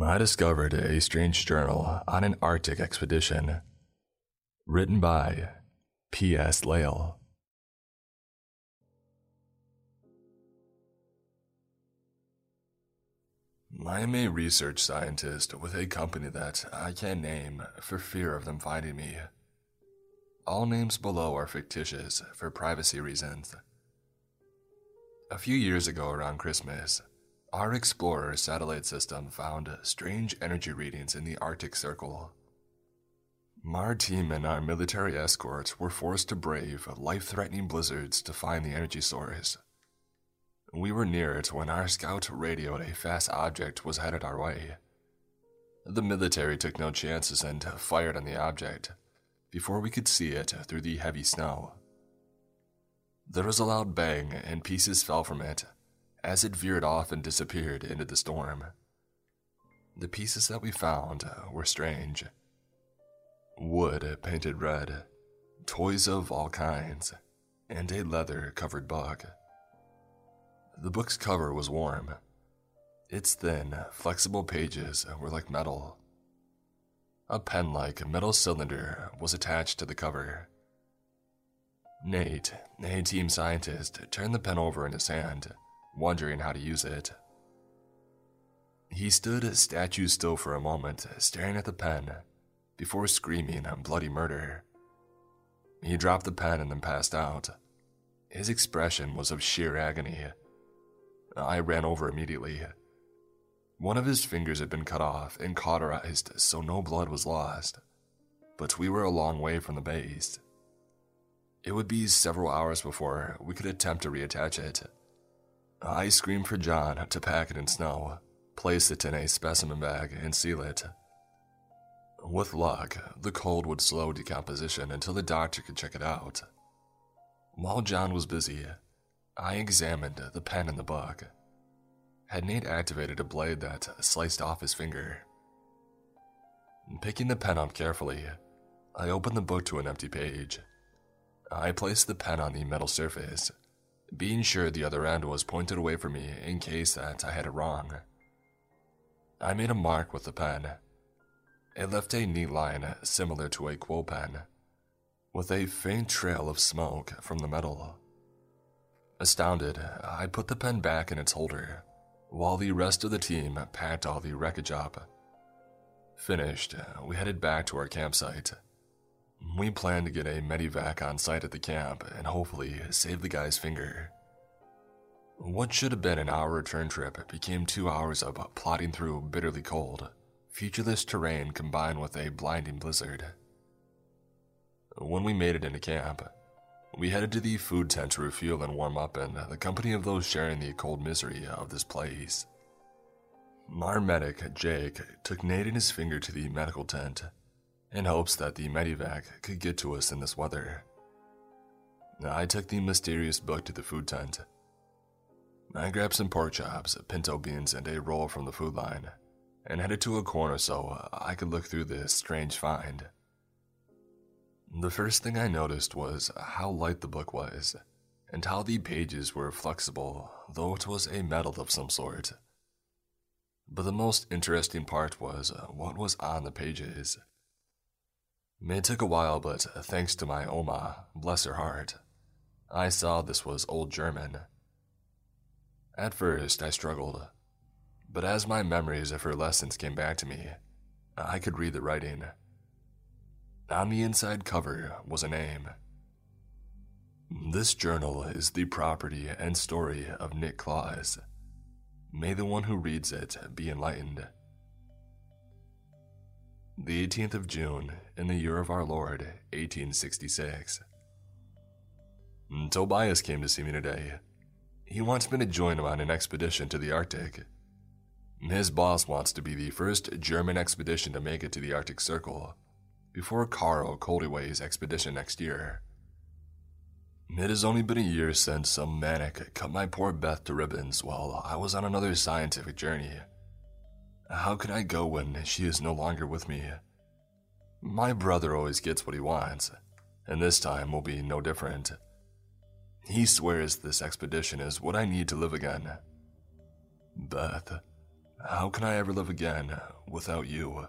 I discovered a strange journal on an Arctic expedition. Written by P.S. Lale. I am a research scientist with a company that I can't name for fear of them finding me. All names below are fictitious for privacy reasons. A few years ago around Christmas, our Explorer satellite system found strange energy readings in the Arctic Circle. Our team and our military escorts were forced to brave life threatening blizzards to find the energy source. We were near it when our scout radioed a fast object was headed our way. The military took no chances and fired on the object before we could see it through the heavy snow. There was a loud bang and pieces fell from it as it veered off and disappeared into the storm. The pieces that we found were strange wood painted red, toys of all kinds, and a leather covered book. The book's cover was warm. Its thin, flexible pages were like metal. A pen like metal cylinder was attached to the cover. Nate, a team scientist, turned the pen over in his hand, wondering how to use it. He stood statue still for a moment, staring at the pen, before screaming bloody murder. He dropped the pen and then passed out. His expression was of sheer agony. I ran over immediately. One of his fingers had been cut off and cauterized, so no blood was lost. But we were a long way from the base. It would be several hours before we could attempt to reattach it. I screamed for John to pack it in snow, place it in a specimen bag, and seal it. With luck, the cold would slow decomposition until the doctor could check it out. While John was busy, I examined the pen in the book. Had Nate activated a blade that sliced off his finger? Picking the pen up carefully, I opened the book to an empty page. I placed the pen on the metal surface, being sure the other end was pointed away from me in case that I had it wrong. I made a mark with the pen. It left a neat line similar to a quill pen, with a faint trail of smoke from the metal. Astounded, I put the pen back in its holder, while the rest of the team packed all the wreckage up. Finished, we headed back to our campsite. We plan to get a medivac on site at the camp and hopefully save the guy's finger. What should have been an hour return trip became two hours of plodding through bitterly cold, featureless terrain combined with a blinding blizzard. When we made it into camp, we headed to the food tent to refuel and warm up in the company of those sharing the cold misery of this place. Our medic, Jake, took Nate and his finger to the medical tent in hopes that the medivac could get to us in this weather. I took the mysterious book to the food tent. I grabbed some pork chops, pinto beans, and a roll from the food line, and headed to a corner so I could look through this strange find. The first thing I noticed was how light the book was, and how the pages were flexible, though it was a metal of some sort. But the most interesting part was what was on the pages. It took a while, but thanks to my Oma, bless her heart, I saw this was Old German. At first, I struggled, but as my memories of her lessons came back to me, I could read the writing. On the inside cover was a name. This journal is the property and story of Nick Claus. May the one who reads it be enlightened. The 18th of June, in the year of our Lord, 1866. Tobias came to see me today. He wants me to join him on an expedition to the Arctic. His boss wants to be the first German expedition to make it to the Arctic Circle before Carl Koldewey's expedition next year. It has only been a year since some manic cut my poor Beth to ribbons while I was on another scientific journey. How can I go when she is no longer with me? My brother always gets what he wants, and this time will be no different. He swears this expedition is what I need to live again. Beth, How can I ever live again without you?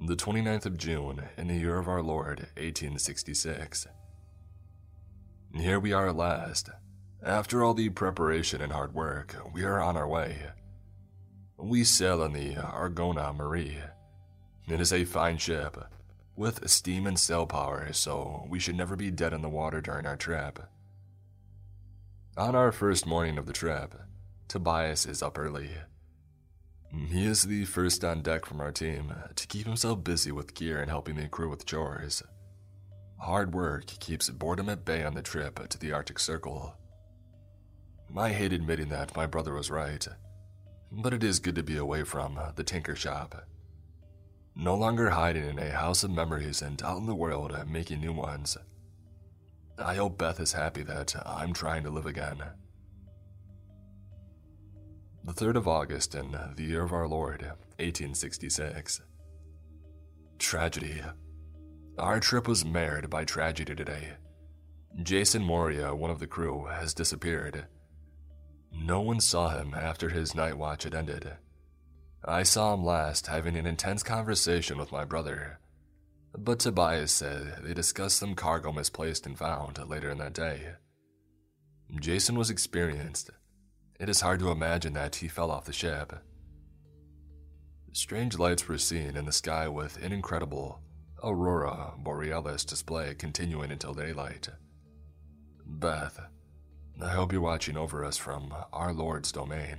The 29th of June, in the year of our Lord, 1866. Here we are at last. After all the preparation and hard work, we are on our way. We sail in the Argona Marie. It is a fine ship, with steam and sail power, so we should never be dead in the water during our trip. On our first morning of the trip, Tobias is up early. He is the first on deck from our team to keep himself busy with gear and helping the crew with chores. Hard work keeps boredom at bay on the trip to the Arctic Circle. I hate admitting that my brother was right, but it is good to be away from uh, the tinker shop. No longer hiding in a house of memories and out in the world uh, making new ones. I hope Beth is happy that I'm trying to live again. The 3rd of August in the year of our Lord, 1866. Tragedy. Our trip was marred by tragedy today. Jason Moria, one of the crew, has disappeared. No one saw him after his night watch had ended. I saw him last having an intense conversation with my brother, but Tobias said they discussed some cargo misplaced and found later in that day. Jason was experienced it is hard to imagine that he fell off the ship. Strange lights were seen in the sky with an incredible aurora borealis display continuing until daylight. Beth, I hope you're watching over us from our Lord's domain.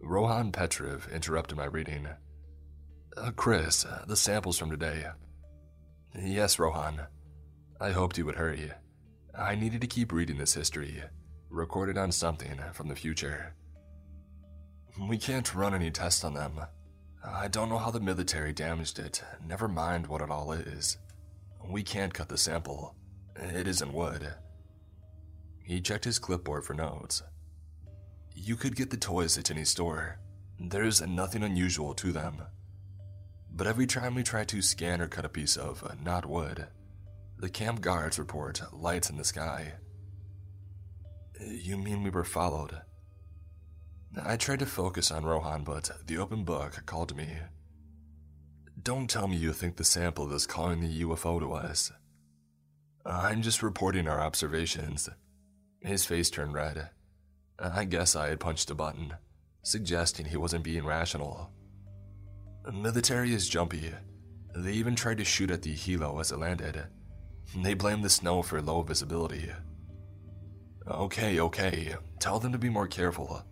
Rohan Petrov interrupted my reading. Uh, Chris, the samples from today. Yes, Rohan. I hoped you would hurry. I needed to keep reading this history recorded on something from the future. We can't run any tests on them. I don't know how the military damaged it, never mind what it all is. We can't cut the sample. It isn't wood. He checked his clipboard for notes. You could get the toys at any store. There's nothing unusual to them. But every time we try to scan or cut a piece of uh, not wood, the camp guards report lights in the sky. You mean we were followed? I tried to focus on Rohan, but the open book called me. Don't tell me you think the sample is calling the UFO to us. I'm just reporting our observations. His face turned red. Uh, I guess I had punched a button, suggesting he wasn't being rational. Military is jumpy. They even tried to shoot at the helo as it landed. They blame the snow for low visibility. Okay, okay. Tell them to be more careful.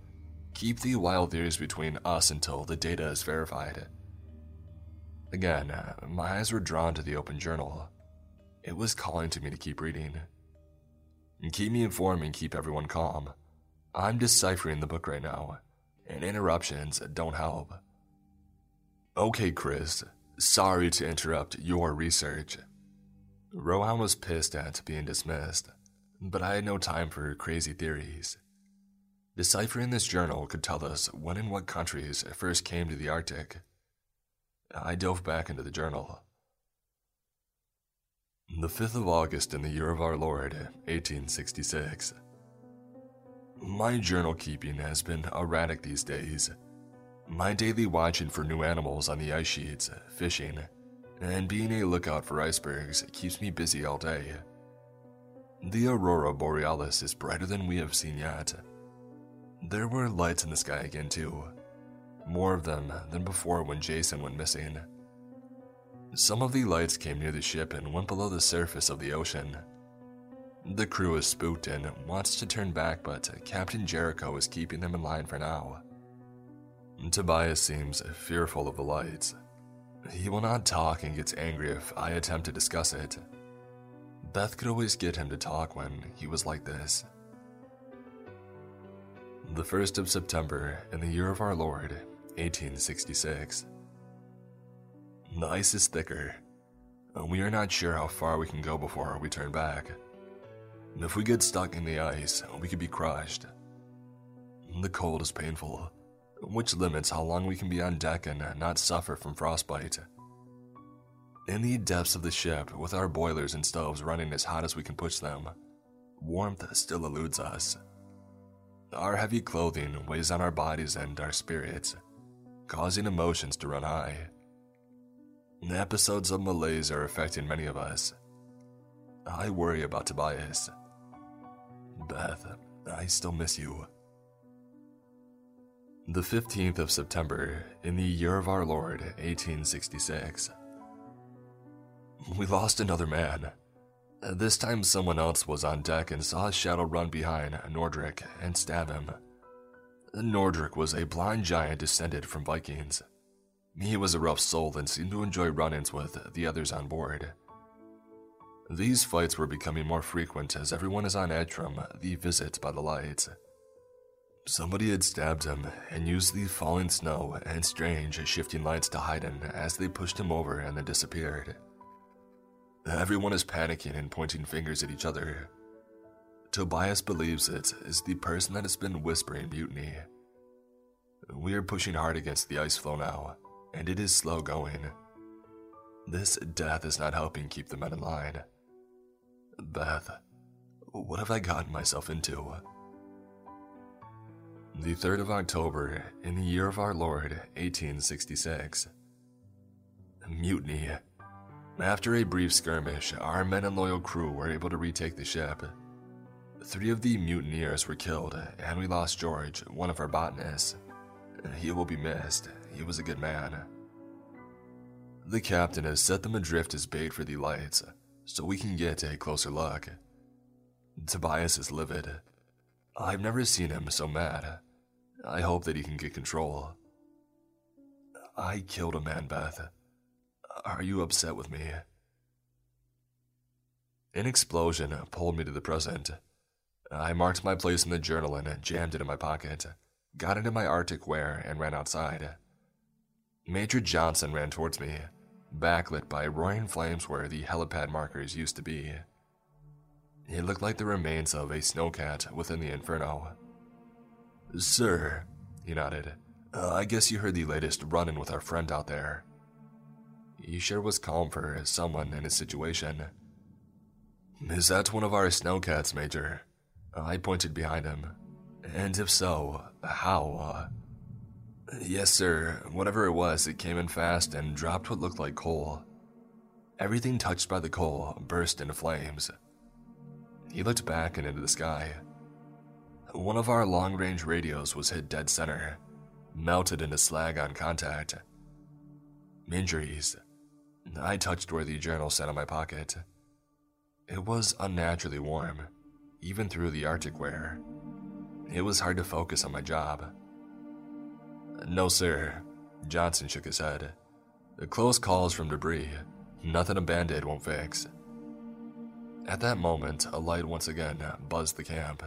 Keep the wild theories between us until the data is verified. Again, my eyes were drawn to the open journal. It was calling to me to keep reading. Keep me informed and keep everyone calm. I'm deciphering the book right now, and interruptions don't help. Okay, Chris. Sorry to interrupt your research. Rohan was pissed at being dismissed but I had no time for crazy theories. Deciphering this journal could tell us when and what countries first came to the Arctic. I dove back into the journal. The 5th of August in the year of our Lord, 1866. My journal keeping has been erratic these days. My daily watching for new animals on the ice sheets, fishing, and being a lookout for icebergs keeps me busy all day. The aurora borealis is brighter than we have seen yet. There were lights in the sky again, too. More of them than before when Jason went missing. Some of the lights came near the ship and went below the surface of the ocean. The crew is spooked and wants to turn back, but Captain Jericho is keeping them in line for now. Tobias seems fearful of the lights. He will not talk and gets angry if I attempt to discuss it. Beth could always get him to talk when he was like this. The 1st of September in the year of our Lord, 1866. The ice is thicker. and We are not sure how far we can go before we turn back. If we get stuck in the ice, we could be crushed. The cold is painful, which limits how long we can be on deck and not suffer from frostbite. In the depths of the ship, with our boilers and stoves running as hot as we can push them, warmth still eludes us. Our heavy clothing weighs on our bodies and our spirits, causing emotions to run high. The episodes of malaise are affecting many of us. I worry about Tobias. Beth, I still miss you. The 15th of September, in the year of our Lord, 1866. We lost another man. This time, someone else was on deck and saw a shadow run behind Nordric and stab him. Nordric was a blind giant descended from Vikings. He was a rough soul and seemed to enjoy run ins with the others on board. These fights were becoming more frequent as everyone is on edge from the visit by the lights. Somebody had stabbed him and used the falling snow and strange shifting lights to hide him as they pushed him over and then disappeared. Everyone is panicking and pointing fingers at each other. Tobias believes it is the person that has been whispering mutiny. We are pushing hard against the ice floe now, and it is slow going. This death is not helping keep the men in line. Beth, what have I gotten myself into? The 3rd of October, in the year of our Lord, 1866. Mutiny. After a brief skirmish, our men and loyal crew were able to retake the ship. Three of the mutineers were killed, and we lost George, one of our botanists. He will be missed. He was a good man. The captain has set them adrift as bait for the lights, so we can get a closer look. Tobias is livid. I've never seen him so mad. I hope that he can get control. I killed a man, Beth. Are you upset with me? An explosion pulled me to the present. I marked my place in the journal and jammed it in my pocket, got into my Arctic wear, and ran outside. Major Johnson ran towards me, backlit by roaring flames where the helipad markers used to be. It looked like the remains of a snowcat within the inferno. Sir, he nodded, uh, I guess you heard the latest run in with our friend out there. He sure was calm for someone in his situation. Is that one of our snowcats, Major? I pointed behind him. And if so, how? Uh, yes, sir. Whatever it was, it came in fast and dropped what looked like coal. Everything touched by the coal burst into flames. He looked back and into the sky. One of our long range radios was hit dead center, melted into slag on contact. Injuries. I touched where the journal sat in my pocket. It was unnaturally warm, even through the Arctic wear. It was hard to focus on my job. No, sir. Johnson shook his head. The close calls from debris. Nothing a band aid won't fix. At that moment, a light once again buzzed the camp.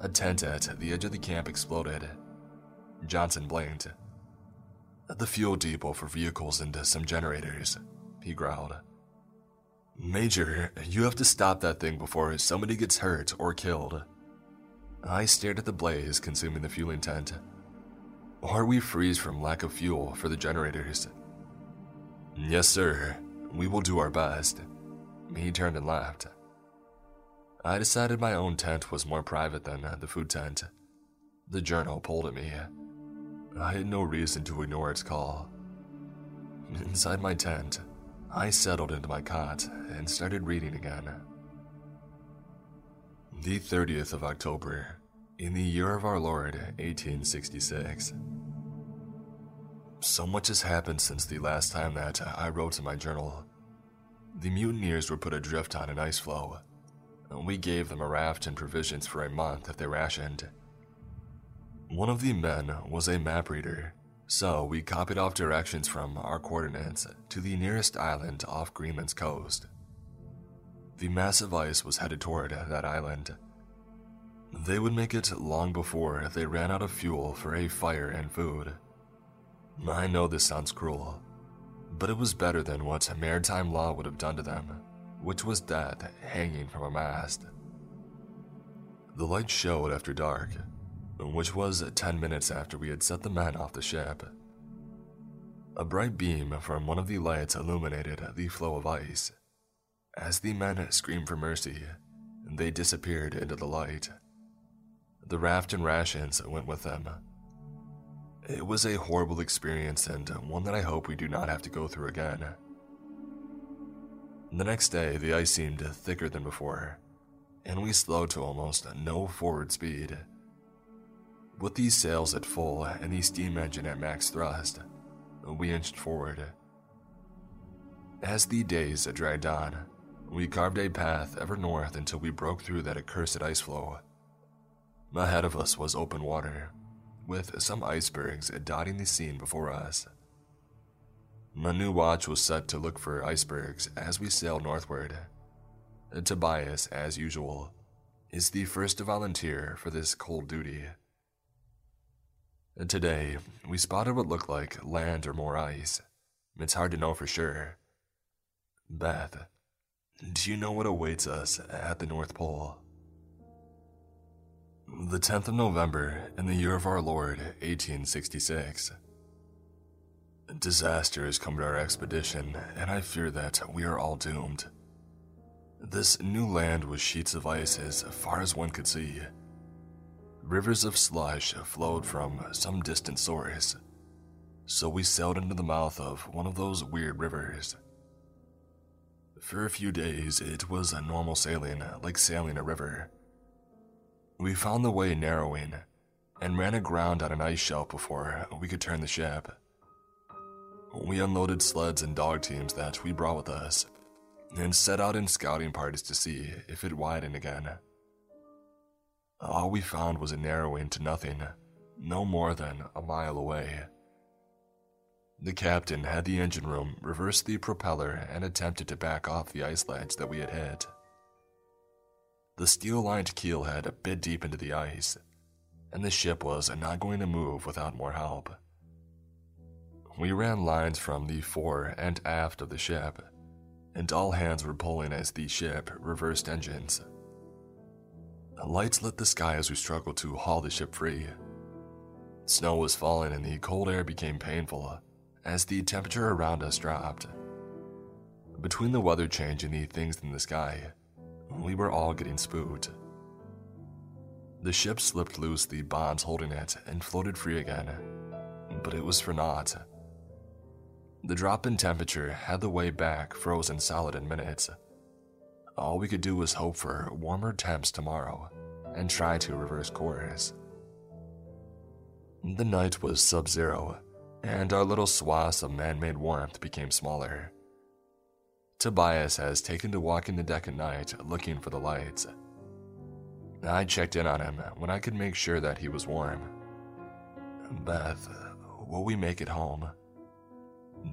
A tent at the edge of the camp exploded. Johnson blinked. The fuel depot for vehicles and some generators, he growled. Major, you have to stop that thing before somebody gets hurt or killed. I stared at the blaze consuming the fueling tent. Or we freeze from lack of fuel for the generators. Yes, sir. We will do our best. He turned and laughed. I decided my own tent was more private than uh, the food tent. The journal pulled at me. I had no reason to ignore its call. Inside my tent, I settled into my cot and started reading again. The 30th of October, in the year of our Lord, 1866. So much has happened since the last time that I wrote in my journal. The mutineers were put adrift on an ice floe. We gave them a raft and provisions for a month if they rationed. One of the men was a map reader so we copied off directions from our coordinates to the nearest island off Greenland's coast. The massive ice was headed toward that island. They would make it long before they ran out of fuel for a fire and food. I know this sounds cruel, but it was better than what maritime law would have done to them, which was death hanging from a mast. The light showed after dark, which was 10 minutes after we had set the men off the ship. A bright beam from one of the lights illuminated the floe of ice. As the men screamed for mercy, they disappeared into the light. The raft and rations went with them. It was a horrible experience and one that I hope we do not have to go through again. The next day, the ice seemed thicker than before, and we slowed to almost no forward speed. With these sails at full and the steam engine at max thrust, we inched forward. As the days dragged on, we carved a path ever north until we broke through that accursed ice floe. Ahead of us was open water, with some icebergs dotting the scene before us. My new watch was set to look for icebergs as we sailed northward. Tobias, as usual, is the first to volunteer for this cold duty. Today, we spotted what looked like land or more ice. It's hard to know for sure. Beth, do you know what awaits us at the North Pole? The 10th of November, in the year of our Lord, 1866. Disaster has come to our expedition, and I fear that we are all doomed. This new land was sheets of ice as far as one could see. Rivers of slush flowed from some distant source, so we sailed into the mouth of one of those weird rivers. For a few days, it was a normal sailing, like sailing a river. We found the way narrowing and ran aground on an ice shelf before we could turn the ship. We unloaded sleds and dog teams that we brought with us and set out in scouting parties to see if it widened again. All we found was a narrowing to nothing, no more than a mile away. The captain had the engine room reverse the propeller and attempted to back off the ice ledge that we had hit. The steel lined keel had a bit deep into the ice, and the ship was not going to move without more help. We ran lines from the fore and aft of the ship, and all hands were pulling as the ship reversed engines. Lights lit the sky as we struggled to haul the ship free. Snow was falling and the cold air became painful as the temperature around us dropped. Between the weather change and the things in the sky, we were all getting spooked. The ship slipped loose the bonds holding it and floated free again, but it was for naught. The drop in temperature had the way back frozen solid in minutes, all we could do was hope for warmer temps tomorrow and try to reverse course. The night was sub zero, and our little swaths of man made warmth became smaller. Tobias has taken to walking the deck at night looking for the lights. I checked in on him when I could make sure that he was warm. Beth, will we make it home?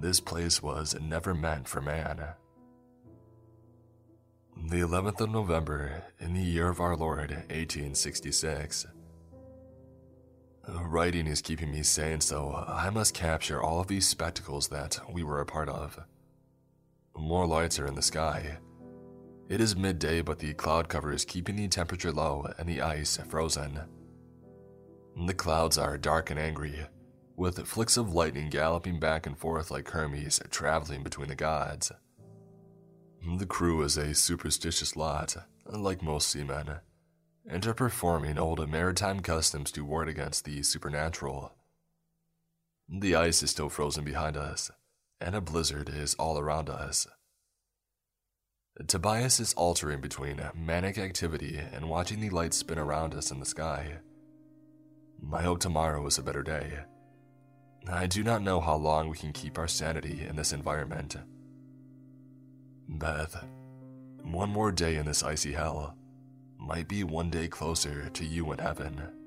This place was never meant for man. The 11th of November, in the year of our Lord, 1866. Writing is keeping me sane, so I must capture all of these spectacles that we were a part of. More lights are in the sky. It is midday, but the cloud cover is keeping the temperature low and the ice frozen. The clouds are dark and angry, with flicks of lightning galloping back and forth like Hermes traveling between the gods. The crew is a superstitious lot, like most seamen, and are performing old maritime customs to ward against the supernatural. The ice is still frozen behind us, and a blizzard is all around us. Tobias is altering between manic activity and watching the lights spin around us in the sky. I hope tomorrow is a better day. I do not know how long we can keep our sanity in this environment. Beth, one more day in this icy hell might be one day closer to you in heaven.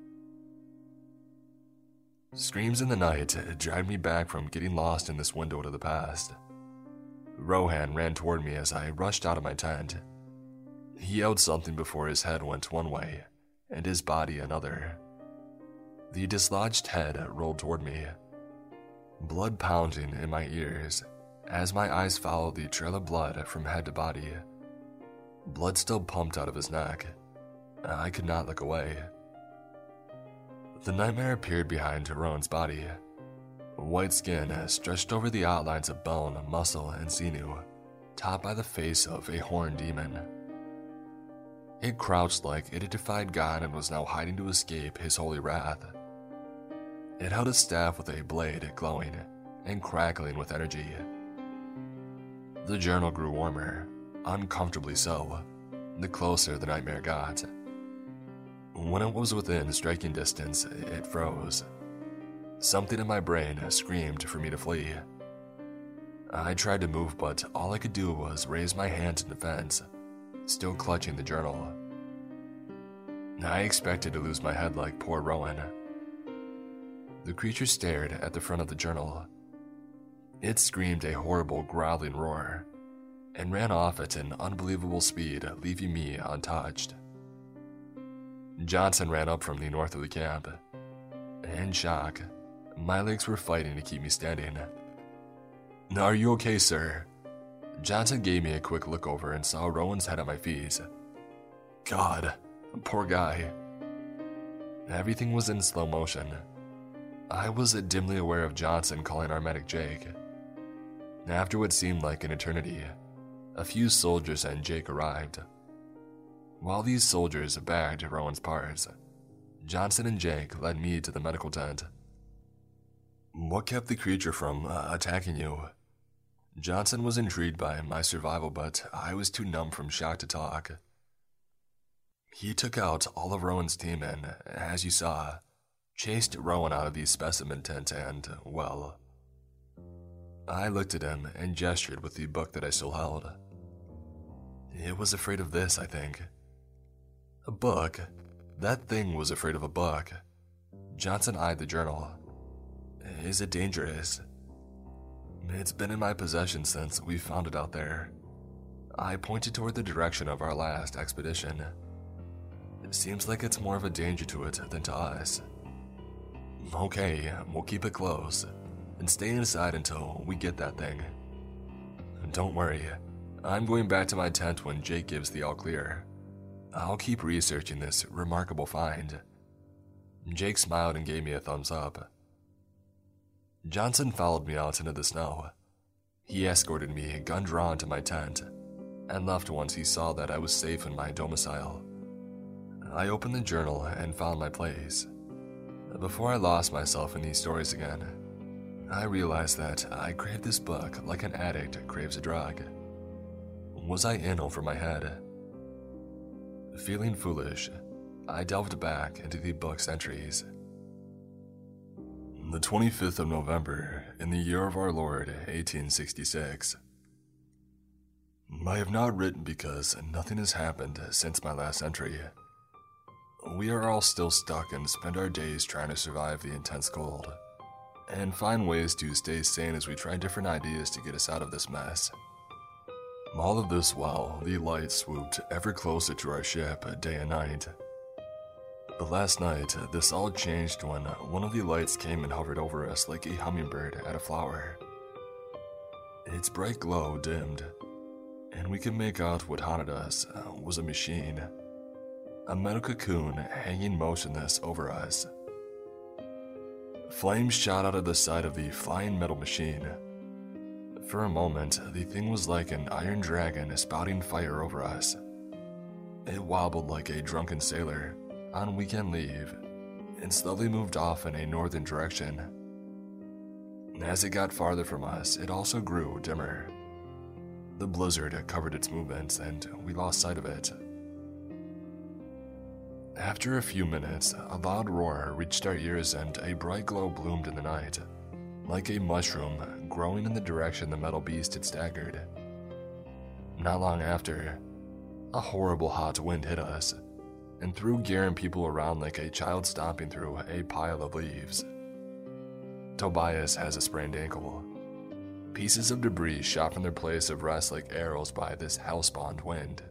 Screams in the night dragged me back from getting lost in this window to the past. Rohan ran toward me as I rushed out of my tent. He yelled something before his head went one way and his body another. The dislodged head rolled toward me, blood pounding in my ears as my eyes followed the trail of blood from head to body. Blood still pumped out of his neck. I could not look away. The nightmare appeared behind Tyrone body. White skin stretched over the outlines of bone, muscle, and sinew, topped by the face of a horned demon. It crouched like it had defied God and was now hiding to escape his holy wrath. It held a staff with a blade glowing and crackling with energy. The journal grew warmer, uncomfortably so, the closer the nightmare got. When it was within striking distance, it froze. Something in my brain screamed for me to flee. I tried to move, but all I could do was raise my hand in defense, still clutching the journal. I expected to lose my head like poor Rohan. The creature stared at the front of the journal. It screamed a horrible growling roar and ran off at an unbelievable speed, leaving me untouched. Johnson ran up from the north of the camp. In shock, my legs were fighting to keep me standing. Are you okay, sir? Johnson gave me a quick look over and saw Rohan's head at my feet. God, poor guy. Everything was in slow motion. I was dimly aware of Johnson calling our medic Jake. After what seemed like an eternity, a few soldiers and Jake arrived. While these soldiers bagged Rohan's parts, Johnson and Jake led me to the medical tent. What kept the creature from uh, attacking you? Johnson was intrigued by my survival, but I was too numb from shock to talk. He took out all of Rohan's team and, as you saw, chased Rohan out of the specimen tent and, well. I looked at him and gestured with the book that I still held. It was afraid of this, I think. A book? That thing was afraid of a book. Johnson eyed the journal. Is it dangerous? It's been in my possession since we found it out there. I pointed toward the direction of our last expedition. It seems like it's more of a danger to it than to us. Okay, we'll keep it close and stay inside until we get that thing. Don't worry, I'm going back to my tent when Jake gives the all clear. I'll keep researching this remarkable find. Jake smiled and gave me a thumbs up. Johnson followed me out into the snow. He escorted me, gun drawn, to my tent, and left once he saw that I was safe in my domicile. I opened the journal and found my place. Before I lost myself in these stories again, I realized that I craved this book like an addict craves a drug. Was I in over my head? Feeling foolish, I delved back into the book's entries the 25th of November, in the year of our Lord, 1866. I have not written because nothing has happened since my last entry. We are all still stuck and spend our days trying to survive the intense cold, and find ways to stay sane as we try different ideas to get us out of this mess. All of this while the light swooped ever closer to our ship day and night. But last night, this all changed when one of the lights came and hovered over us like a hummingbird at a flower. Its bright glow dimmed, and we could make out what haunted us uh, was a machine. A metal cocoon hanging motionless over us. Flames shot out of the side of the flying metal machine. For a moment, the thing was like an iron dragon spouting fire over us. It wobbled like a drunken sailor on weekend leave and slowly moved off in a northern direction. As it got farther from us, it also grew dimmer. The blizzard had covered its movements, and we lost sight of it. After a few minutes, a loud roar reached our ears and a bright glow bloomed in the night, like a mushroom growing in the direction the metal beast had staggered. Not long after, a horrible hot wind hit us, and threw gear and people around like a child stomping through a pile of leaves. Tobias has a sprained ankle. Pieces of debris shot from their place of rest like arrows by this hellspawned wind.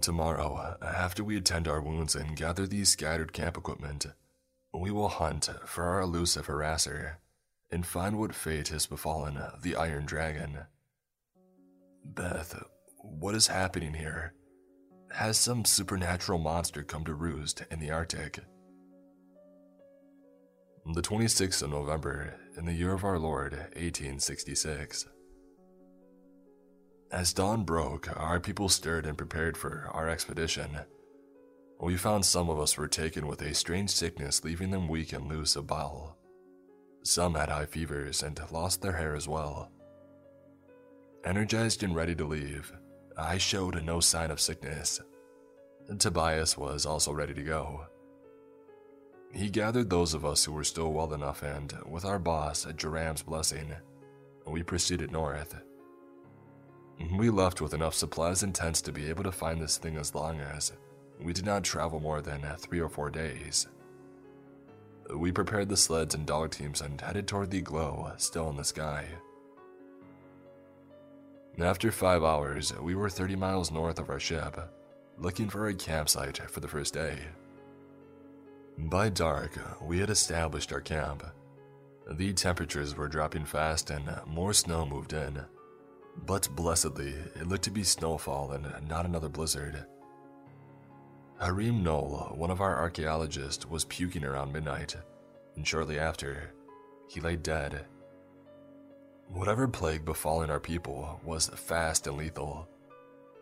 Tomorrow, after we attend our wounds and gather these scattered camp equipment, we will hunt for our elusive harasser and find what fate has befallen the Iron Dragon. Beth, what is happening here? Has some supernatural monster come to roost in the Arctic? The 26th of November, in the year of our Lord, 1866. As dawn broke, our people stirred and prepared for our expedition. We found some of us were taken with a strange sickness, leaving them weak and loose of bowel. Some had high fevers and lost their hair as well. Energized and ready to leave, I showed no sign of sickness. Tobias was also ready to go. He gathered those of us who were still well enough, and with our boss, Joram's blessing, we proceeded north. We left with enough supplies and tents to be able to find this thing as long as we did not travel more than three or four days. We prepared the sleds and dog teams and headed toward the glow still in the sky. After five hours, we were 30 miles north of our ship, looking for a campsite for the first day. By dark, we had established our camp. The temperatures were dropping fast and more snow moved in. But blessedly, it looked to be snowfall and not another blizzard. Harim Knoll, one of our archaeologists, was puking around midnight, and shortly after, he lay dead. Whatever plague befallen our people was fast and lethal.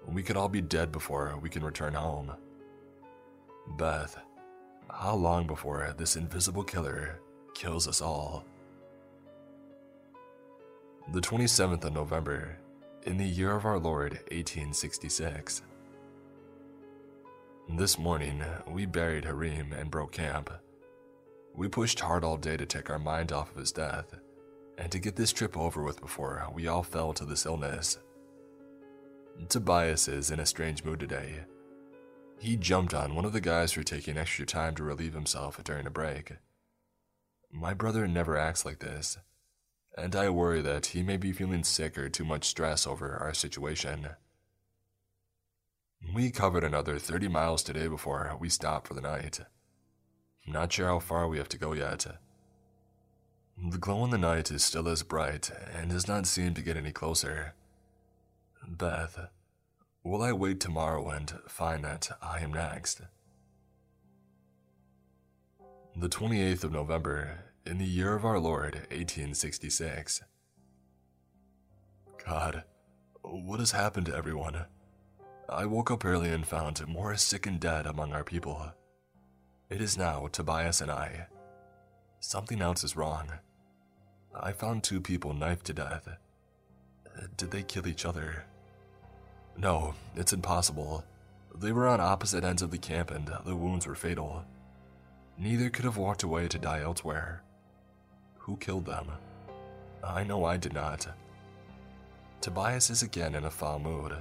We could all be dead before we can return home. Beth, how long before this invisible killer kills us all? The 27th of November, in the year of our Lord 1866. This morning, we buried Harim and broke camp. We pushed hard all day to take our mind off of his death and to get this trip over with before we all fell to this illness. Tobias is in a strange mood today. He jumped on one of the guys for taking extra time to relieve himself during a break. My brother never acts like this, and I worry that he may be feeling sick or too much stress over our situation. We covered another 30 miles today before we stopped for the night. Not sure how far we have to go yet. The glow in the night is still as bright and does not seem to get any closer. Beth, will I wait tomorrow and find that I am next? The 28th of November, in the year of our Lord, 1866. God, what has happened to everyone? I woke up early and found more sick and dead among our people. It is now Tobias and I. Something else is wrong. I found two people knifed to death. Did they kill each other? No, it's impossible. They were on opposite ends of the camp and the wounds were fatal. Neither could have walked away to die elsewhere. Who killed them? I know I did not. Tobias is again in a foul mood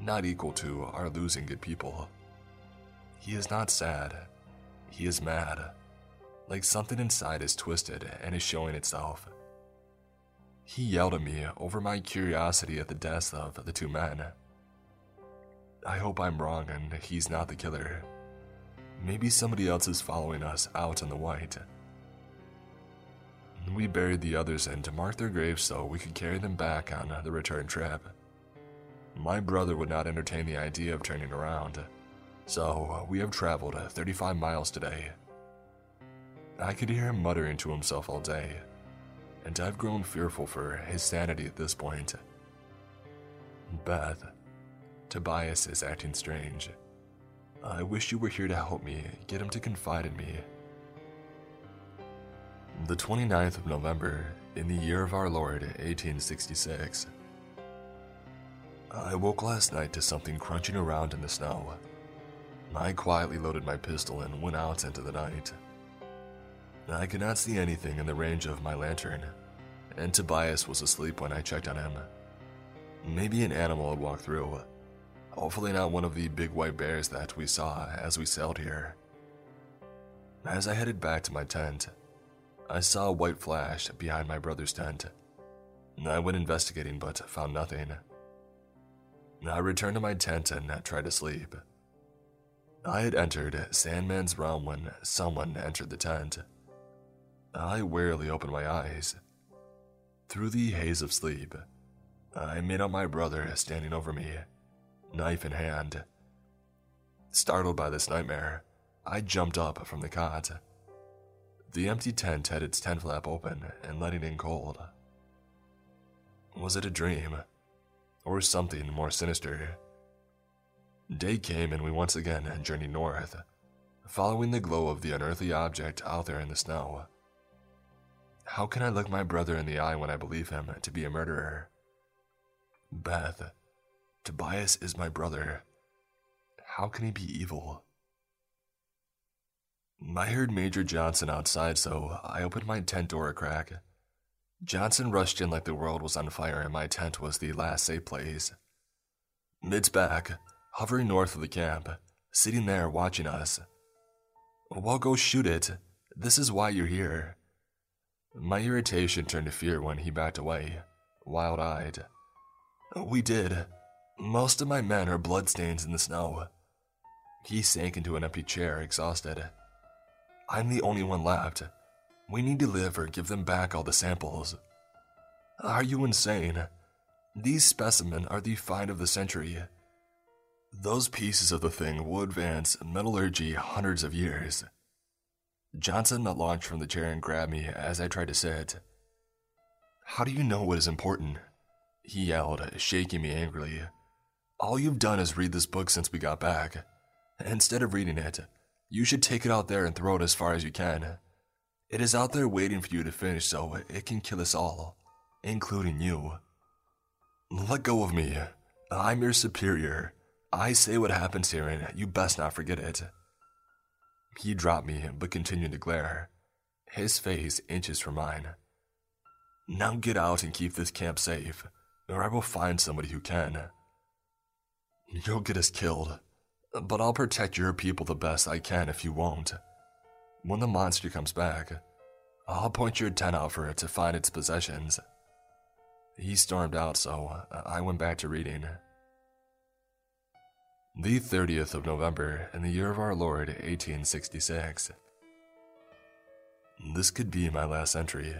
not equal to our losing good people. He is not sad. He is mad. Like something inside is twisted and is showing itself. He yelled at me over my curiosity at the deaths of the two men. I hope I'm wrong and he's not the killer. Maybe somebody else is following us out in the white. We buried the others and to mark their graves so we could carry them back on the return trip. My brother would not entertain the idea of turning around, so uh, we have traveled uh, 35 miles today. I could hear him muttering to himself all day, and I've grown fearful for his sanity at this point. Beth, Tobias is acting strange. I wish you were here to help me get him to confide in me. The 29th of November, in the year of our Lord, 1866. I woke last night to something crunching around in the snow. I quietly loaded my pistol and went out into the night. I could not see anything in the range of my lantern, and Tobias was asleep when I checked on him. Maybe an animal had walked through. Hopefully, not one of the big white bears that we saw as we sailed here. As I headed back to my tent, I saw a white flash behind my brother's tent. I went investigating but found nothing. I returned to my tent and tried to sleep. I had entered Sandman's realm when someone entered the tent. I warily opened my eyes. Through the haze of sleep, I made out my brother standing over me, knife in hand. Startled by this nightmare, I jumped up from the cot. The empty tent had its tent flap open and letting in cold. Was it a dream? Or something more sinister. Day came and we once again journeyed north, following the glow of the unearthly object out there in the snow. How can I look my brother in the eye when I believe him to be a murderer? Beth, Tobias is my brother. How can he be evil? I heard Major Johnson outside, so I opened my tent door a crack. Johnson rushed in like the world was on fire and my tent was the last safe place. Mid's back, hovering north of the camp, sitting there watching us. Well, go shoot it. This is why you're here. My irritation turned to fear when he backed away, wild eyed. We did. Most of my men are bloodstains in the snow. He sank into an empty chair, exhausted. I'm the only one left. We need to live or give them back all the samples. Are you insane? These specimens are the find of the century. Those pieces of the thing will advance metallurgy hundreds of years. Johnson launched from the chair and grabbed me as I tried to sit. How do you know what is important? He yelled, shaking me angrily. All you've done is read this book since we got back. Instead of reading it, you should take it out there and throw it as far as you can. It is out there waiting for you to finish so it can kill us all, including you. Let go of me. I'm your superior. I say what happens here and you best not forget it. He dropped me but continued to glare, his face inches from mine. Now get out and keep this camp safe, or I will find somebody who can. You'll get us killed. But I'll protect your people the best I can if you won't. When the monster comes back, I'll point your tent out for it to find its possessions. He stormed out, so I went back to reading. The 30th of November in the year of our Lord 1866. This could be my last entry.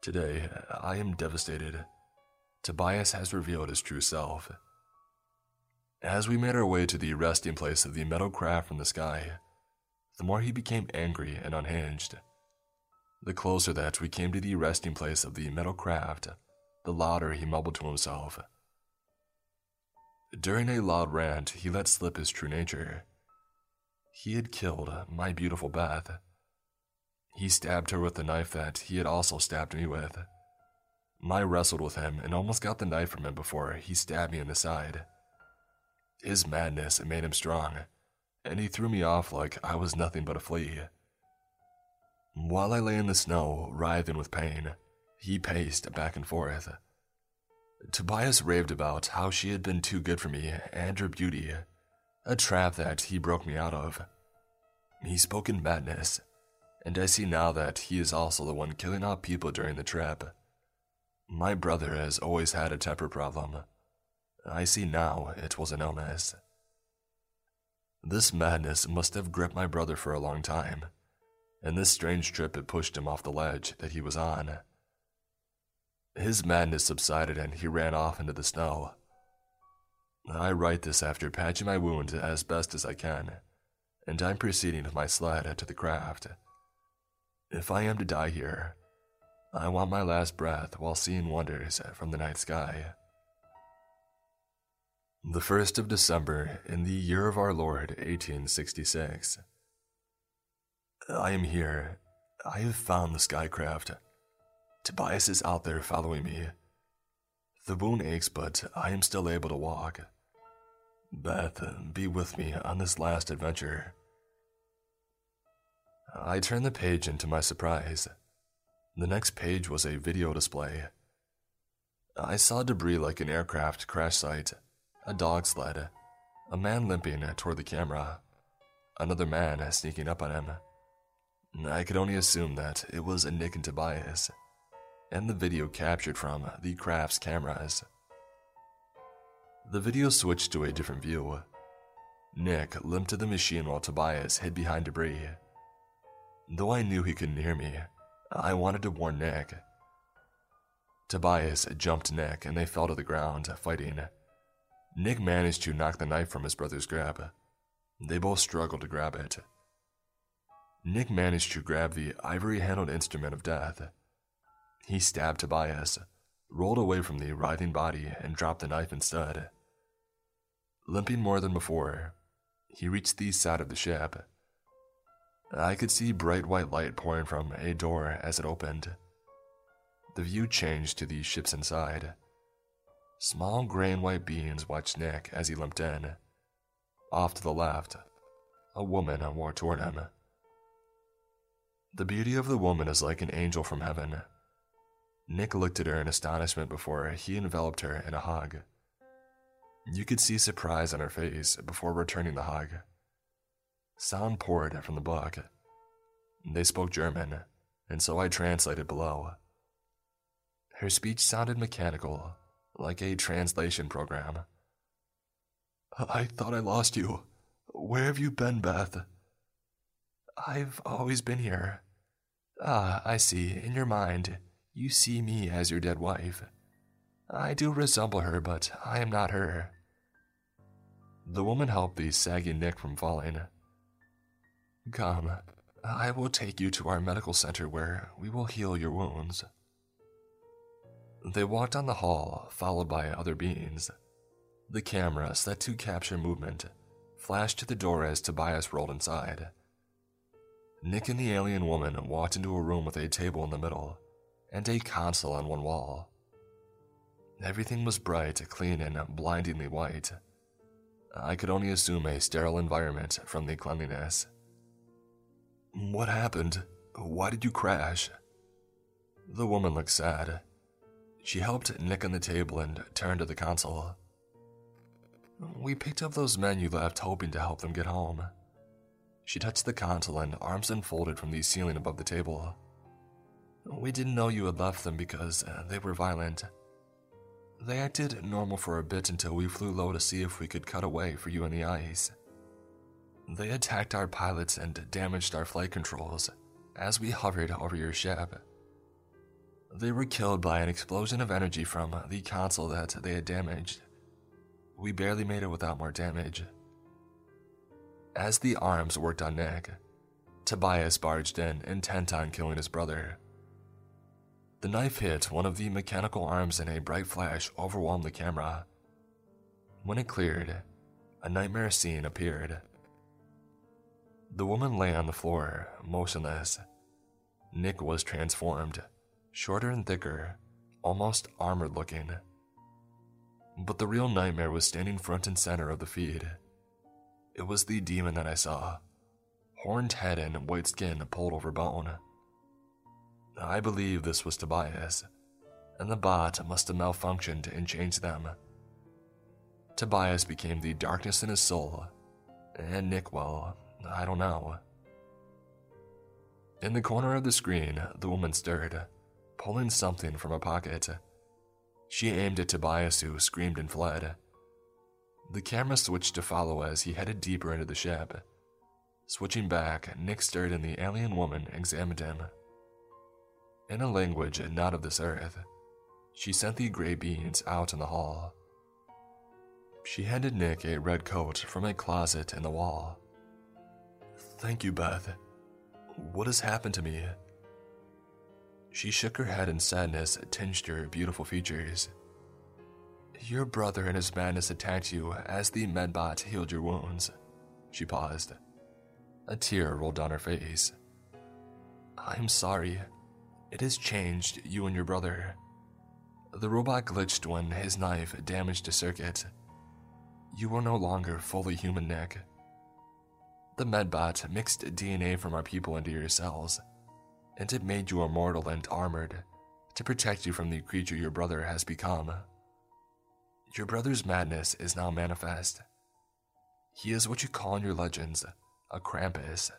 Today, I am devastated. Tobias has revealed his true self. As we made our way to the resting place of the metal craft from the sky, the more he became angry and unhinged. The closer that we came to the resting place of the metal craft, the louder he mumbled to himself. During a loud rant, he let slip his true nature. He had killed my beautiful Beth. He stabbed her with the knife that he had also stabbed me with. I wrestled with him and almost got the knife from him before he stabbed me in the side. His madness made him strong, and he threw me off like I was nothing but a flea. While I lay in the snow, writhing with pain, he paced back and forth. Tobias raved about how she had been too good for me and her beauty, a trap that he broke me out of. He spoke in madness, and I see now that he is also the one killing off people during the trip. My brother has always had a temper problem, I see now it was an illness. This madness must have gripped my brother for a long time, and this strange trip had pushed him off the ledge that he was on. His madness subsided and he ran off into the snow. I write this after patching my wound as best as I can, and I'm proceeding with my sled to the craft. If I am to die here, I want my last breath while seeing wonders from the night sky. The 1st of December in the year of our Lord 1866. I am here. I have found the skycraft. Tobias is out there following me. The wound aches, but I am still able to walk. Beth, be with me on this last adventure. I turned the page into my surprise. The next page was a video display. I saw debris like an aircraft crash site a dog sled, a man limping toward the camera, another man sneaking up on him. I could only assume that it was Nick and Tobias, and the video captured from the craft's cameras. The video switched to a different view. Nick limped to the machine while Tobias hid behind debris. Though I knew he couldn't hear me, I wanted to warn Nick. Tobias jumped Nick and they fell to the ground, fighting. Nick managed to knock the knife from his brother's grab. They both struggled to grab it. Nick managed to grab the ivory handled instrument of death. He stabbed Tobias, rolled away from the writhing body and dropped the knife instead. Limping more than before, he reached the side of the ship. I could see bright white light pouring from a door as it opened. The view changed to the ship's inside. Small gray and white beings watched Nick as he limped in. Off to the left, a woman walked toward him. The beauty of the woman is like an angel from heaven. Nick looked at her in astonishment before he enveloped her in a hug. You could see surprise on her face before returning the hug. Sound poured from the book. They spoke German, and so I translated below. Her speech sounded mechanical, like a translation program. I thought I lost you. Where have you been, Beth? I've always been here. Ah, I see. In your mind, you see me as your dead wife. I do resemble her, but I am not her. The woman helped the sagging Nick from falling. Come, I will take you to our medical center where we will heal your wounds. They walked down the hall, followed by other beings. The camera, set to capture movement, flashed to the door as Tobias rolled inside. Nick and the alien woman walked into a room with a table in the middle and a console on one wall. Everything was bright, clean, and blindingly white. I could only assume a sterile environment from the cleanliness. What happened? Why did you crash? The woman looked sad. She helped Nick on the table and turned to the console. We picked up those men you left hoping to help them get home. She touched the console and arms unfolded from the ceiling above the table. We didn't know you had left them because uh, they were violent. They acted normal for a bit until we flew low to see if we could cut away for you in the ice. They attacked our pilots and damaged our flight controls as we hovered over your ship. They were killed by an explosion of energy from the console that they had damaged. We barely made it without more damage. As the arms worked on Nick, Tobias barged in, intent on killing his brother. The knife hit one of the mechanical arms and a bright flash overwhelmed the camera. When it cleared, a nightmare scene appeared. The woman lay on the floor, motionless. Nick was transformed, shorter and thicker, almost armored looking. But the real nightmare was standing front and center of the feed. It was the demon that I saw. Horned head and white skin pulled over bone. I believe this was Tobias, and the bot must have malfunctioned and changed them. Tobias became the darkness in his soul, and Nick, well, I don't know. In the corner of the screen, the woman stirred, pulling something from a pocket. She aimed at Tobias, who screamed and fled. The camera switched to follow as he headed deeper into the ship. Switching back, Nick stirred and the alien woman examined him. In a language not of this earth, she sent the gray beings out in the hall. She handed Nick a red coat from a closet in the wall. Thank you, Beth. What has happened to me? She shook her head and sadness tinged her beautiful features. Your brother and his madness attacked you as the medbot healed your wounds. She paused. A tear rolled down her face. I'm sorry. It has changed you and your brother. The robot glitched when his knife damaged a circuit. You are no longer fully human, Nick. The medbot mixed DNA from our people into your cells, and it made you immortal and armored to protect you from the creature your brother has become. Your brother's madness is now manifest. He is what you call in your legends a Krampus,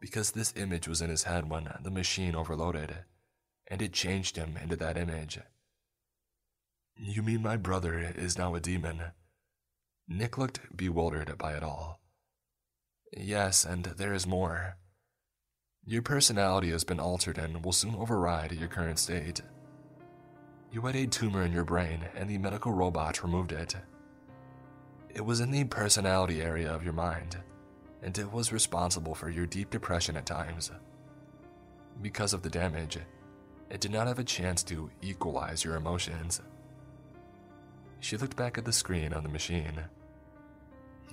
because this image was in his head when the machine overloaded, and it changed him into that image. You mean my brother is now a demon? Nick looked bewildered by it all. Yes, and there is more. Your personality has been altered and will soon override your current state. You had a tumor in your brain, and the medical robot removed it. It was in the personality area of your mind, and it was responsible for your deep depression at times. Because of the damage, it did not have a chance to equalize your emotions. She looked back at the screen on the machine.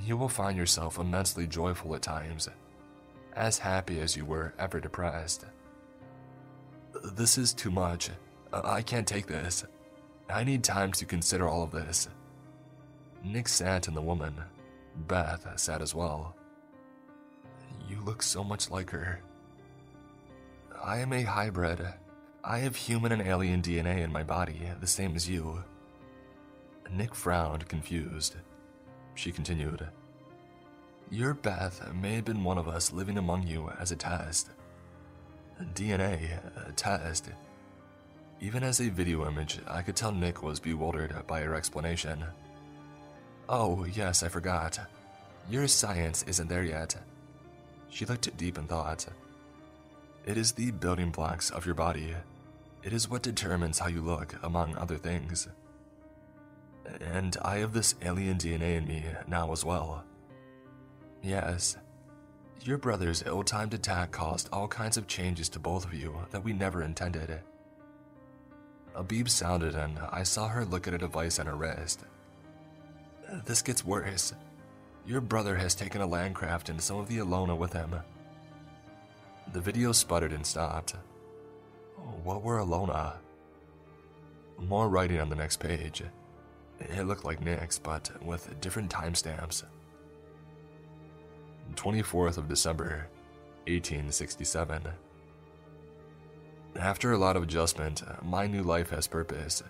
You will find yourself immensely joyful at times, as happy as you were ever depressed. This is too much. I can't take this. I need time to consider all of this. Nick sat and the woman, Beth, sat as well. You look so much like her. I am a hybrid. I have human and alien DNA in my body, the same as you. Nick frowned, confused. She continued, Your Beth may have been one of us living among you as a test. DNA, a test. Even as a video image, I could tell Nick was bewildered by her explanation. Oh, yes, I forgot. Your science isn't there yet. She looked deep in thought. It is the building blocks of your body. It is what determines how you look, among other things. And I have this alien DNA in me now as well. Yes, your brother's ill timed attack caused all kinds of changes to both of you that we never intended. A beep sounded, and I saw her look at a device on her wrist. This gets worse. Your brother has taken a landcraft and some of the Alona with him. The video sputtered and stopped. What were Alona? More writing on the next page. It looked like Nick's, but with different timestamps. 24th of December, 1867. After a lot of adjustment, my new life has purpose.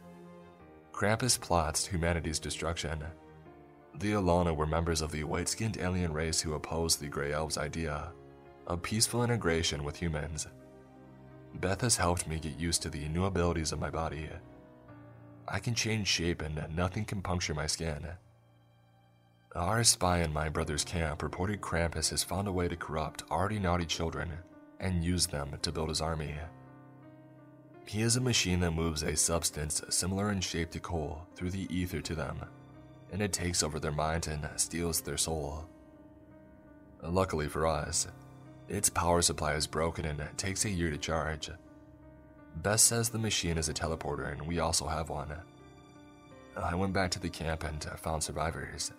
Krampus plots humanity's destruction. The Alona were members of the white skinned alien race who opposed the Grey Elves' idea of peaceful integration with humans. Beth has helped me get used to the new abilities of my body. I can change shape and nothing can puncture my skin. Our spy in my brother's camp reported Krampus has found a way to corrupt already naughty children and use them to build his army. He is a machine that moves a substance similar in shape to coal through the ether to them, and it takes over their mind and steals their soul. Luckily for us, its power supply is broken and takes a year to charge. Beth says the machine is a teleporter and we also have one. I went back to the camp and found survivors.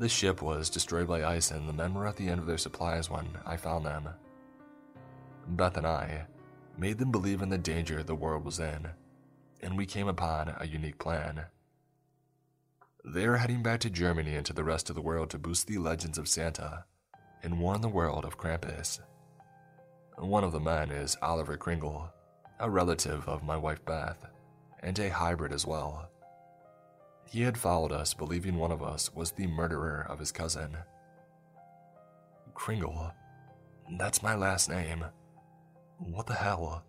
The ship was destroyed by ice, and the men were at the end of their supplies when I found them. Beth and I made them believe in the danger the world was in, and we came upon a unique plan. They are heading back to Germany and to the rest of the world to boost the legends of Santa and warn the world of Krampus. One of the men is Oliver Kringle, a relative of my wife Beth, and a hybrid as well. He had followed us, believing one of us was the murderer of his cousin. Kringle. That's my last name. What the hell?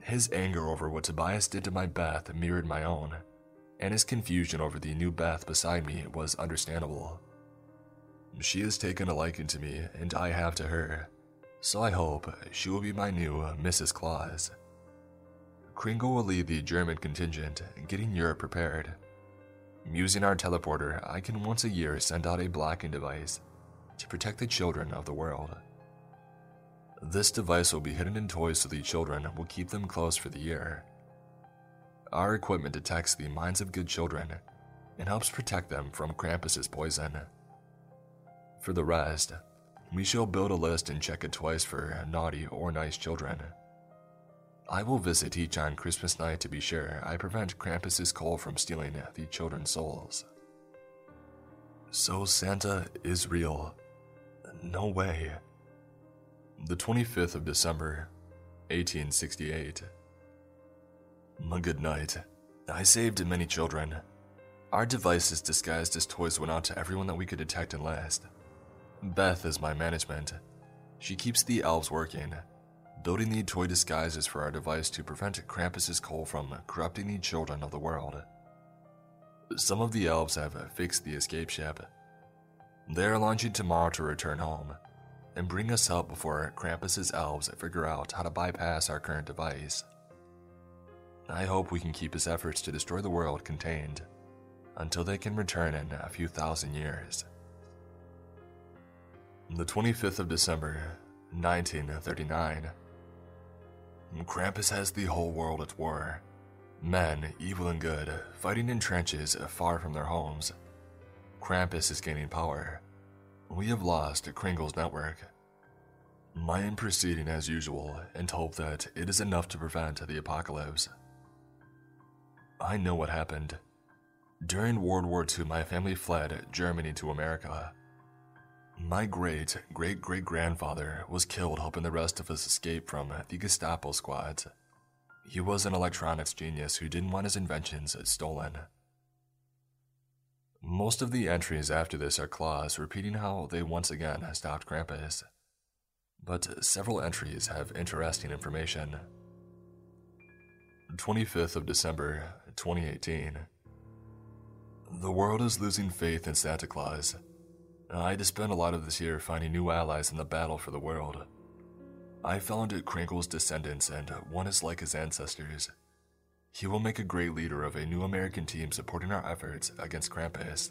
His anger over what Tobias did to my Beth mirrored my own, and his confusion over the new Beth beside me was understandable. She has taken a liking to me, and I have to her, so I hope she will be my new Mrs. Claus. Kringle will lead the German contingent, getting Europe prepared. Using our teleporter, I can once a year send out a blocking device to protect the children of the world. This device will be hidden in toys so the children will keep them close for the year. Our equipment detects the minds of good children and helps protect them from Krampus's poison. For the rest, we shall build a list and check it twice for naughty or nice children. I will visit each on Christmas night to be sure I prevent Krampus's coal from stealing the children's souls. So Santa is real. No way. The 25th of December, 1868. A good night. I saved many children. Our devices disguised as toys went out to everyone that we could detect and last. Beth is my management. She keeps the elves working building the toy disguises for our device to prevent Krampus's coal from corrupting the children of the world. Some of the elves have fixed the escape ship. They are launching tomorrow to return home and bring us help before Krampus's elves figure out how to bypass our current device. I hope we can keep his efforts to destroy the world contained until they can return in a few thousand years. The 25th of December, 1939. Krampus has the whole world at war. Men, evil and good, fighting in trenches far from their homes. Krampus is gaining power. We have lost Kringle's network. I am proceeding as usual and hope that it is enough to prevent the apocalypse. I know what happened. During World War II, my family fled Germany to America. My great great great grandfather was killed helping the rest of us escape from the Gestapo squads. He was an electronics genius who didn't want his inventions stolen. Most of the entries after this are Claus repeating how they once again stopped Krampus. But several entries have interesting information. 25th of December, 2018. The world is losing faith in Santa Claus. I had to spend a lot of this year finding new allies in the battle for the world. I found Kringle's descendants and one is like his ancestors. He will make a great leader of a new American team supporting our efforts against Krampus.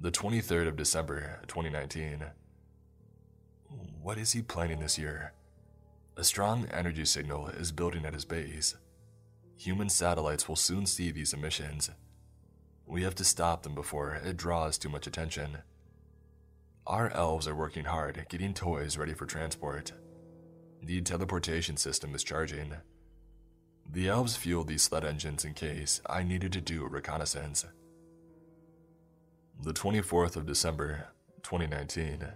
The 23rd of December, 2019. What is he planning this year? A strong energy signal is building at his base. Human satellites will soon see these emissions. We have to stop them before it draws too much attention. Our elves are working hard getting toys ready for transport. The teleportation system is charging. The elves fueled these sled engines in case I needed to do a reconnaissance. The 24th of December, 2019.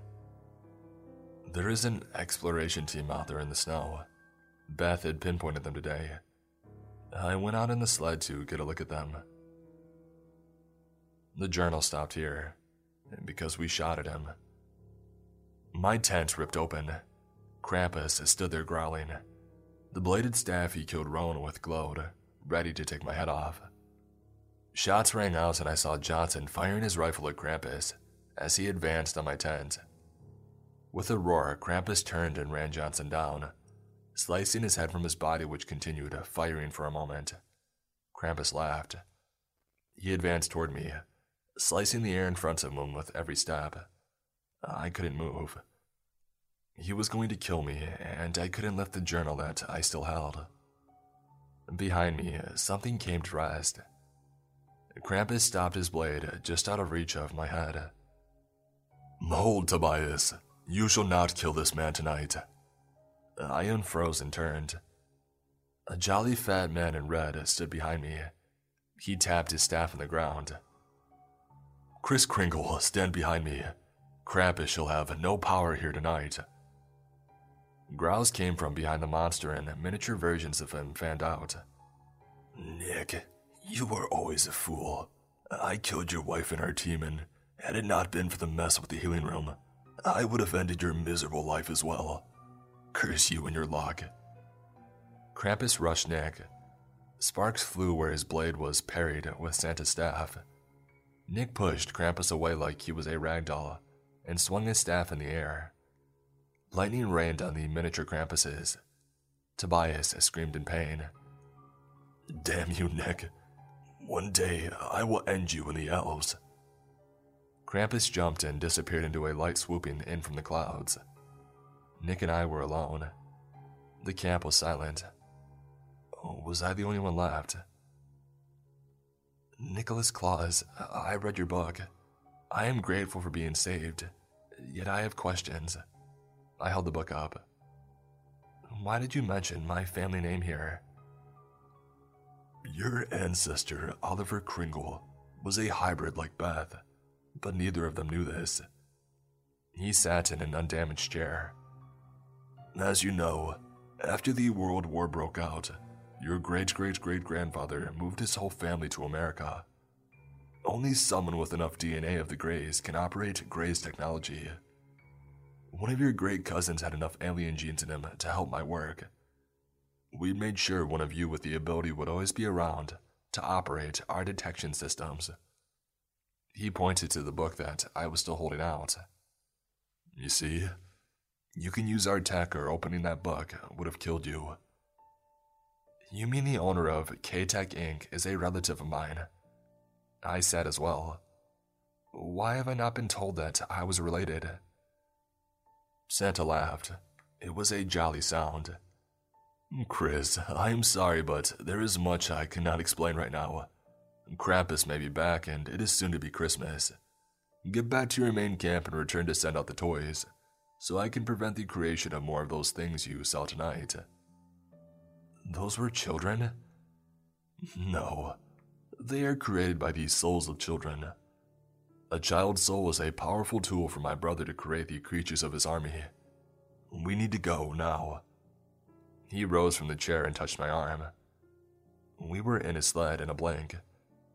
There is an exploration team out there in the snow. Beth had pinpointed them today. I went out in the sled to get a look at them. The journal stopped here because we shot at him. My tent ripped open. Krampus stood there growling. The bladed staff he killed Rohan with glowed, ready to take my head off. Shots rang out and I saw Johnson firing his rifle at Krampus as he advanced on my tent. With a roar, Krampus turned and ran Johnson down, slicing his head from his body, which continued firing for a moment. Krampus laughed. He advanced toward me, slicing the air in front of him with every stab. I couldn't move. He was going to kill me, and I couldn't lift the journal that I still held. Behind me, something came to rest. Krampus stopped his blade just out of reach of my head. Hold, Tobias. You shall not kill this man tonight. I unfroze and turned. A jolly fat man in red stood behind me. He tapped his staff on the ground. Kris Kringle, stand behind me. Krampus shall have no power here tonight. Growls came from behind the monster and miniature versions of him fanned out. Nick, you were always a fool. I killed your wife and our team, and had it not been for the mess with the healing room, I would have ended your miserable life as well. Curse you and your luck. Krampus rushed Nick. Sparks flew where his blade was parried with Santa's staff. Nick pushed Krampus away like he was a rag doll and swung his staff in the air. Lightning rained on the miniature Krampuses. Tobias screamed in pain. Damn you, Nick. One day I will end you and the elves. Krampus jumped and disappeared into a light swooping in from the clouds. Nick and I were alone. The camp was silent. Was I the only one left? Nicholas Claus, I read your book. I am grateful for being saved, yet I have questions. I held the book up. Why did you mention my family name here? Your ancestor, Oliver Kringle, was a hybrid like Beth, but neither of them knew this. He sat in an undamaged chair. As you know, after the World War broke out, your great great great grandfather moved his whole family to America. Only someone with enough DNA of the Greys can operate Grey's technology. One of your great cousins had enough alien genes in him to help my work. We made sure one of you with the ability would always be around to operate our detection systems. He pointed to the book that I was still holding out. You see, you can use our tech or opening that book would have killed you. You mean the owner of K-Tech Inc. is a relative of mine? I said as well. Why have I not been told that I was related? Santa laughed. It was a jolly sound. Chris, I am sorry, but there is much I cannot explain right now. Krampus may be back, and it is soon to be Christmas. Get back to your main camp and return to send out the toys, so I can prevent the creation of more of those things you saw tonight. Those were children? No. They are created by the souls of children. A child's soul is a powerful tool for my brother to create the creatures of his army. We need to go now. He rose from the chair and touched my arm. We were in a sled in a blank,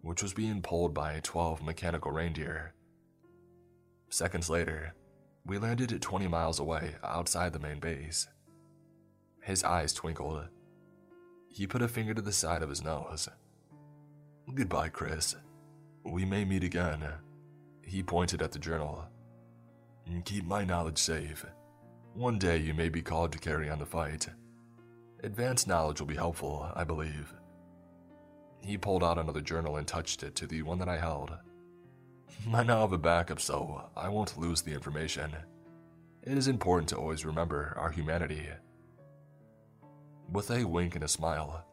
which was being pulled by 12 mechanical reindeer. Seconds later, we landed 20 miles away outside the main base. His eyes twinkled. He put a finger to the side of his nose. Goodbye, Chris. We may meet again. He pointed at the journal. Keep my knowledge safe. One day you may be called to carry on the fight. Advanced knowledge will be helpful, I believe. He pulled out another journal and touched it to the one that I held. I now have a backup, so I won't lose the information. It is important to always remember our humanity. With a wink and a smile,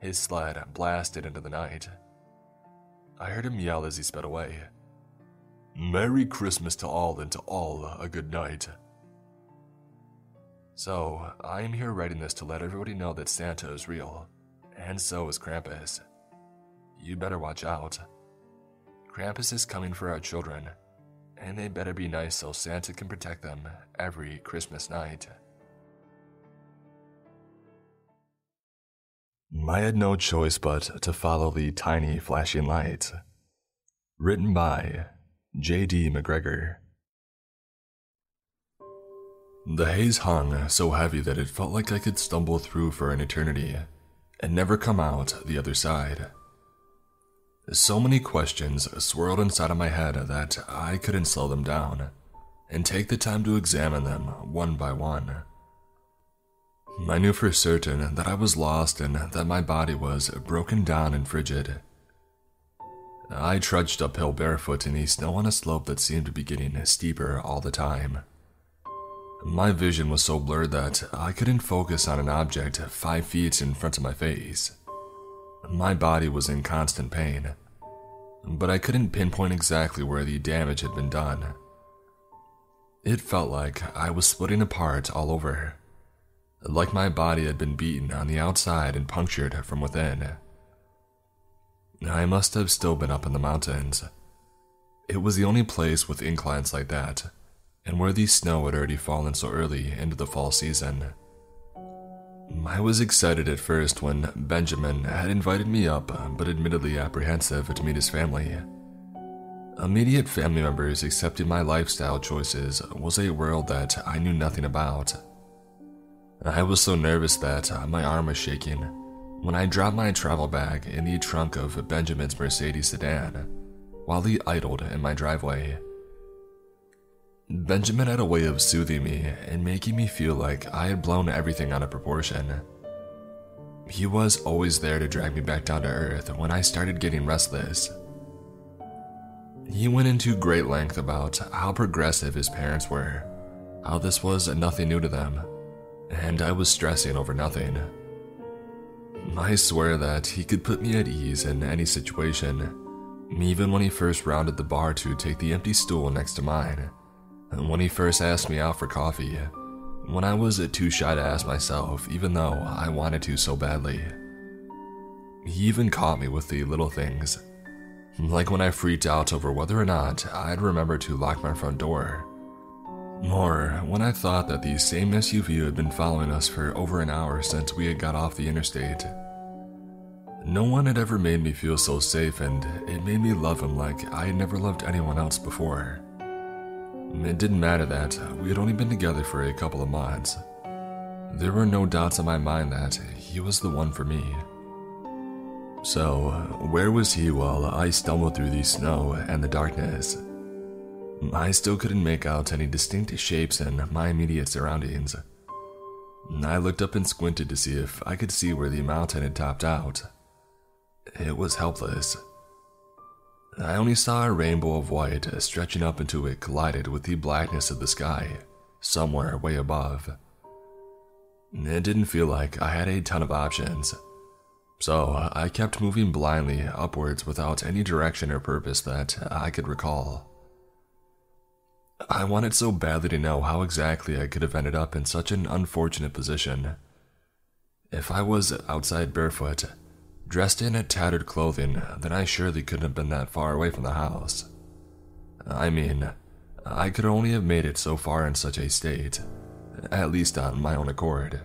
his sled blasted into the night. I heard him yell as he sped away. Merry Christmas to all and to all a good night. So, I am here writing this to let everybody know that Santa is real, and so is Krampus. You better watch out. Krampus is coming for our children, and they better be nice so Santa can protect them every Christmas night. I had no choice but to follow the tiny flashing light. Written by J.D. McGregor. The haze hung so heavy that it felt like I could stumble through for an eternity and never come out the other side. So many questions swirled inside of my head that I couldn't slow them down and take the time to examine them one by one. I knew for certain that I was lost and that my body was broken down and frigid. I trudged uphill barefoot in the snow on a slope that seemed to be getting steeper all the time. My vision was so blurred that I couldn't focus on an object five feet in front of my face. My body was in constant pain, but I couldn't pinpoint exactly where the damage had been done. It felt like I was splitting apart all over, like my body had been beaten on the outside and punctured from within. I must have still been up in the mountains. It was the only place with inclines like that, and where the snow had already fallen so early into the fall season. I was excited at first when Benjamin had invited me up, but admittedly apprehensive to meet his family. Immediate family members accepting my lifestyle choices was a world that I knew nothing about. I was so nervous that uh, my arm was shaking when I dropped my travel bag in the trunk of Benjamin's Mercedes sedan while he idled in my driveway. Benjamin had a way of soothing me and making me feel like I had blown everything out of proportion. He was always there to drag me back down to earth when I started getting restless. He went into great length about how progressive his parents were, how this was nothing new to them, and I was stressing over nothing. I swear that he could put me at ease in any situation, even when he first rounded the bar to take the empty stool next to mine when he first asked me out for coffee, when I was too shy to ask myself, even though I wanted to so badly. He even caught me with the little things, like when I freaked out over whether or not I'd remember to lock my front door. Or when I thought that the same SUV had been following us for over an hour since we had got off the interstate. No one had ever made me feel so safe, and it made me love him like I had never loved anyone else before. It didn't matter that we had only been together for a couple of months. There were no doubts in my mind that he was the one for me. So, where was he while I stumbled through the snow and the darkness? I still couldn't make out any distinct shapes in my immediate surroundings. I looked up and squinted to see if I could see where the mountain had topped out. It was helpless. I only saw a rainbow of white stretching up until it collided with the blackness of the sky, somewhere way above. It didn't feel like I had a ton of options. So I kept moving blindly upwards without any direction or purpose that I could recall. I wanted so badly to know how exactly I could have ended up in such an unfortunate position. If I was outside barefoot, dressed in tattered clothing, then I surely couldn't have been that far away from the house. I mean, I could only have made it so far in such a state, at least on my own accord.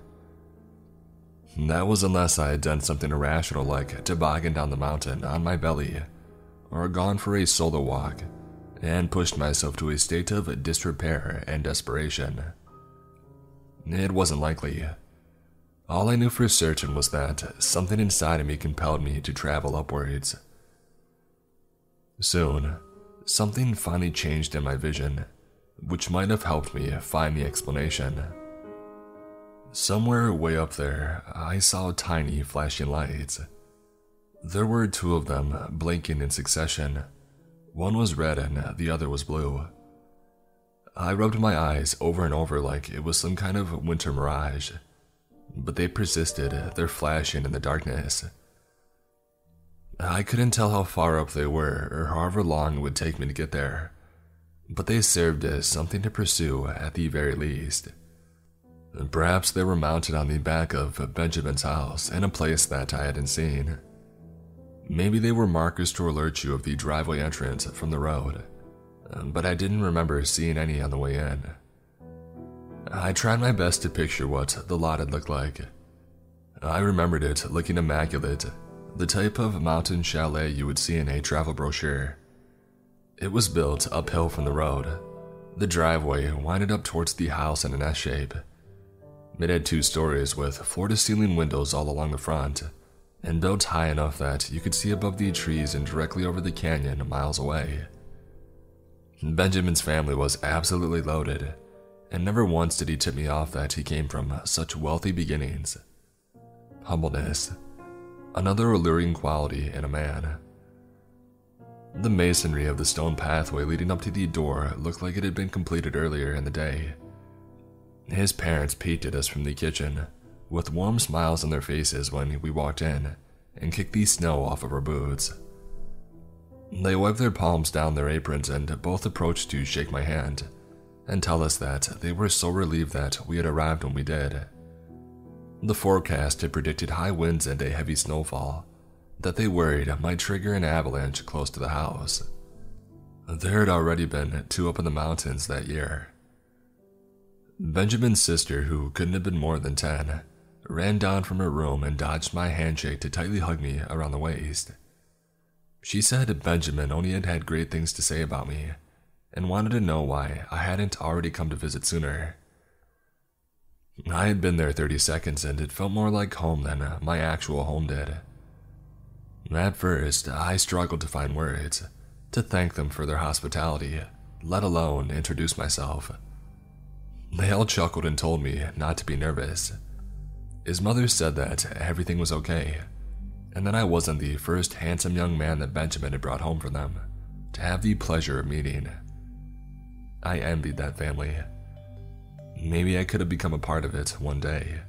That was unless I had done something irrational like toboggan down the mountain on my belly, or gone for a solo walk and pushed myself to a state of disrepair and desperation. It wasn't likely. All I knew for certain was that something inside of me compelled me to travel upwards. Soon, something finally changed in my vision, which might have helped me find the explanation. Somewhere way up there, I saw tiny flashing lights. There were two of them blinking in succession one was red and the other was blue. I rubbed my eyes over and over like it was some kind of winter mirage, but they persisted, their flashing in the darkness. I couldn't tell how far up they were or however long it would take me to get there, but they served as something to pursue at the very least. Perhaps they were mounted on the back of Benjamin's house in a place that I hadn't seen. Maybe they were markers to alert you of the driveway entrance from the road, um, but I didn't remember seeing any on the way in. I tried my best to picture what the lot had looked like. I remembered it looking immaculate, the type of mountain chalet you would see in a travel brochure. It was built uphill from the road. The driveway winded up towards the house in an S shape. It had two stories with floor to ceiling windows all along the front and built high enough that you could see above the trees and directly over the canyon miles away. Benjamin's family was absolutely loaded, and never once did he tip me off that he came from such wealthy beginnings. Humbleness, another alluring quality in a man. The masonry of the stone pathway leading up to the door looked like it had been completed earlier in the day. His parents peeked at us from the kitchen, with warm smiles on their faces when we walked in and kicked the snow off of our boots. They wiped their palms down their aprons and both approached to shake my hand and tell us that they were so relieved that we had arrived when we did. The forecast had predicted high winds and a heavy snowfall that they worried might trigger an avalanche close to the house. There had already been two up in the mountains that year. Benjamin's sister, who couldn't have been more than 10, ran down from her room and dodged my handshake to tightly hug me around the waist. She said Benjamin only had had great things to say about me and wanted to know why I hadn't already come to visit sooner. I had been there 30 seconds and it felt more like home than uh, my actual home did. At first, I struggled to find words to thank them for their hospitality, let alone introduce myself. They all chuckled and told me not to be nervous his mother said that everything was okay, and that I wasn't the first handsome young man that Benjamin had brought home for them to have the pleasure of meeting. I envied that family. Maybe I could have become a part of it one day.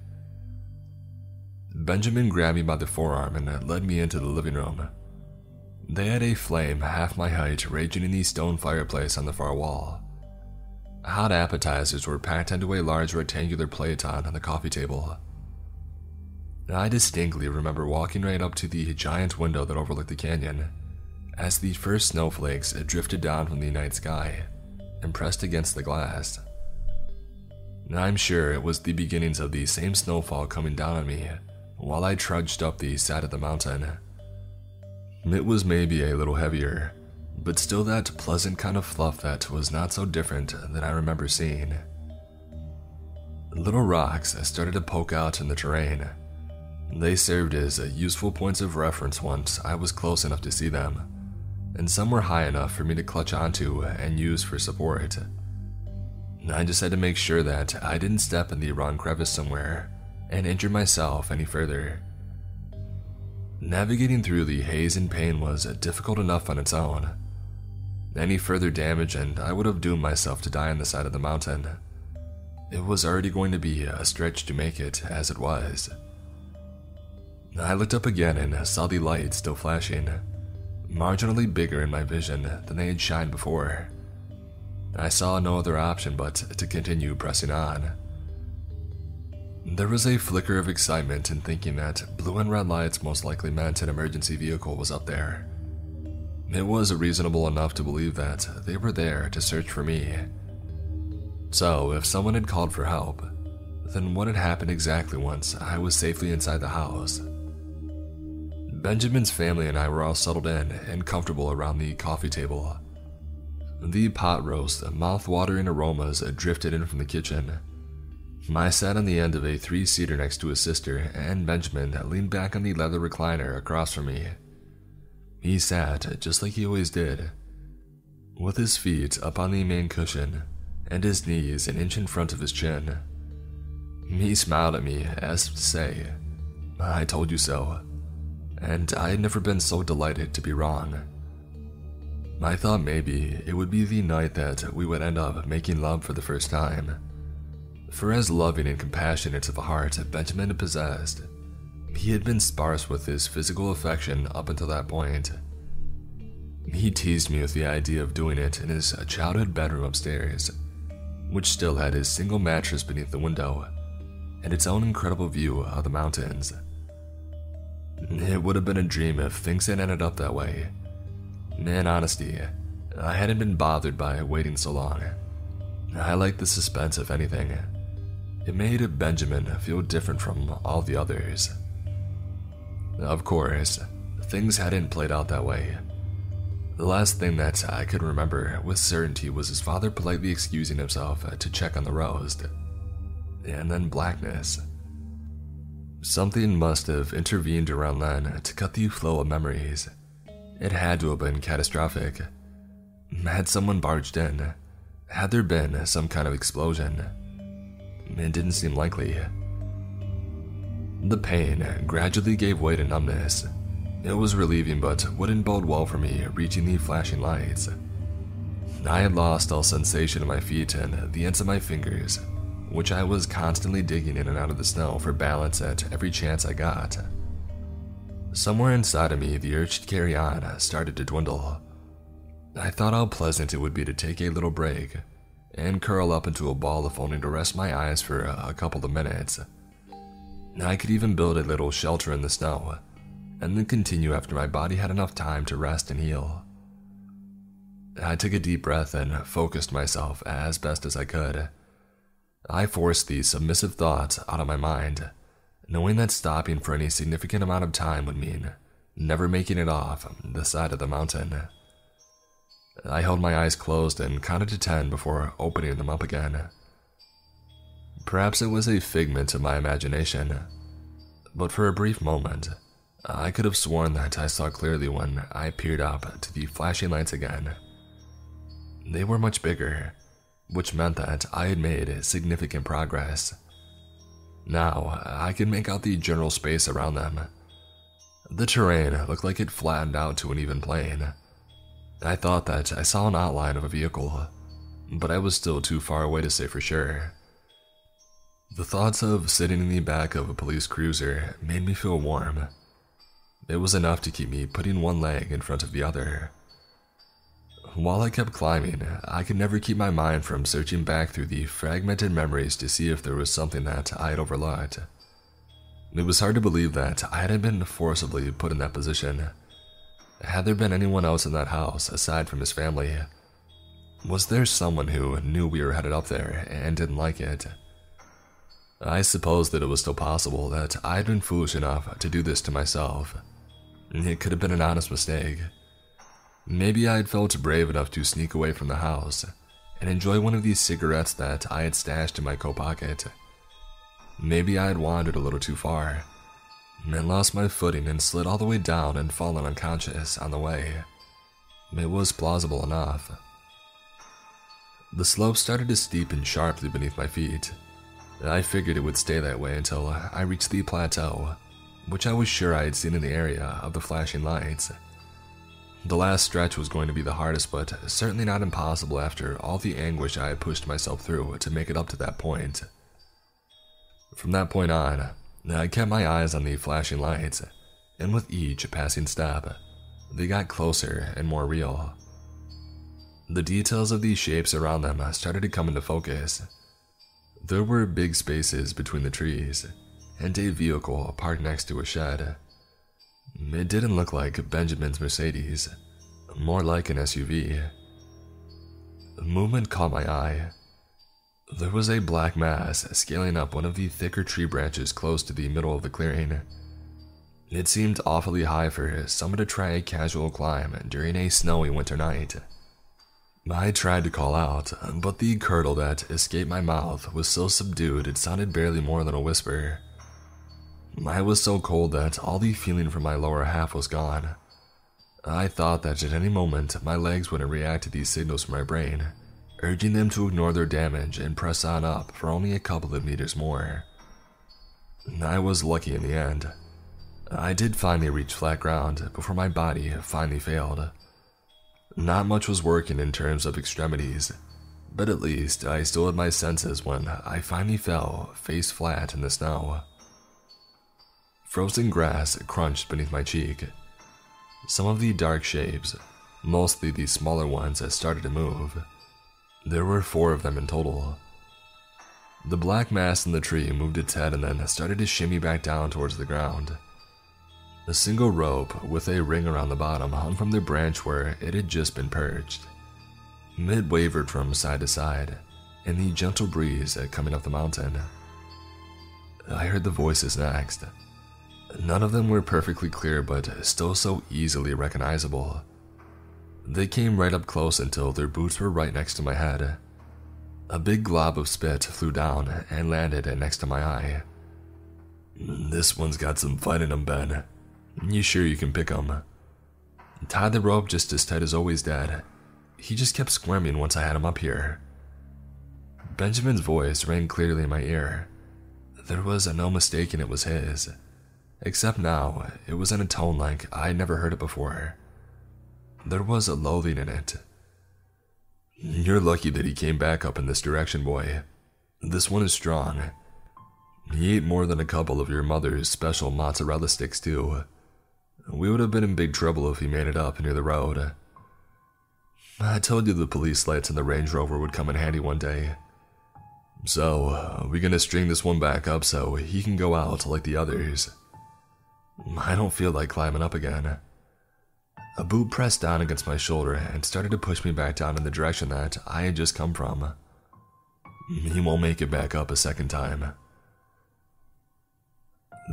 Benjamin grabbed me by the forearm and led me into the living room. They had a flame half my height raging in the stone fireplace on the far wall. Hot appetizers were packed into a large rectangular plate on the coffee table. I distinctly remember walking right up to the giant window that overlooked the canyon as the first snowflakes drifted down from the night sky and pressed against the glass. I'm sure it was the beginnings of the same snowfall coming down on me while I trudged up the side of the mountain. It was maybe a little heavier, but still that pleasant kind of fluff that was not so different than I remember seeing. Little rocks started to poke out in the terrain they served as useful points of reference once I was close enough to see them, and some were high enough for me to clutch onto and use for support. I just had to make sure that I didn't step in the wrong crevice somewhere and injure myself any further. Navigating through the haze and pain was difficult enough on its own. Any further damage, and I would have doomed myself to die on the side of the mountain. It was already going to be a stretch to make it as it was. I looked up again and uh, saw the light still flashing, marginally bigger in my vision than they had shined before. I saw no other option but to continue pressing on. There was a flicker of excitement in thinking that blue and red lights most likely meant an emergency vehicle was up there. It was reasonable enough to believe that they were there to search for me. So, if someone had called for help, then what had happened exactly once I was safely inside the house? Benjamin's family and I were all settled in and comfortable around the coffee table. The pot roast, mouth-watering aromas drifted in from the kitchen. I sat on the end of a three-seater next to his sister, and Benjamin leaned back on the leather recliner across from me. He sat just like he always did, with his feet up on the main cushion and his knees an inch in front of his chin. He smiled at me as to say, I told you so and I had never been so delighted to be wrong. I thought maybe it would be the night that we would end up making love for the first time. For as loving and compassionate of a heart Benjamin possessed, he had been sparse with his physical affection up until that point. He teased me with the idea of doing it in his childhood bedroom upstairs, which still had his single mattress beneath the window and its own incredible view of the mountains. It would have been a dream if things had ended up that way. In honesty, I hadn't been bothered by waiting so long. I liked the suspense, if anything. It made Benjamin feel different from all the others. Of course, things hadn't played out that way. The last thing that I could remember with certainty was his father politely excusing himself to check on the roast. And then blackness. Something must have intervened around then to cut the flow of memories. It had to have been catastrophic. Had someone barged in? Had there been some kind of explosion? It didn't seem likely. The pain gradually gave way to numbness. It was relieving, but wouldn't bode well for me reaching the flashing lights. I had lost all sensation in my feet and the ends of my fingers which I was constantly digging in and out of the snow for balance at every chance I got. Somewhere inside of me, the urge to carry on started to dwindle. I thought how pleasant it would be to take a little break and curl up into a ball if only to rest my eyes for a couple of minutes. I could even build a little shelter in the snow and then continue after my body had enough time to rest and heal. I took a deep breath and focused myself as best as I could. I forced these submissive thoughts out of my mind, knowing that stopping for any significant amount of time would mean never making it off the side of the mountain. I held my eyes closed and counted to ten before opening them up again. Perhaps it was a figment of my imagination, but for a brief moment, I could have sworn that I saw clearly when I peered up to the flashing lights again. They were much bigger, which meant that I had made significant progress. Now, I could make out the general space around them. The terrain looked like it flattened out to an even plane. I thought that I saw an outline of a vehicle, but I was still too far away to say for sure. The thoughts of sitting in the back of a police cruiser made me feel warm. It was enough to keep me putting one leg in front of the other. While I kept climbing, I could never keep my mind from searching back through the fragmented memories to see if there was something that I had overlooked. It was hard to believe that I hadn't been forcibly put in that position. Had there been anyone else in that house aside from his family? Was there someone who knew we were headed up there and didn't like it? I suppose that it was still possible that I had been foolish enough to do this to myself. It could have been an honest mistake. Maybe I had felt brave enough to sneak away from the house and enjoy one of these cigarettes that I had stashed in my coat pocket. Maybe I had wandered a little too far and lost my footing and slid all the way down and fallen unconscious on the way. It was plausible enough. The slope started to steepen sharply beneath my feet. I figured it would stay that way until I reached the plateau, which I was sure I had seen in the area of the flashing lights. The last stretch was going to be the hardest, but certainly not impossible after all the anguish I had pushed myself through to make it up to that point. From that point on, I kept my eyes on the flashing lights, and with each passing step, they got closer and more real. The details of these shapes around them started to come into focus. There were big spaces between the trees, and a vehicle parked next to a shed. It didn't look like Benjamin's Mercedes, more like an SUV. Movement caught my eye. There was a black mass scaling up one of the thicker tree branches close to the middle of the clearing. It seemed awfully high for someone to try a casual climb during a snowy winter night. I tried to call out, but the curdle that escaped my mouth was so subdued it sounded barely more than a whisper. I was so cold that all the feeling from my lower half was gone. I thought that at any moment my legs wouldn't react to these signals from my brain, urging them to ignore their damage and press on up for only a couple of meters more. I was lucky in the end. I did finally reach flat ground before my body finally failed. Not much was working in terms of extremities, but at least I still had my senses when I finally fell face flat in the snow. Frozen grass crunched beneath my cheek. Some of the dark shapes, mostly the smaller ones, had started to move. There were four of them in total. The black mass in the tree moved its head and then started to shimmy back down towards the ground. A single rope with a ring around the bottom hung from the branch where it had just been perched. It wavered from side to side in the gentle breeze coming up the mountain. I heard the voices next, None of them were perfectly clear, but still so easily recognizable. They came right up close until their boots were right next to my head. A big glob of spit flew down and landed next to my eye. This one's got some fight in him, Ben. You sure you can pick him? Tied the rope just as tight as always, Dad. He just kept squirming once I had him up here. Benjamin's voice rang clearly in my ear. There was no mistaking it was his. Except now, it was in a tone like I'd never heard it before. There was a loathing in it. You're lucky that he came back up in this direction, boy. This one is strong. He ate more than a couple of your mother's special mozzarella sticks, too. We would have been in big trouble if he made it up near the road. I told you the police lights in the Range Rover would come in handy one day. So, we're gonna string this one back up so he can go out like the others. I don't feel like climbing up again. A boot pressed down against my shoulder and started to push me back down in the direction that I had just come from. He won't make it back up a second time.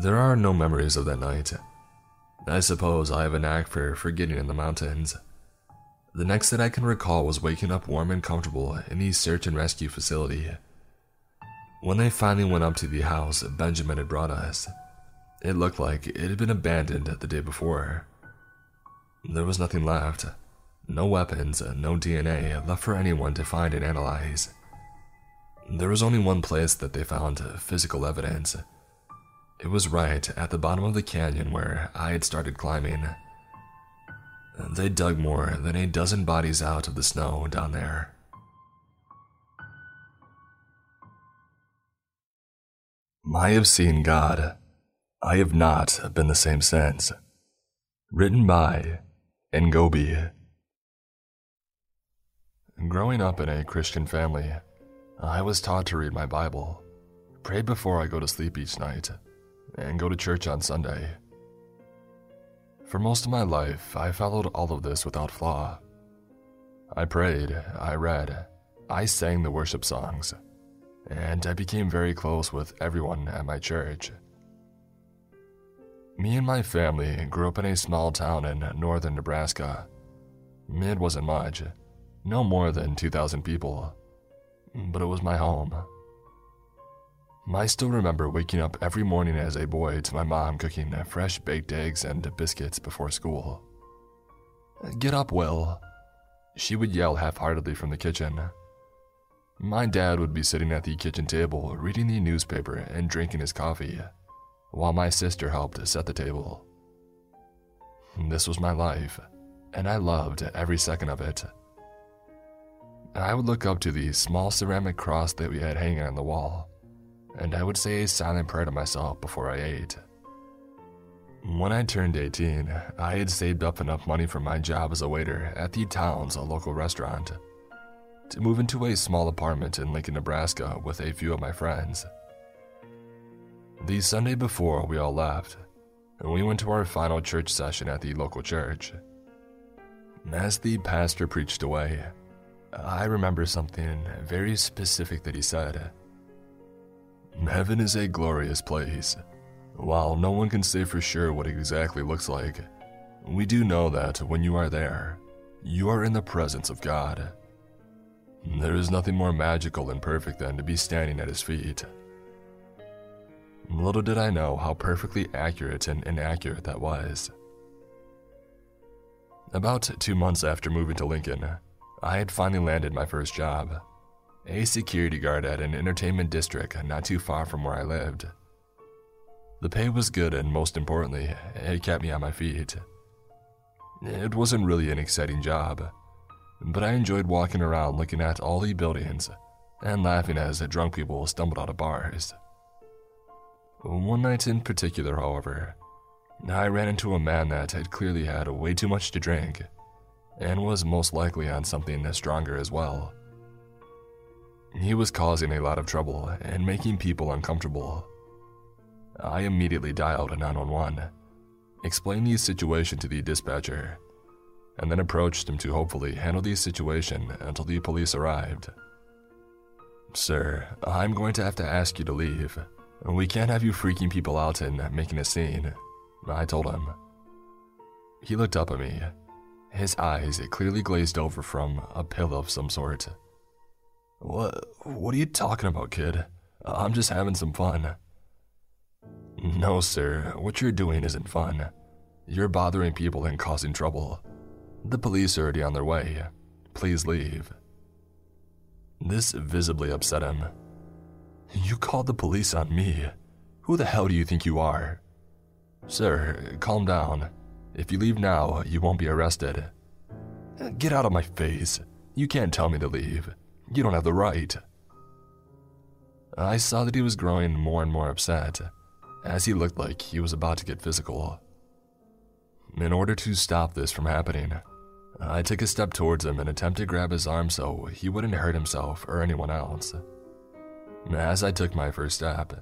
There are no memories of that night. I suppose I have a knack for forgetting in the mountains. The next that I can recall was waking up warm and comfortable in the search and rescue facility. When they finally went up to the house Benjamin had brought us, it looked like it had been abandoned the day before. There was nothing left. No weapons, no DNA left for anyone to find and analyze. There was only one place that they found physical evidence. It was right at the bottom of the canyon where I had started climbing. They dug more than a dozen bodies out of the snow down there. Have seen God. I have not been the same since. Written by Ngobi. Growing up in a Christian family, I was taught to read my Bible, pray before I go to sleep each night, and go to church on Sunday. For most of my life, I followed all of this without flaw. I prayed, I read, I sang the worship songs, and I became very close with everyone at my church. Me and my family grew up in a small town in northern Nebraska. It wasn't much, no more than 2,000 people, but it was my home. I still remember waking up every morning as a boy to my mom cooking fresh baked eggs and biscuits before school. Get up, Will. She would yell half heartedly from the kitchen. My dad would be sitting at the kitchen table reading the newspaper and drinking his coffee while my sister helped set the table. This was my life, and I loved every second of it. I would look up to the small ceramic cross that we had hanging on the wall, and I would say a silent prayer to myself before I ate. When I turned 18, I had saved up enough money from my job as a waiter at the town's local restaurant to move into a small apartment in Lincoln, Nebraska with a few of my friends. The Sunday before we all left, and we went to our final church session at the local church. As the pastor preached away, I remember something very specific that he said. Heaven is a glorious place. While no one can say for sure what it exactly looks like, we do know that when you are there, you are in the presence of God. There is nothing more magical and perfect than to be standing at his feet. Little did I know how perfectly accurate and inaccurate that was. About two months after moving to Lincoln, I had finally landed my first job a security guard at an entertainment district not too far from where I lived. The pay was good, and most importantly, it kept me on my feet. It wasn't really an exciting job, but I enjoyed walking around looking at all the buildings and laughing as drunk people stumbled out of bars. One night in particular, however, I ran into a man that had clearly had way too much to drink and was most likely on something stronger as well. He was causing a lot of trouble and making people uncomfortable. I immediately dialed 911, explained the situation to the dispatcher, and then approached him to hopefully handle the situation until the police arrived. Sir, I'm going to have to ask you to leave. We can't have you freaking people out and making a scene, I told him. He looked up at me his eyes clearly glazed over from a pill of some sort. What, what are you talking about, kid? I'm just having some fun. No, sir, what you're doing isn't fun. You're bothering people and causing trouble. The police are already on their way. Please leave. This visibly upset him. You called the police on me. Who the hell do you think you are? Sir, calm down. If you leave now, you won't be arrested. Get out of my face. You can't tell me to leave. You don't have the right. I saw that he was growing more and more upset, as he looked like he was about to get physical. In order to stop this from happening, I took a step towards him and attempted to grab his arm so he wouldn't hurt himself or anyone else. As I took my first step,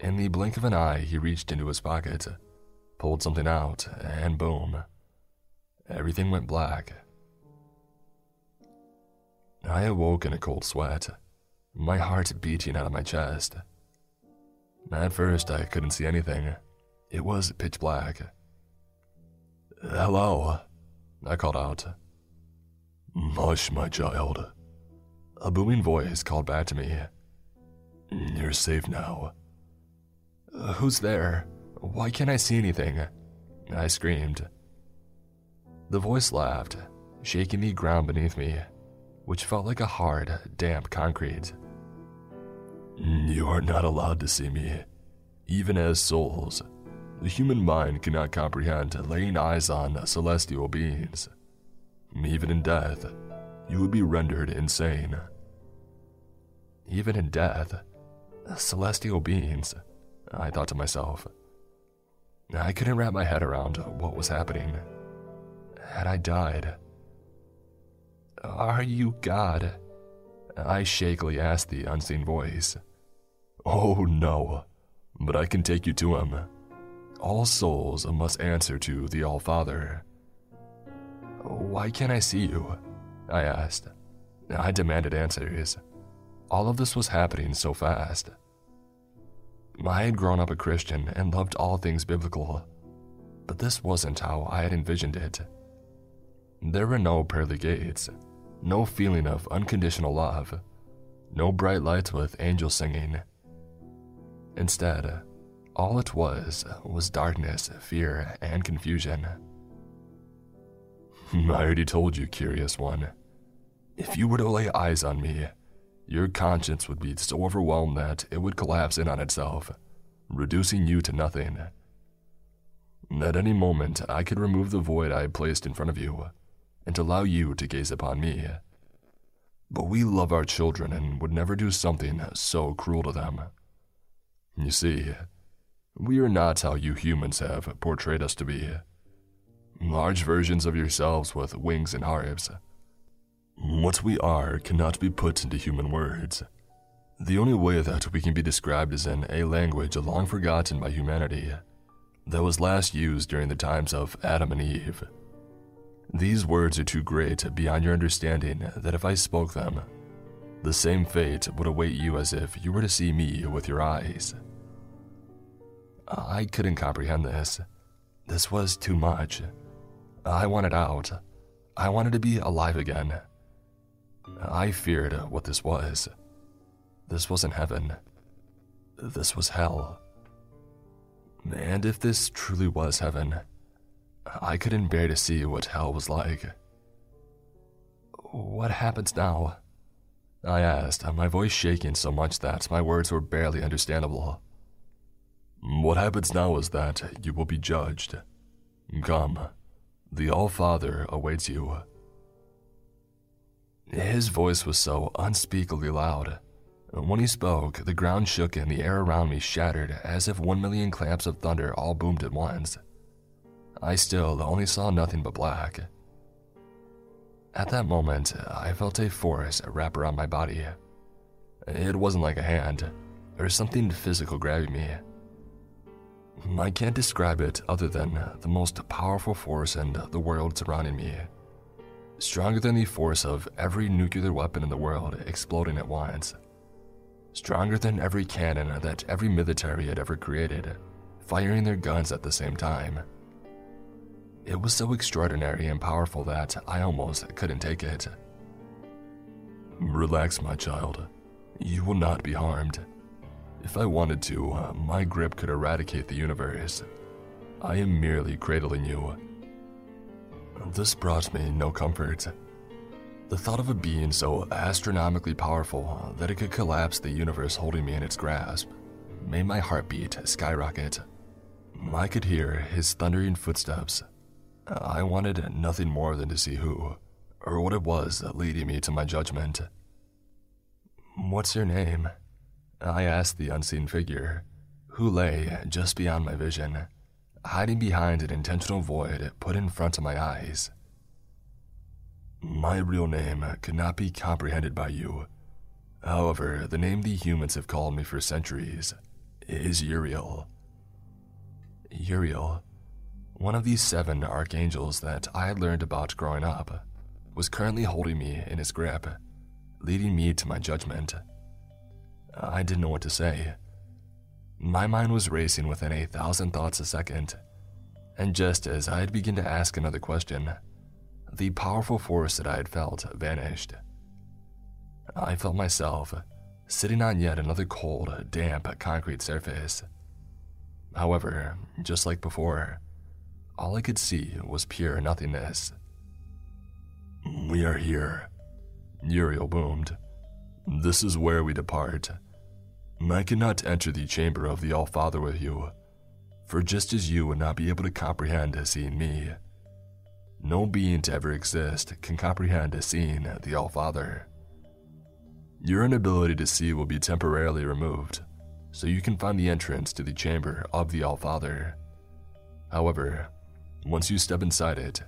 in the blink of an eye, he reached into his pocket pulled something out, and boom, everything went black. I awoke in a cold sweat, my heart beating out of my chest. At first, I couldn't see anything. It was pitch black. Hello, I called out. Mush, my child. A booming voice called back to me. You're safe now. Uh, who's there? Why can't I see anything? I screamed. The voice laughed, shaking the ground beneath me, which felt like a hard, damp concrete. You are not allowed to see me. Even as souls, the human mind cannot comprehend laying eyes on celestial beings. Even in death, you would be rendered insane. Even in death, celestial beings, I thought to myself. I couldn't wrap my head around what was happening. Had I died? Are you God? I shakily asked the unseen voice. Oh no, but I can take you to him. All souls must answer to the All Father. Why can't I see you? I asked. I demanded answers. All of this was happening so fast. I had grown up a Christian and loved all things biblical, but this wasn't how I had envisioned it. There were no pearly gates, no feeling of unconditional love, no bright lights with angels singing. Instead, all it was was darkness, fear, and confusion. I already told you, curious one. If you were to lay eyes on me, your conscience would be so overwhelmed that it would collapse in on itself, reducing you to nothing. At any moment, I could remove the void I placed in front of you and allow you to gaze upon me. But we love our children and would never do something so cruel to them. You see, we are not how you humans have portrayed us to be. Large versions of yourselves with wings and harps. What we are cannot be put into human words. The only way that we can be described is in a language long forgotten by humanity that was last used during the times of Adam and Eve. These words are too great beyond your understanding that if I spoke them, the same fate would await you as if you were to see me with your eyes. I couldn't comprehend this. This was too much. I wanted out. I wanted to be alive again. I feared what this was. This wasn't heaven. This was hell. And if this truly was heaven, I couldn't bear to see what hell was like. What happens now? I asked, my voice shaking so much that my words were barely understandable. What happens now is that you will be judged. Come, the All Father awaits you. His voice was so unspeakably loud. When he spoke, the ground shook and the air around me shattered as if one million claps of thunder all boomed at once. I still only saw nothing but black. At that moment, I felt a force wrap around my body. It wasn't like a hand or something physical grabbing me. I can't describe it other than the most powerful force in the world surrounding me. Stronger than the force of every nuclear weapon in the world exploding at once. Stronger than every cannon that every military had ever created, firing their guns at the same time. It was so extraordinary and powerful that I almost couldn't take it. Relax, my child. You will not be harmed. If I wanted to, my grip could eradicate the universe. I am merely cradling you. This brought me no comfort. The thought of a being so astronomically powerful that it could collapse the universe holding me in its grasp made my heartbeat skyrocket. I could hear his thundering footsteps I wanted nothing more than to see who, or what it was leading me to my judgment. What's your name? I asked the unseen figure, who lay just beyond my vision, hiding behind an intentional void put in front of my eyes. My real name could not be comprehended by you. However, the name the humans have called me for centuries is Uriel. Uriel one of these seven archangels that I had learned about growing up was currently holding me in his grip, leading me to my judgment. I didn't know what to say. My mind was racing within a thousand thoughts a second, and just as I had begun to ask another question, the powerful force that I had felt vanished. I felt myself sitting on yet another cold, damp concrete surface. However, just like before, all I could see was pure nothingness. We are here, Uriel boomed. This is where we depart. I cannot enter the chamber of the All Father with you, for just as you would not be able to comprehend seeing me, no being to ever exist can comprehend seeing the All Father. Your inability to see will be temporarily removed, so you can find the entrance to the chamber of the All Father. However, once you step inside it,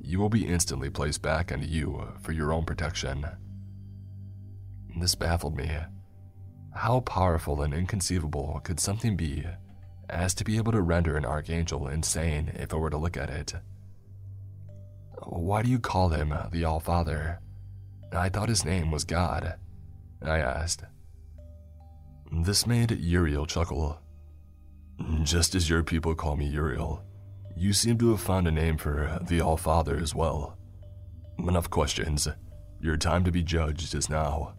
you will be instantly placed back onto you for your own protection. This baffled me. How powerful and inconceivable could something be as to be able to render an archangel insane if I were to look at it? Why do you call him the All Father? I thought his name was God, I asked. This made Uriel chuckle. Just as your people call me Uriel, you seem to have found a name for the All Father as well. Enough questions. Your time to be judged is now.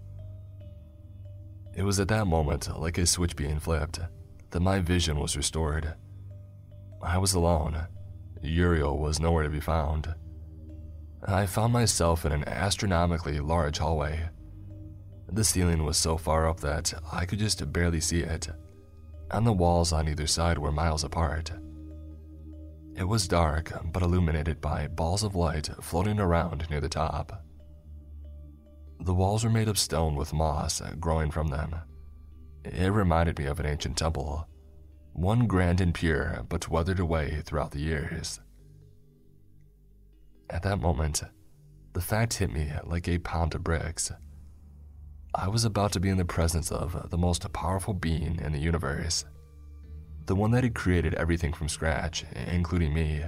It was at that moment, like a switch being flipped, that my vision was restored. I was alone. Uriel was nowhere to be found. I found myself in an astronomically large hallway. The ceiling was so far up that I could just barely see it, and the walls on either side were miles apart. It was dark, but illuminated by balls of light floating around near the top. The walls were made of stone with moss uh, growing from them. It reminded me of an ancient temple, one grand and pure, but weathered away throughout the years. At that moment, the fact hit me like a pound of bricks. I was about to be in the presence of the most powerful being in the universe, the one that had created everything from scratch, including me.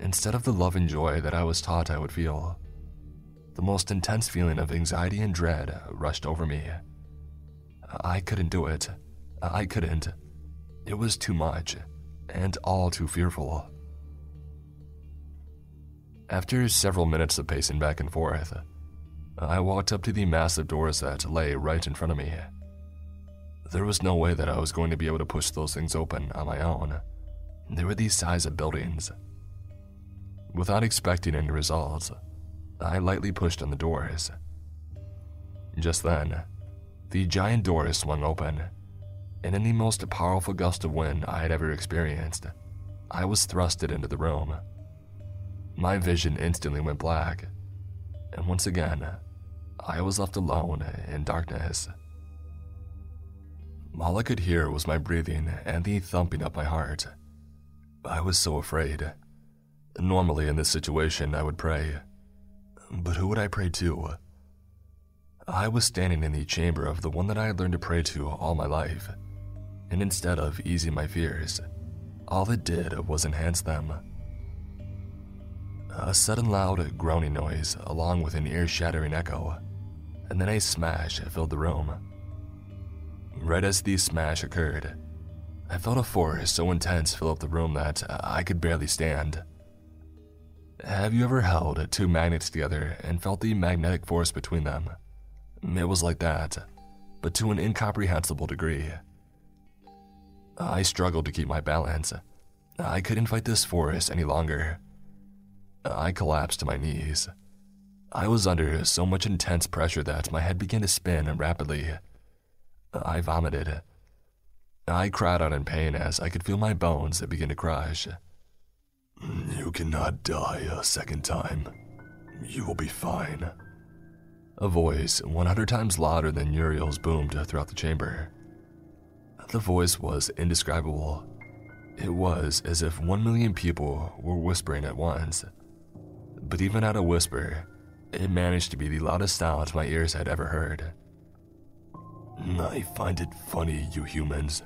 Instead of the love and joy that I was taught I would feel, the most intense feeling of anxiety and dread rushed over me. I couldn't do it. I couldn't. It was too much, and all too fearful. After several minutes of pacing back and forth, I walked up to the massive doors that lay right in front of me. There was no way that I was going to be able to push those things open on my own. They were the size of buildings. Without expecting any results, I lightly pushed on the doors. Just then, the giant doors swung open, and in the most powerful gust of wind I had ever experienced, I was thrusted into the room. My vision instantly went black, and once again, I was left alone in darkness. All I could hear was my breathing and the thumping of my heart. I was so afraid. Normally, in this situation, I would pray. But who would I pray to? I was standing in the chamber of the one that I had learned to pray to all my life, and instead of easing my fears, all it did was enhance them. A sudden loud groaning noise, along with an ear shattering echo, and then a smash filled the room. Right as the smash occurred, I felt a force so intense fill up the room that I could barely stand. Have you ever held two magnets together and felt the magnetic force between them? It was like that, but to an incomprehensible degree. I struggled to keep my balance. I couldn't fight this force any longer. I collapsed to my knees. I was under so much intense pressure that my head began to spin rapidly. I vomited. I cried out in pain as I could feel my bones begin to crush. You cannot die a second time. You will be fine. A voice 100 times louder than Uriel's boomed throughout the chamber. The voice was indescribable. It was as if one million people were whispering at once. But even at a whisper, it managed to be the loudest sound my ears had ever heard. I find it funny, you humans.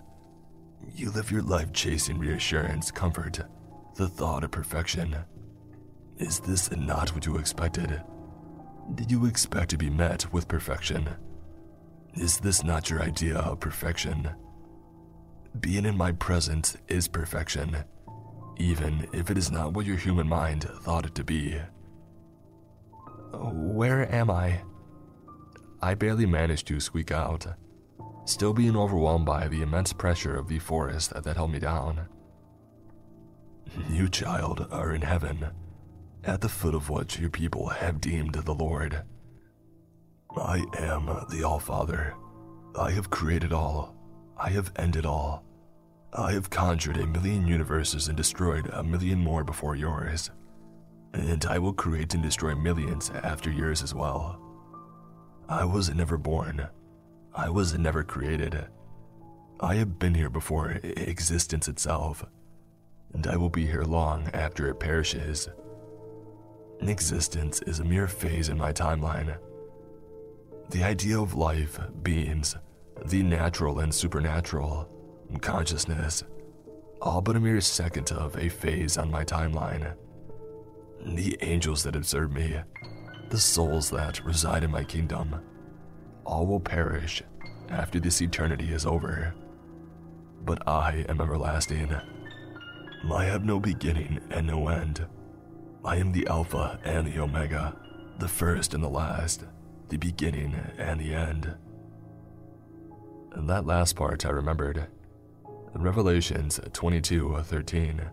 You live your life chasing reassurance, comfort, the thought of perfection. Is this not what you expected? Did you expect to be met with perfection? Is this not your idea of perfection? Being in my presence is perfection, even if it is not what your human mind thought it to be. Where am I? I barely managed to squeak out, still being overwhelmed by the immense pressure of the forest that held me down. You, child, are in heaven, at the foot of what your people have deemed the Lord. I am the All-Father. I have created all. I have ended all. I have conjured a million universes and destroyed a million more before yours. And I will create and destroy millions after yours as well. I was never born. I was never created. I have been here before existence itself, and I will be here long after it perishes. Existence is a mere phase in my timeline. The idea of life, beings, the natural and supernatural, consciousness, all but a mere second of a phase on my timeline. The angels that observe me, the souls that reside in my kingdom, all will perish after this eternity is over. But I am everlasting. I have no beginning and no end. I am the Alpha and the Omega, the first and the last, the beginning and the end. And that last part I remembered. In Revelations 22:13.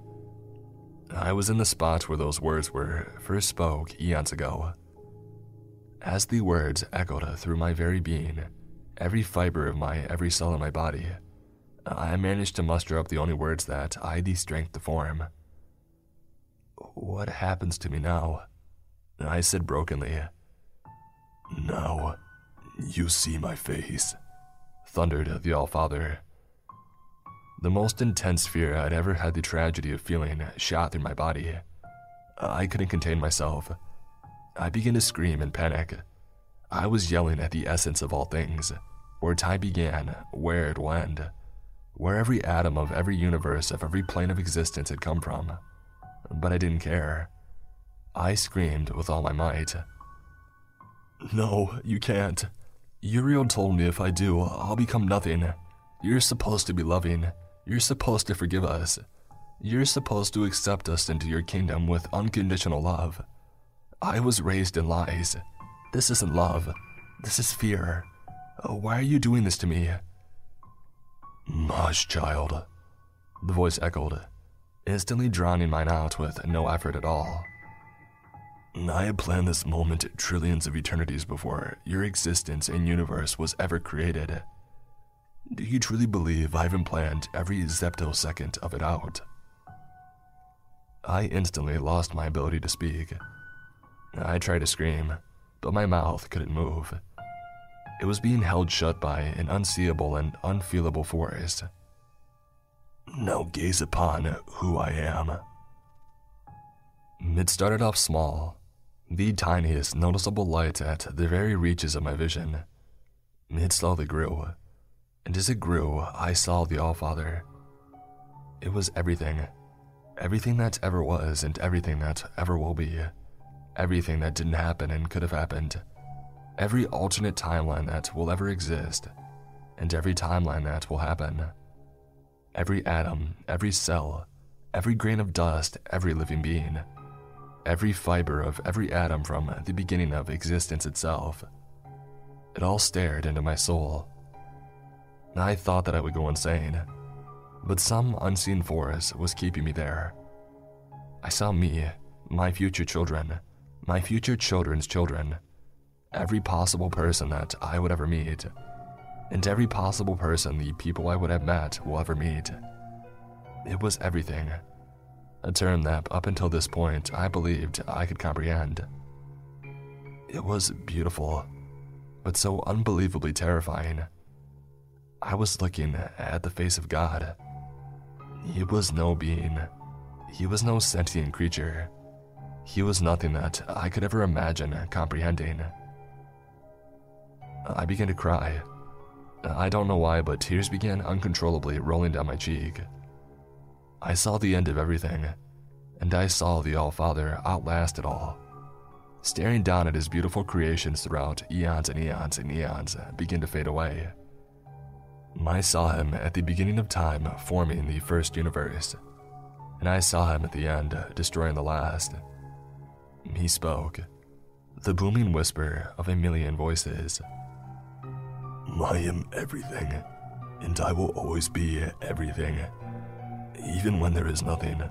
I was in the spot where those words were first spoke eons ago. As the words echoed through my very being, every fiber of my every cell in my body, I managed to muster up the only words that I the strength to form What happens to me now? I said brokenly. Now, you see my face, thundered the Allfather. The most intense fear I'd ever had the tragedy of feeling shot through my body. I couldn't contain myself. I began to scream in panic. I was yelling at the essence of all things, where time began, where it end, where every atom of every universe of every plane of existence had come from. But I didn't care. I screamed with all my might. No, you can't. Uriel told me if I do, I'll become nothing. You're supposed to be loving. You're supposed to forgive us. You're supposed to accept us into your kingdom with unconditional love. I was raised in lies. This isn't love. This is fear. Oh, why are you doing this to me? Mush, child. The voice echoed, instantly drowning mine out with no effort at all. I had planned this moment trillions of eternities before your existence and universe was ever created. Do you truly believe I haven't planned every zeptosecond of it out? I instantly lost my ability to speak. I tried to scream, but my mouth couldn't move. It was being held shut by an unseeable and unfeelable force. Now gaze upon who I am. It started off small, the tiniest noticeable light at the very reaches of my vision. It slowly grew, and as it grew, I saw the All Father. It was everything. Everything that ever was and everything that ever will be. Everything that didn't happen and could have happened. Every alternate timeline that will ever exist. And every timeline that will happen. Every atom, every cell, every grain of dust, every living being every fiber of every atom from the beginning of existence itself. It all stared into my soul. I thought that I would go insane, but some unseen force was keeping me there. I saw me, my future children, my future children's children, every possible person that I would ever meet, and every possible person the people I would have met will ever meet. It was everything a term that, up until this point, I believed I could comprehend. It was beautiful, but so unbelievably terrifying. I was looking at the face of God. He was no being, he was no sentient creature. He was nothing that I could ever imagine comprehending. I began to cry. I don't know why, but tears began uncontrollably rolling down my cheek. I saw the end of everything, and I saw the All-Father outlast it all. Staring down at his beautiful creations throughout eons and eons and eons begin to fade away. I saw him at the beginning of time forming the first universe, and I saw him at the end destroying the last. He spoke, the booming whisper of a million voices. I am everything, and I will always be everything even when there is nothing,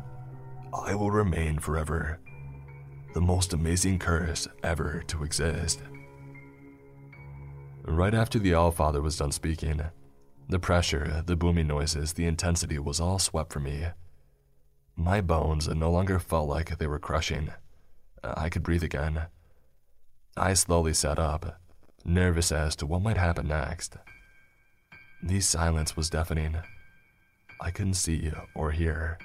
I will remain forever. The most amazing curse ever to exist. Right after the Allfather was done speaking, the pressure, the booming noises, the intensity was all swept from me. My bones no longer felt like they were crushing. I could breathe again. I slowly sat up, nervous as to what might happen next. The silence was deafening. I couldn't see or hear.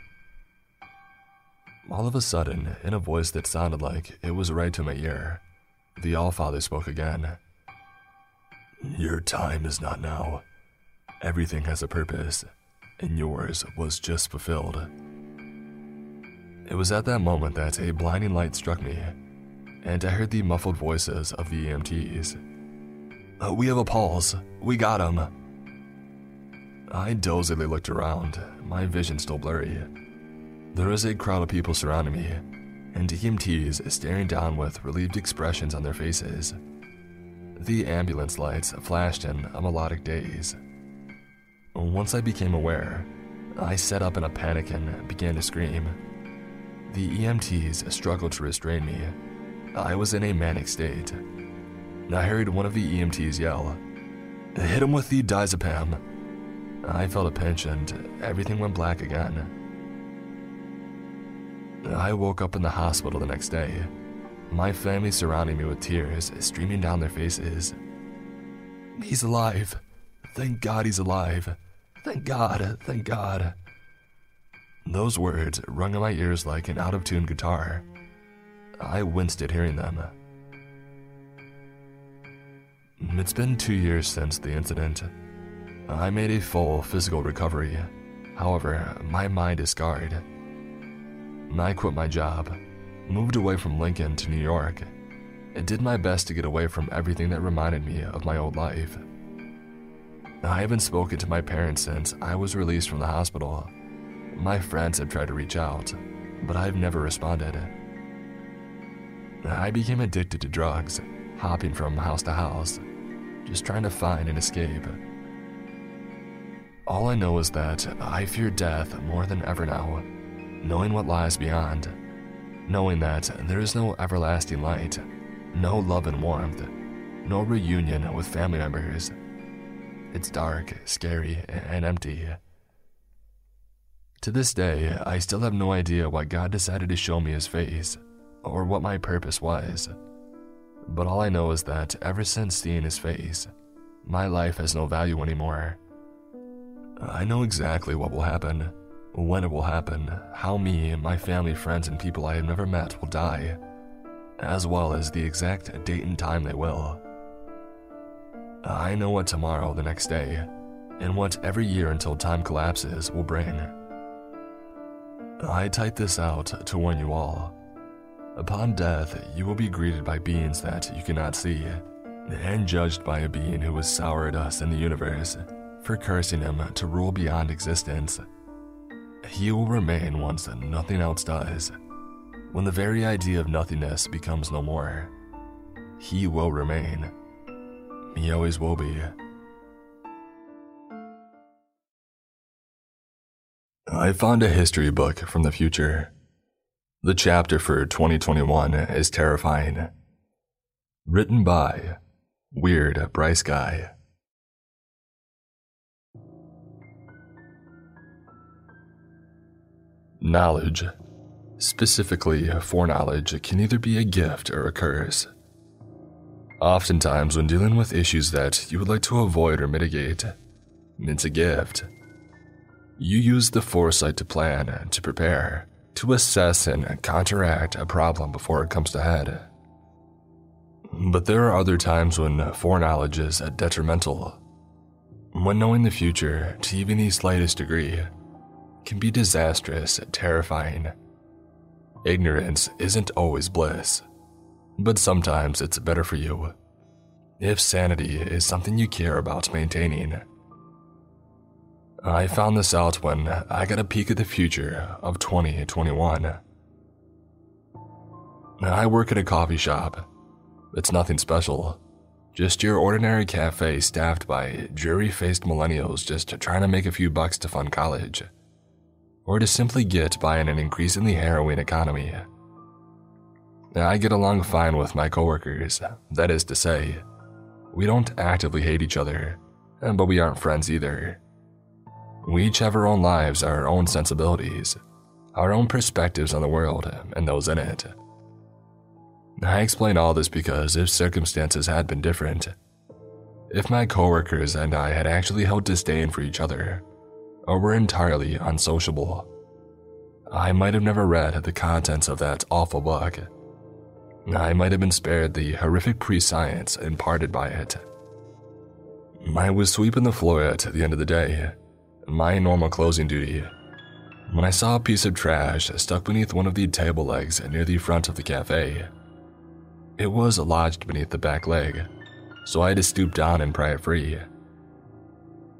All of a sudden, in a voice that sounded like it was right to my ear, the Allfather spoke again. Your time is not now. Everything has a purpose, and yours was just fulfilled. It was at that moment that a blinding light struck me, and I heard the muffled voices of the EMTs. Uh, we have a pulse. We got him. I dozily looked around, my vision still blurry. There is a crowd of people surrounding me, and EMTs staring down with relieved expressions on their faces. The ambulance lights flashed in a melodic daze. Once I became aware, I sat up in a panic and began to scream. The EMTs struggled to restrain me. I was in a manic state. I heard one of the EMTs yell, uh, Hit him with the diazepam. I felt a pinch and everything went black again. I woke up in the hospital the next day, my family surrounding me with tears streaming down their faces. He's alive. Thank God he's alive. Thank God, thank God. Those words rung in my ears like an out of tune guitar. I winced at hearing them. It's been two years since the incident. I made a full physical recovery. However, my mind is scarred. I quit my job, moved away from Lincoln to New York, and did my best to get away from everything that reminded me of my old life. I haven't spoken to my parents since I was released from the hospital. My friends have tried to reach out, but I've never responded. I became addicted to drugs, hopping from house to house, just trying to find an escape. All I know is that I fear death more than ever now, knowing what lies beyond, knowing that there is no everlasting light, no love and warmth, no reunion with family members. It's dark, scary, and empty. To this day, I still have no idea why God decided to show me his face, or what my purpose was. But all I know is that ever since seeing his face, my life has no value anymore. I know exactly what will happen, when it will happen, how me, my family, friends, and people I have never met will die, as well as the exact date and time they will. I know what tomorrow, the next day, and what every year until time collapses will bring. I type this out to warn you all. Upon death, you will be greeted by beings that you cannot see, and judged by a being who was has soured us in the universe for cursing him to rule beyond existence. He will remain once nothing else does. When the very idea of nothingness becomes no more, he will remain. He always will be. I found a history book from the future. The chapter for 2021 is terrifying. Written by Weird Bryce Guy. Knowledge, specifically foreknowledge, can either be a gift or a curse. Oftentimes, when dealing with issues that you would like to avoid or mitigate, it's a gift. You use the foresight to plan, and to prepare, to assess and counteract a problem before it comes to head. But there are other times when foreknowledge is detrimental. When knowing the future, to even the slightest degree, can be disastrous, terrifying. Ignorance isn't always bliss, but sometimes it's better for you. If sanity is something you care about maintaining. I found this out when I got a peek at the future of 2021. I work at a coffee shop. It's nothing special, just your ordinary cafe staffed by dreary faced millennials just trying to make a few bucks to fund college or to simply get by in an increasingly harrowing economy. I get along fine with my coworkers, that is to say, we don't actively hate each other, but we aren't friends either. We each have our own lives, our own sensibilities, our own perspectives on the world and those in it. I explain all this because if circumstances had been different, if my coworkers and I had actually held disdain for each other, or were entirely unsociable. I might have never read the contents of that awful book. I might have been spared the horrific pre science imparted by it. I was sweeping the floor at the end of the day, my normal closing duty, when I saw a piece of trash stuck beneath one of the table legs near the front of the cafe. It was lodged beneath the back leg, so I had to stoop down and pry it free.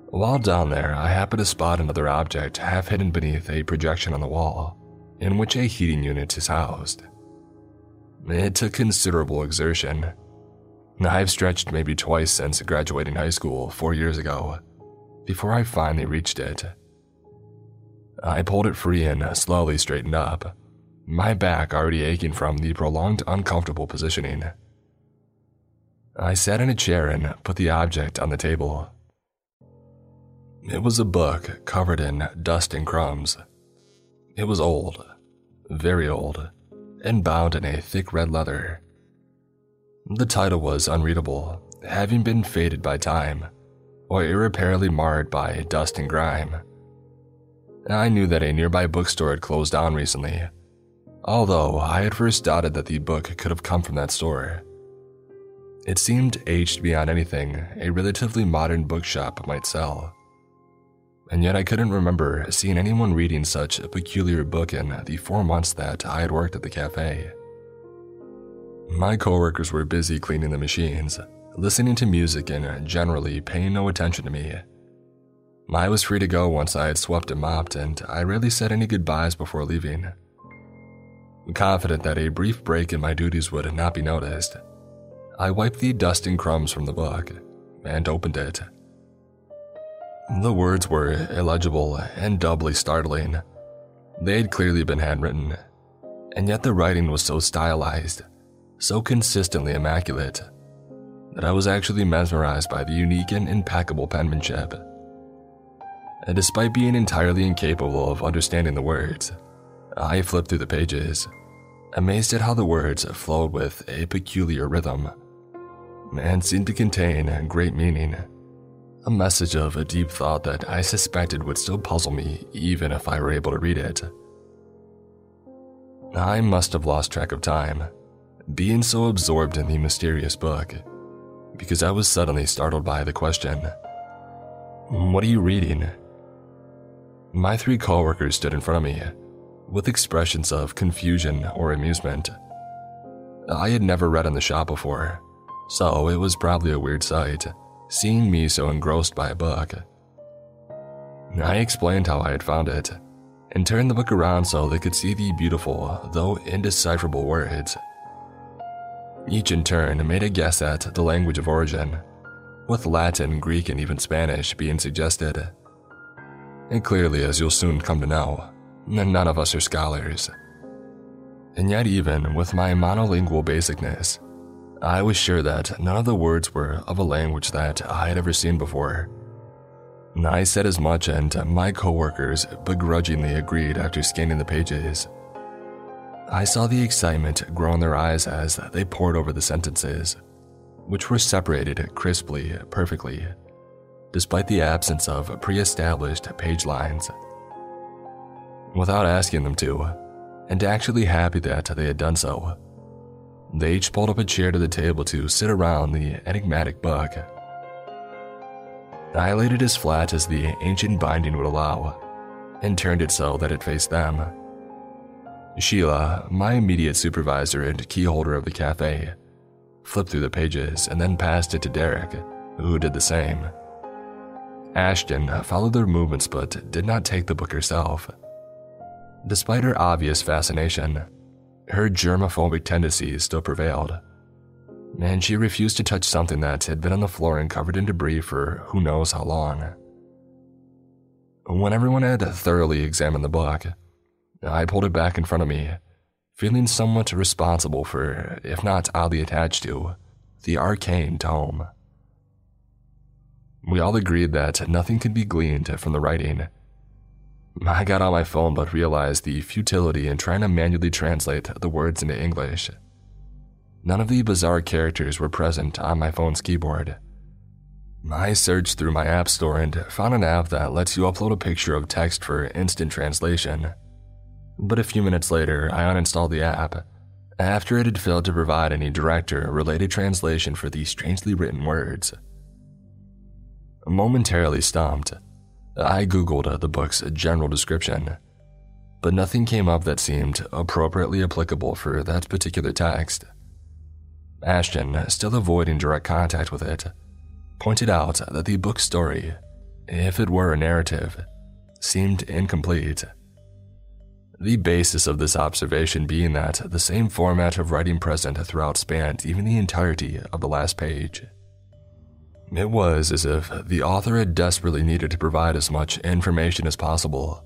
While down there, I happened to spot another object half hidden beneath a projection on the wall, in which a heating unit is housed. It took considerable exertion. I've stretched maybe twice since graduating high school four years ago, before I finally reached it. I pulled it free and slowly straightened up, my back already aching from the prolonged uncomfortable positioning. I sat in a chair and put the object on the table. It was a book covered in dust and crumbs. It was old, very old, and bound in a thick red leather. The title was unreadable, having been faded by time, or irreparably marred by dust and grime. I knew that a nearby bookstore had closed down recently, although I had first doubted that the book could have come from that store. It seemed aged beyond anything a relatively modern bookshop might sell. And yet I couldn't remember seeing anyone reading such a peculiar book in the four months that I had worked at the cafe. My coworkers were busy cleaning the machines, listening to music and uh, generally paying no attention to me. I was free to go once I had swept and mopped, and I rarely said any goodbyes before leaving. Confident that a brief break in my duties would not be noticed, I wiped the dust and crumbs from the book and opened it. The words were illegible and doubly startling. They had clearly been handwritten, and yet the writing was so stylized, so consistently immaculate, that I was actually mesmerized by the unique and impeccable penmanship. And despite being entirely incapable of understanding the words, I flipped through the pages, amazed at how the words flowed with a peculiar rhythm and seemed to contain great meaning. A message of a deep thought that I suspected would still puzzle me even if I were able to read it. I must have lost track of time, being so absorbed in the mysterious book, because I was suddenly startled by the question What are you reading? My three coworkers stood in front of me, with expressions of confusion or amusement. I had never read in the shop before, so it was probably a weird sight, seeing me so engrossed by a book. I explained how I had found it, and turned the book around so they could see the beautiful, though indecipherable words. Each in turn made a guess at the language of origin, with Latin, Greek, and even Spanish being suggested. And clearly, as you'll soon come to know, none of us are scholars. And yet, even with my monolingual basicness, I was sure that none of the words were of a language that I had ever seen before. I said as much, and my coworkers begrudgingly agreed after scanning the pages. I saw the excitement grow in their eyes as they pored over the sentences, which were separated crisply, perfectly, despite the absence of pre established page lines. Without asking them to, and actually happy that they had done so, they each pulled up a chair to the table to sit around the enigmatic book. I laid it as flat as the ancient binding would allow, and turned it so that it faced them. Sheila, my immediate supervisor and key holder of the cafe, flipped through the pages and then passed it to Derek, who did the same. Ashton followed their movements but did not take the book herself. Despite her obvious fascination, her germophobic tendencies still prevailed, and she refused to touch something that had been on the floor and covered in debris for who knows how long. When everyone had thoroughly examined the book, I pulled it back in front of me, feeling somewhat responsible for, if not oddly attached to, the arcane tome. We all agreed that nothing could be gleaned from the writing I got on my phone but realized the futility in trying to manually translate the words into English. None of the bizarre characters were present on my phone's keyboard. I searched through my app store and found an app that lets you upload a picture of text for instant translation. But a few minutes later, I uninstalled the app after it had failed to provide any direct or related translation for these strangely written words. Momentarily stumped, I googled uh, the book's general description, but nothing came up that seemed appropriately applicable for that particular text. Ashton, still avoiding direct contact with it, pointed out that the book's story, if it were a narrative, seemed incomplete. The basis of this observation being that the same format of writing present throughout spanned even the entirety of the last page. It was as if the author had desperately needed to provide as much information as possible,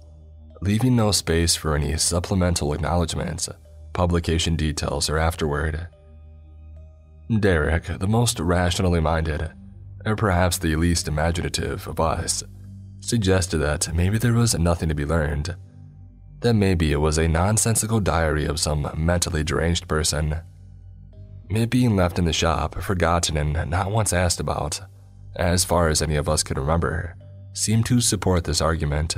leaving no space for any supplemental acknowledgments, publication details, or afterward. Derek, the most rationally minded, or perhaps the least imaginative of us, suggested that maybe there was nothing to be learned, that maybe it was a nonsensical diary of some mentally deranged person. It being left in the shop, forgotten, and not once asked about, as far as any of us could remember, seemed to support this argument,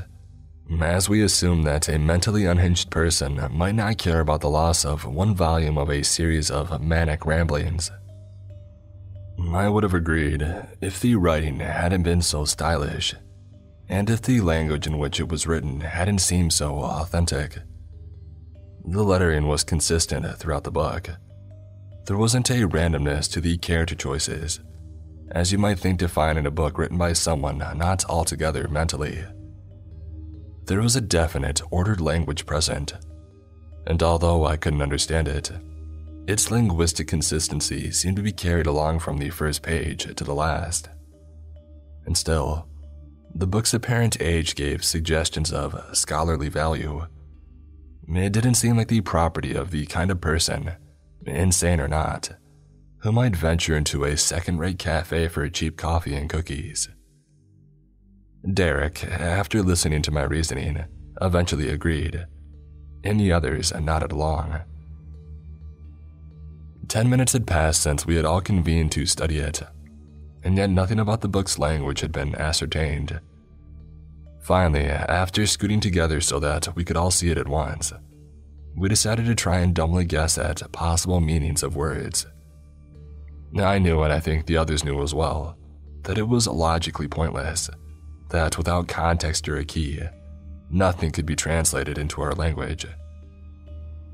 as we assumed that a mentally unhinged person might not care about the loss of one volume of a series of manic ramblings. I would have agreed if the writing hadn't been so stylish, and if the language in which it was written hadn't seemed so authentic. The lettering was consistent throughout the book. There wasn't a randomness to the character choices, as you might think to find in a book written by someone not altogether mentally. There was a definite, ordered language present, and although I couldn't understand it, its linguistic consistency seemed to be carried along from the first page to the last. And still, the book's apparent age gave suggestions of scholarly value. It didn't seem like the property of the kind of person, insane or not, who might venture into a second rate cafe for cheap coffee and cookies. Derek, after listening to my reasoning, eventually agreed, and the others nodded along. Ten minutes had passed since we had all convened to study it, and yet nothing about the book's language had been ascertained. Finally, after scooting together so that we could all see it at once, we decided to try and dumbly guess at possible meanings of words. I knew, and I think the others knew as well, that it was logically pointless, that without context or a key, nothing could be translated into our language.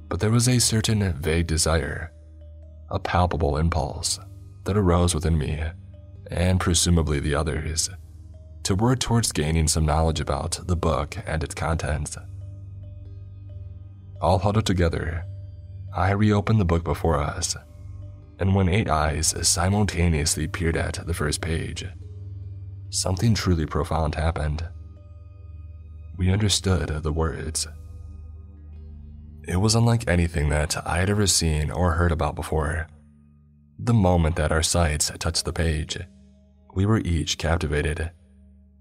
But there was a certain vague desire a palpable impulse that arose within me, and presumably the others, to work towards gaining some knowledge about the book and its contents. All huddled together, I reopened the book before us, and when eight eyes simultaneously peered at the first page, something truly profound happened. We understood the words it was unlike anything that I had ever seen or heard about before. The moment that our sights touched the page, we were each captivated,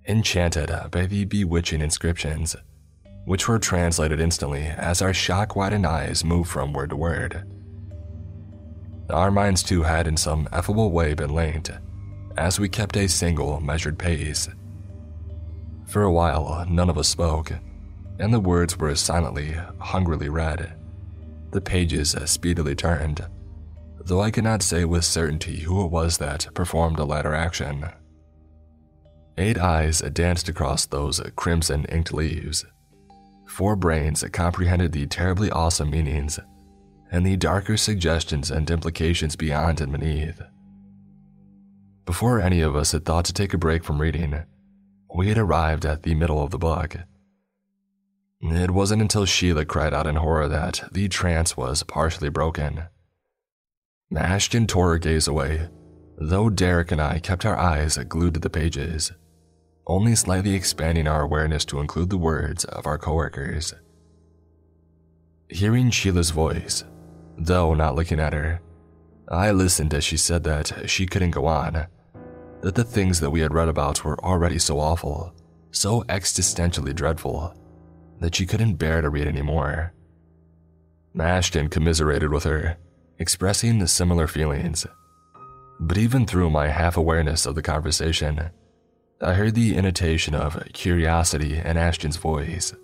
enchanted by the bewitching inscriptions, which were translated instantly as our shock widened eyes moved from word to word. Our minds too had in some effable way been linked, as we kept a single measured pace. For a while, none of us spoke and the words were silently, hungrily read. The pages speedily turned, though I could not say with certainty who it was that performed the latter action. Eight eyes danced across those crimson inked leaves. Four brains comprehended the terribly awesome meanings and the darker suggestions and implications beyond and beneath. Before any of us had thought to take a break from reading, we had arrived at the middle of the book it wasn't until Sheila cried out in horror that the trance was partially broken. Ashton tore her gaze away, though Derek and I kept our eyes glued to the pages, only slightly expanding our awareness to include the words of our coworkers. Hearing Sheila's voice, though not looking at her, I listened as she said that she couldn't go on, that the things that we had read about were already so awful, so existentially dreadful that she couldn't bear to read anymore. Ashton commiserated with her, expressing the similar feelings. But even through my half awareness of the conversation, I heard the intonation of curiosity in Ashton's voice.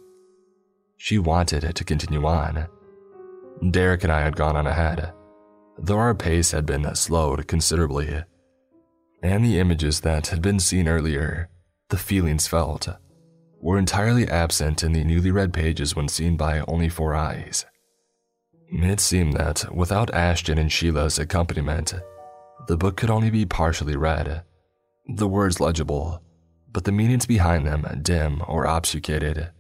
She wanted to continue on. Derek and I had gone on ahead, though our pace had been slowed considerably. And the images that had been seen earlier, the feelings felt, were entirely absent in the newly read pages when seen by only four eyes. It seemed that without Ashton and Sheila's accompaniment, the book could only be partially read, the words legible, but the meanings behind them dim or obfuscated.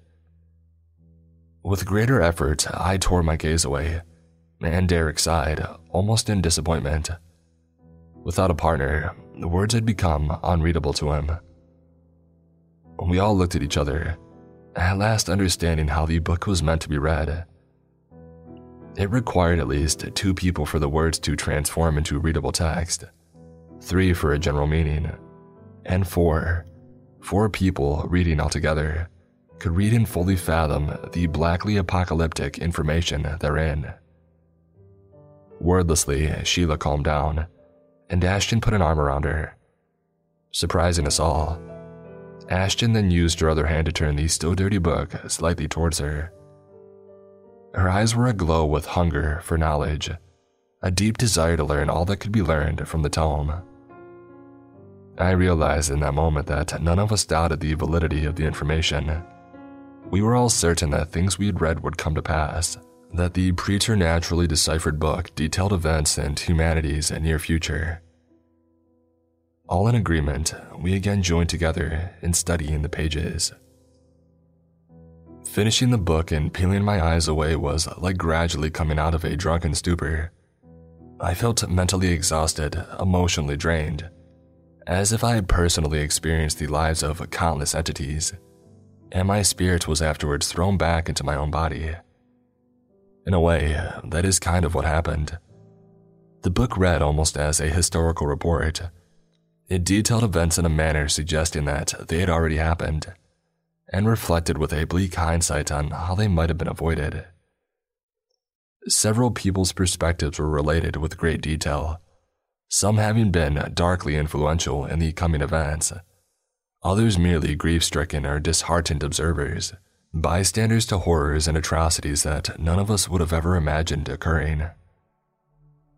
With greater effort, I tore my gaze away, and Derek sighed, almost in disappointment. Without a partner, the words had become unreadable to him. We all looked at each other, at last understanding how the book was meant to be read. It required at least two people for the words to transform into readable text, three for a general meaning, and four, four people reading altogether, could read and fully fathom the blackly apocalyptic information therein. Wordlessly, Sheila calmed down, and Ashton put an arm around her. Surprising us all, Ashton then used her other hand to turn the still dirty book slightly towards her. Her eyes were aglow with hunger for knowledge, a deep desire to learn all that could be learned from the tome. I realized in that moment that none of us doubted the validity of the information. We were all certain that things we had read would come to pass, that the preternaturally deciphered book detailed events in humanity's near future. All in agreement, we again joined together in studying the pages. Finishing the book and peeling my eyes away was like gradually coming out of a drunken stupor. I felt mentally exhausted, emotionally drained as if I had personally experienced the lives of countless entities, and my spirit was afterwards thrown back into my own body. In a way, that is kind of what happened. The book read almost as a historical report. It detailed events in a manner suggesting that they had already happened, and reflected with a bleak hindsight on how they might have been avoided. Several people's perspectives were related with great detail some having been darkly influential in the coming events, others merely grief stricken or disheartened observers, bystanders to horrors and atrocities that none of us would have ever imagined occurring.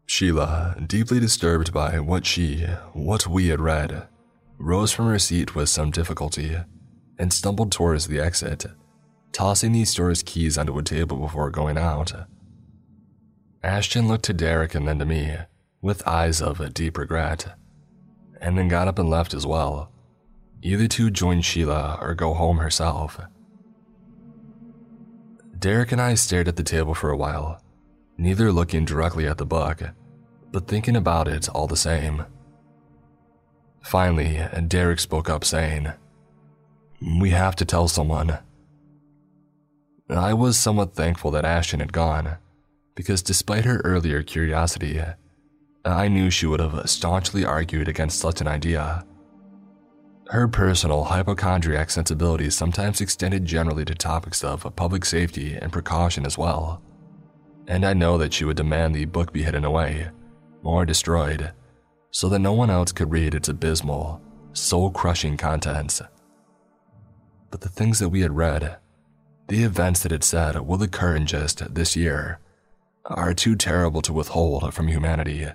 Sheila, deeply disturbed by what she, what we had read, rose from her seat with some difficulty and stumbled towards the exit, tossing the store's keys onto a table before going out. Ashton looked to Derek and then to me, with eyes of deep regret, and then got up and left as well, either to join Sheila or go home herself. Derek and I stared at the table for a while, neither looking directly at the book, but thinking about it all the same. Finally, Derek spoke up, saying, We have to tell someone. I was somewhat thankful that Ashton had gone, because despite her earlier curiosity, I knew she would have staunchly argued against such an idea. Her personal hypochondriac sensibilities sometimes extended generally to topics of public safety and precaution as well. And I know that she would demand the book be hidden away, or destroyed, so that no one else could read its abysmal, soul crushing contents. But the things that we had read, the events that it said will occur in just this year, are too terrible to withhold from humanity.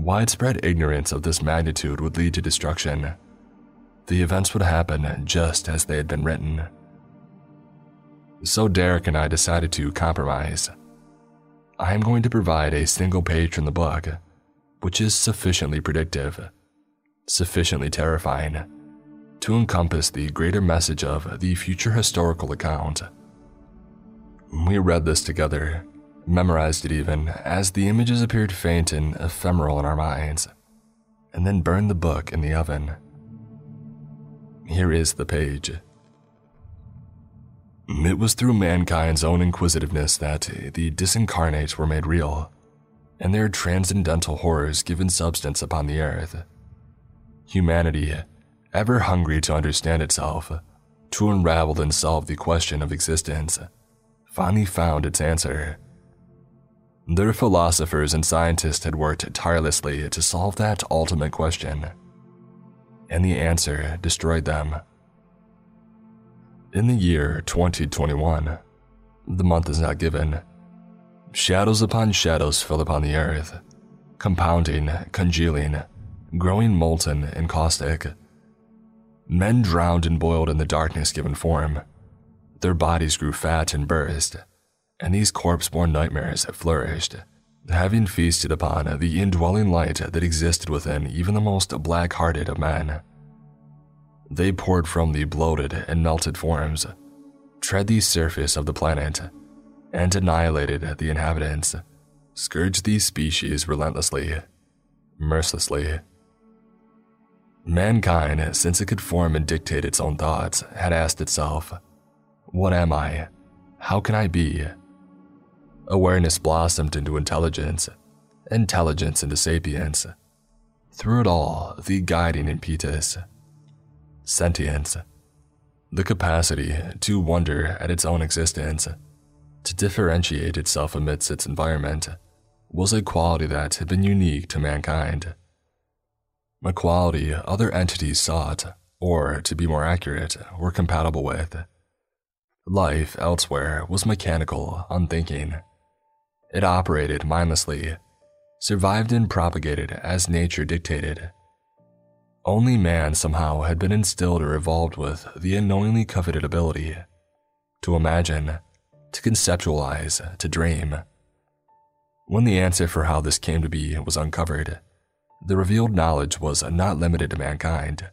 Widespread ignorance of this magnitude would lead to destruction. The events would happen just as they had been written. So Derek and I decided to compromise. I am going to provide a single page from the book, which is sufficiently predictive, sufficiently terrifying, to encompass the greater message of the future historical account. We read this together, memorized it even, as the images appeared faint and ephemeral in our minds, and then burned the book in the oven. Here is the page. It was through mankind's own inquisitiveness that the disincarnate were made real, and their transcendental horrors given substance upon the earth. Humanity, ever hungry to understand itself, to unravel and solve the question of existence, finally found its answer their philosophers and scientists had worked tirelessly to solve that ultimate question, and the answer destroyed them. In the year 2021, the month is not given, shadows upon shadows fell upon the earth, compounding, congealing, growing molten and caustic. Men drowned and boiled in the darkness given form. Their bodies grew fat and burst and these corpse-born nightmares have flourished, having feasted upon the indwelling light that existed within even the most black-hearted of men. They poured from the bloated and melted forms, tread the surface of the planet, and annihilated the inhabitants, scourged these species relentlessly, mercilessly. Mankind, since it could form and dictate its own thoughts, had asked itself, What am I? How can I be? Awareness blossomed into intelligence, intelligence into sapience. Through it all, the guiding impetus sentience. The capacity to wonder at its own existence, to differentiate itself amidst its environment, was a quality that had been unique to mankind. A quality other entities sought, or to be more accurate, were compatible with. Life elsewhere was mechanical, unthinking. It operated mindlessly, survived and propagated as nature dictated. Only man somehow had been instilled or evolved with the unknowingly coveted ability to imagine, to conceptualize, to dream. When the answer for how this came to be was uncovered, the revealed knowledge was not limited to mankind.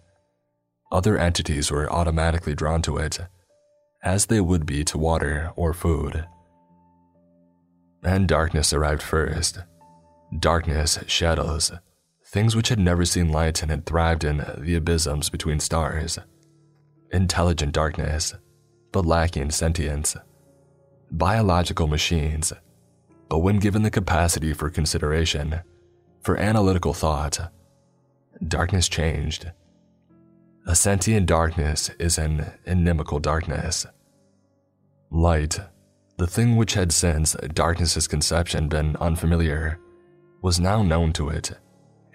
Other entities were automatically drawn to it, as they would be to water or food. And darkness arrived first. Darkness, shadows, things which had never seen light and had thrived in the abysms between stars. Intelligent darkness, but lacking sentience. Biological machines, but when given the capacity for consideration, for analytical thought, darkness changed. A sentient darkness is an inimical darkness. Light, the thing which had since darkness's conception been unfamiliar, was now known to it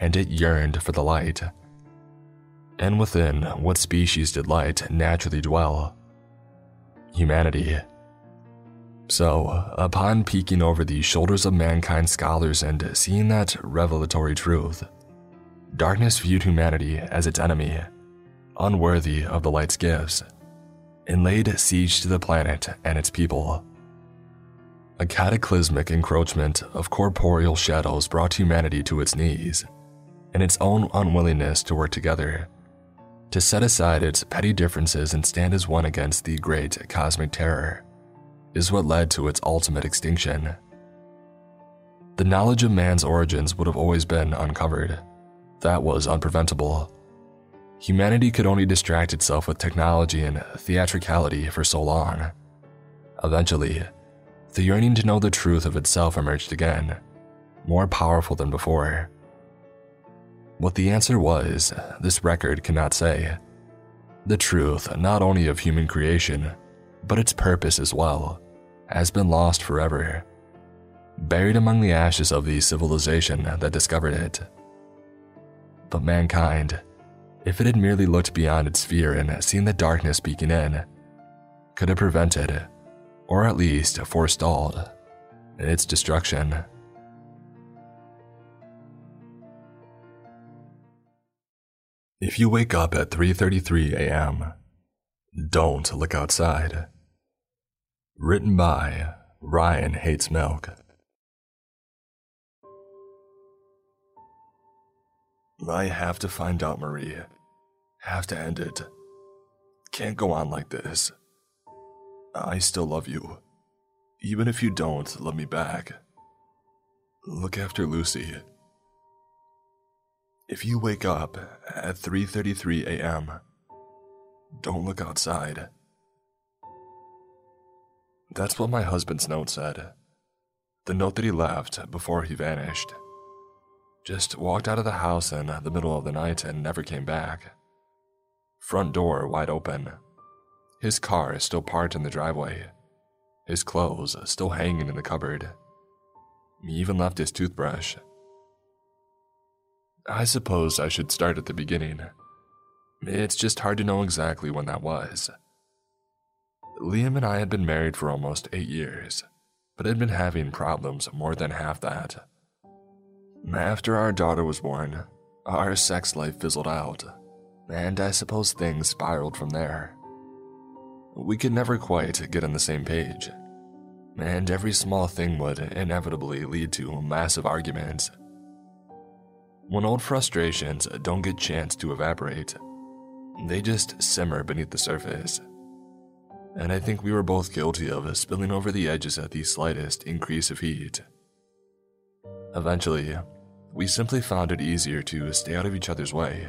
and it yearned for the light. And within what species did light naturally dwell? Humanity. So, upon peeking over the shoulders of mankind scholars and seeing that revelatory truth, darkness viewed humanity as its enemy, unworthy of the light's gifts, and laid siege to the planet and its people. A cataclysmic encroachment of corporeal shadows brought humanity to its knees and its own unwillingness to work together, to set aside its petty differences and stand as one against the great cosmic terror, is what led to its ultimate extinction. The knowledge of man's origins would have always been uncovered. That was unpreventable. Humanity could only distract itself with technology and theatricality for so long. Eventually, the yearning to know the truth of itself emerged again, more powerful than before. What the answer was, this record cannot say. The truth, not only of human creation, but its purpose as well, has been lost forever, buried among the ashes of the civilization that discovered it. But mankind, if it had merely looked beyond its sphere and seen the darkness peeking in, could have prevented, or at least forestalled, its destruction. If you wake up at 3:33 a.m., don't look outside. Written by Ryan Hates Milk. I have to find out, Marie. Have to end it. Can't go on like this. I still love you. Even if you don't love me back. Look after Lucy. If you wake up at 3:33 a.m., don't look outside. That's what my husband's note said. The note that he left before he vanished. Just walked out of the house in the middle of the night and never came back. Front door wide open. His car is still parked in the driveway. His clothes still hanging in the cupboard. He even left his toothbrush I suppose I should start at the beginning. It's just hard to know exactly when that was. Liam and I had been married for almost eight years, but had been having problems more than half that. After our daughter was born, our sex life fizzled out, and I suppose things spiraled from there. We could never quite get on the same page, and every small thing would inevitably lead to massive arguments when old frustrations don't get chance to evaporate, they just simmer beneath the surface. And I think we were both guilty of spilling over the edges at the slightest increase of heat. Eventually, we simply found it easier to stay out of each other's way.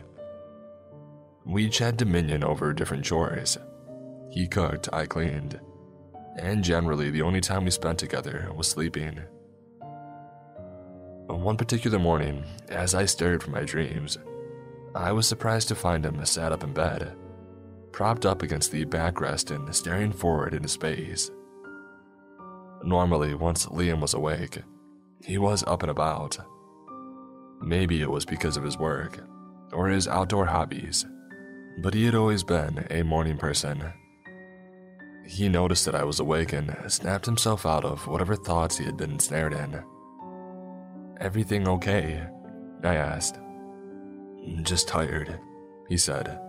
We each had dominion over different chores. He cooked, I cleaned, and generally the only time we spent together was sleeping. One particular morning, as I stirred from my dreams, I was surprised to find him sat up in bed, propped up against the backrest and staring forward into space. Normally, once Liam was awake, he was up and about. Maybe it was because of his work or his outdoor hobbies, but he had always been a morning person. He noticed that I was awake and snapped himself out of whatever thoughts he had been ensnared in. Everything okay? I asked. Mm, just tired, he said,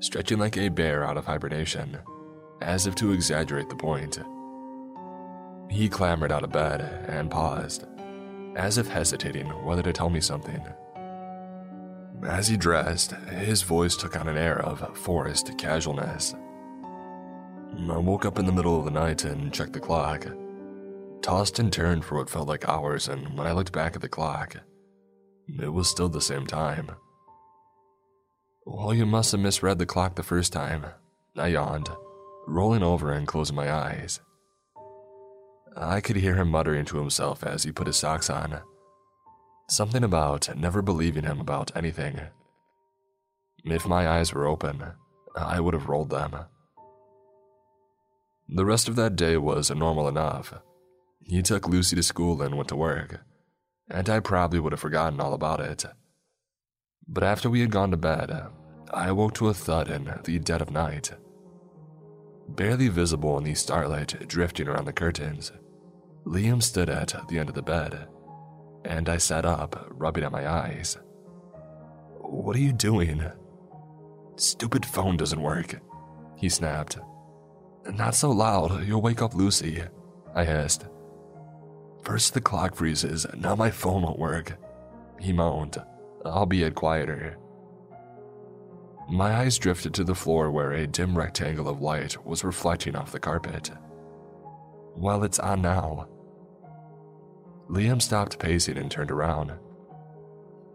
stretching like a bear out of hibernation, as if to exaggerate the point. He clambered out of bed and paused, as if hesitating whether to tell me something. As he dressed, his voice took on an air of forced casualness. I woke up in the middle of the night and checked the clock. Tossed and turned for what felt like hours, and when I looked back at the clock, it was still the same time. Well, you must have misread the clock the first time. I yawned, rolling over and closing my eyes. I could hear him muttering to himself as he put his socks on. Something about never believing him about anything. If my eyes were open, I would have rolled them. The rest of that day was normal enough. He took Lucy to school and went to work, and I probably would have forgotten all about it. But after we had gone to bed, I awoke to a thud in the dead of night. Barely visible in the starlight drifting around the curtains, Liam stood at the end of the bed, and I sat up, rubbing at my eyes. What are you doing? Stupid phone doesn't work, he snapped. Not so loud, you'll wake up Lucy, I hissed. First the clock freezes, now my phone won't work, he moaned, albeit quieter. My eyes drifted to the floor where a dim rectangle of light was reflecting off the carpet. Well, it's on now. Liam stopped pacing and turned around.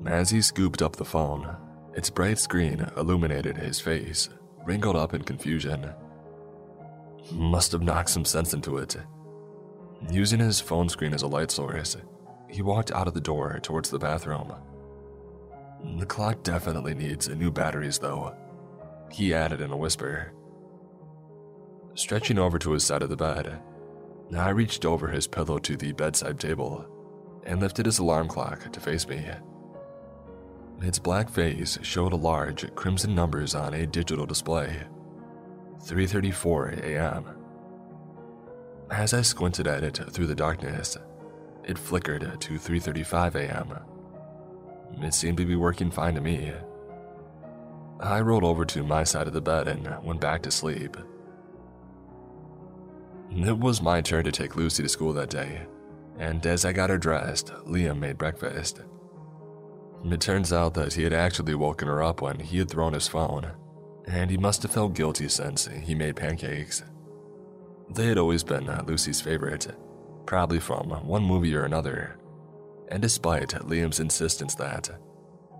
As he scooped up the phone, its bright screen illuminated his face, wrinkled up in confusion. Must have knocked some sense into it. Using his phone screen as a light source, he walked out of the door towards the bathroom. The clock definitely needs new batteries, though, he added in a whisper. Stretching over to his side of the bed, I reached over his pillow to the bedside table and lifted his alarm clock to face me. Its black face showed a large crimson numbers on a digital display. 3:34 a.m. As I squinted at it through the darkness, it flickered to 3:35 a.m. It seemed to be working fine to me. I rolled over to my side of the bed and went back to sleep. It was my turn to take Lucy to school that day, and as I got her dressed, Liam made breakfast. It turns out that he had actually woken her up when he had thrown his phone, and he must have felt guilty since he made pancakes. They had always been Lucy's favorite, probably from one movie or another. And despite Liam's insistence that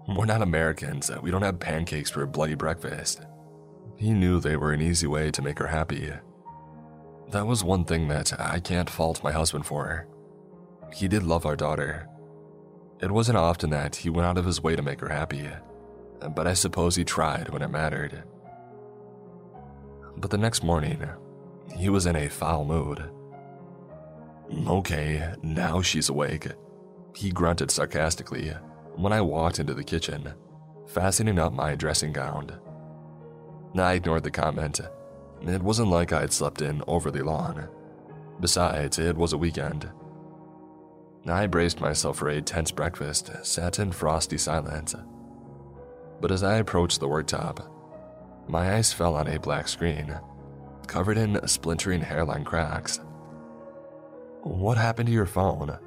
we're not Americans, we don't have pancakes for a bloody breakfast, he knew they were an easy way to make her happy. That was one thing that I can't fault my husband for. He did love our daughter. It wasn't often that he went out of his way to make her happy, but I suppose he tried when it mattered. But the next morning, he was in a foul mood. Okay, now she's awake. He grunted sarcastically when I walked into the kitchen, fastening up my dressing gown. I ignored the comment it wasn't like I had slept in overly long. Besides, it was a weekend. I braced myself for a tense breakfast, sat in frosty silence. But as I approached the worktop, my eyes fell on a black screen, covered in splintering hairline cracks. What happened to your phone?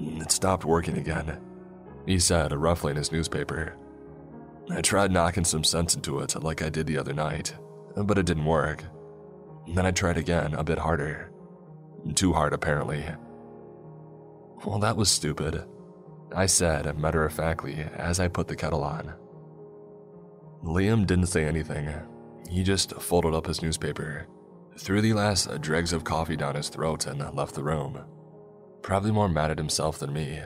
It stopped working again, he said, ruffling his newspaper. I tried knocking some sense into it like I did the other night, but it didn't work. Then I tried again, a bit harder. Too hard, apparently. Well, that was stupid, I said matter of factly as I put the kettle on. Liam didn't say anything. He just folded up his newspaper, threw the last dregs of coffee down his throat, and left the room. Probably more mad at himself than me.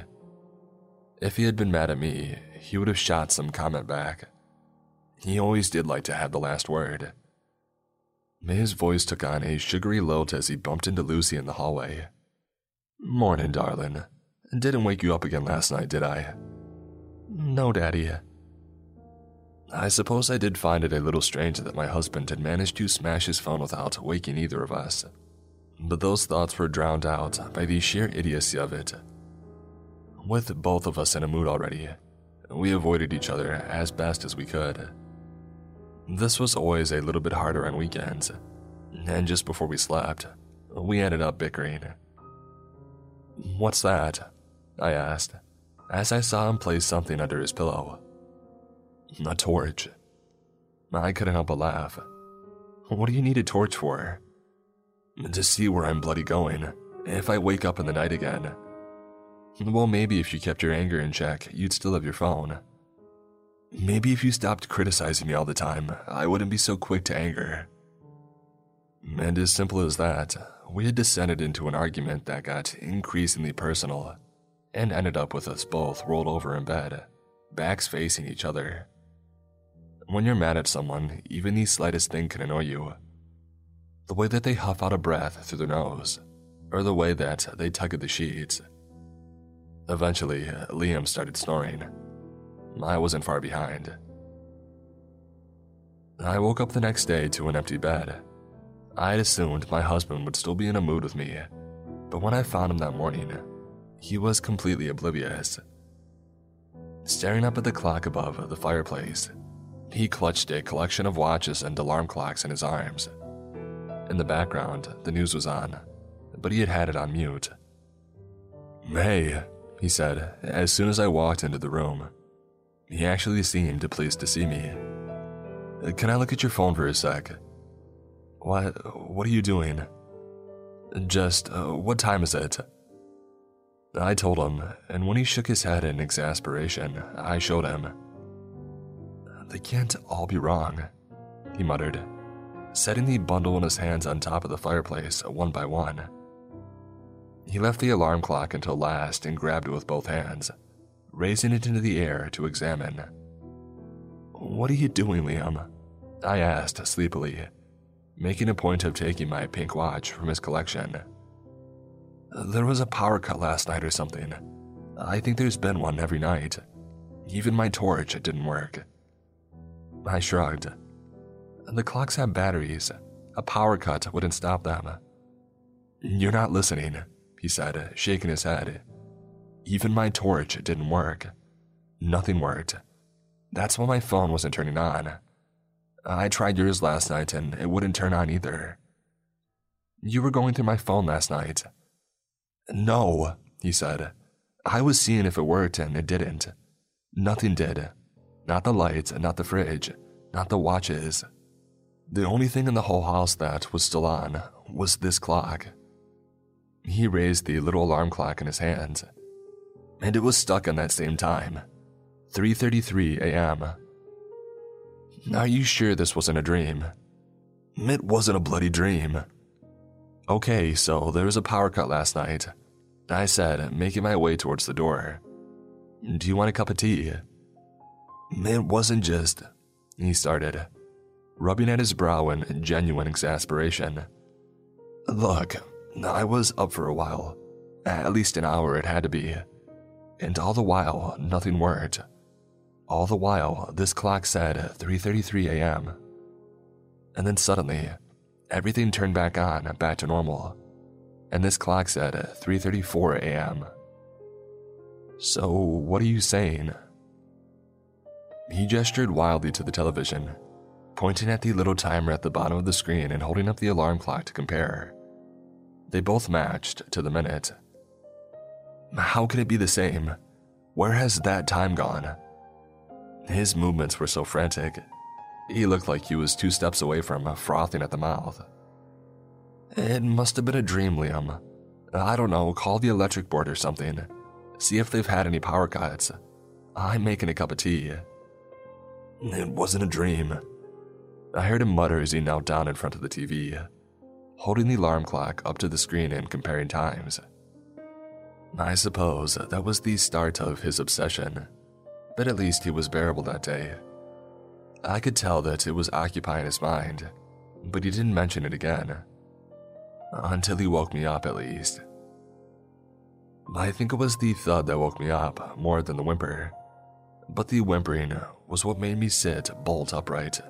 If he had been mad at me, he would have shot some comment back. He always did like to have the last word. His voice took on a sugary lilt as he bumped into Lucy in the hallway. Morning, darling. Didn't wake you up again last night, did I? No, Daddy. I suppose I did find it a little strange that my husband had managed to smash his phone without waking either of us. But those thoughts were drowned out by the sheer idiocy of it. With both of us in a mood already, we avoided each other as best as we could. This was always a little bit harder on weekends, and just before we slept, we ended up bickering. What's that? I asked, as I saw him place something under his pillow. A torch. I couldn't help but laugh. What do you need a torch for? To see where I'm bloody going, if I wake up in the night again. Well, maybe if you kept your anger in check, you'd still have your phone. Maybe if you stopped criticizing me all the time, I wouldn't be so quick to anger. And as simple as that, we had descended into an argument that got increasingly personal and ended up with us both rolled over in bed, backs facing each other. When you're mad at someone, even the slightest thing can annoy you. The way that they huff out a breath through their nose, or the way that they tug at the sheets. Eventually, Liam started snoring. I wasn't far behind. I woke up the next day to an empty bed. I had assumed my husband would still be in a mood with me, but when I found him that morning, he was completely oblivious. Staring up at the clock above the fireplace, he clutched a collection of watches and alarm clocks in his arms. In the background, the news was on, but he had had it on mute. May, he said as soon as I walked into the room. He actually seemed pleased to see me. Can I look at your phone for a sec? What, what are you doing? Just, uh, what time is it? I told him, and when he shook his head in exasperation, I showed him. They can't all be wrong, he muttered, setting the bundle in his hands on top of the fireplace one by one. He left the alarm clock until last and grabbed it with both hands, raising it into the air to examine. What are you doing, Liam? I asked sleepily, making a point of taking my pink watch from his collection. There was a power cut last night or something. I think there's been one every night. Even my torch didn't work. I shrugged. The clocks have batteries. A power cut wouldn't stop them. You're not listening, he said, shaking his head. Even my torch didn't work. Nothing worked. That's why my phone wasn't turning on. I tried yours last night and it wouldn't turn on either. You were going through my phone last night. No, he said. I was seeing if it worked and it didn't. Nothing did. Not the lights, and not the fridge, not the watches. The only thing in the whole house that was still on was this clock. He raised the little alarm clock in his hands, and it was stuck on that same time 3:33 a.m. Are you sure this wasn't a dream? It wasn't a bloody dream. Okay, so there was a power cut last night. I said, making my way towards the door. Do you want a cup of tea? It wasn't just. He started, rubbing at his brow in genuine exasperation. Look, I was up for a while. At least an hour it had to be. And all the while, nothing worked. All the while, this clock said 3:33 a.m. And then suddenly, everything turned back on, back to normal. And this clock said 3:34 a.m. So, what are you saying? He gestured wildly to the television, pointing at the little timer at the bottom of the screen and holding up the alarm clock to compare. They both matched to the minute. How could it be the same? Where has that time gone? His movements were so frantic. He looked like he was two steps away from frothing at the mouth. It must have been a dream, Liam. I don't know, call the electric board or something. See if they've had any power cuts. I'm making a cup of tea. It wasn't a dream. I heard him mutter as he knelt down in front of the TV, holding the alarm clock up to the screen and comparing times. I suppose that was the start of his obsession, but at least he was bearable that day. I could tell that it was occupying his mind, but he didn't mention it again. Until he woke me up, at least. I think it was the thud that woke me up more than the whimper, but the whimpering was what made me sit bolt upright.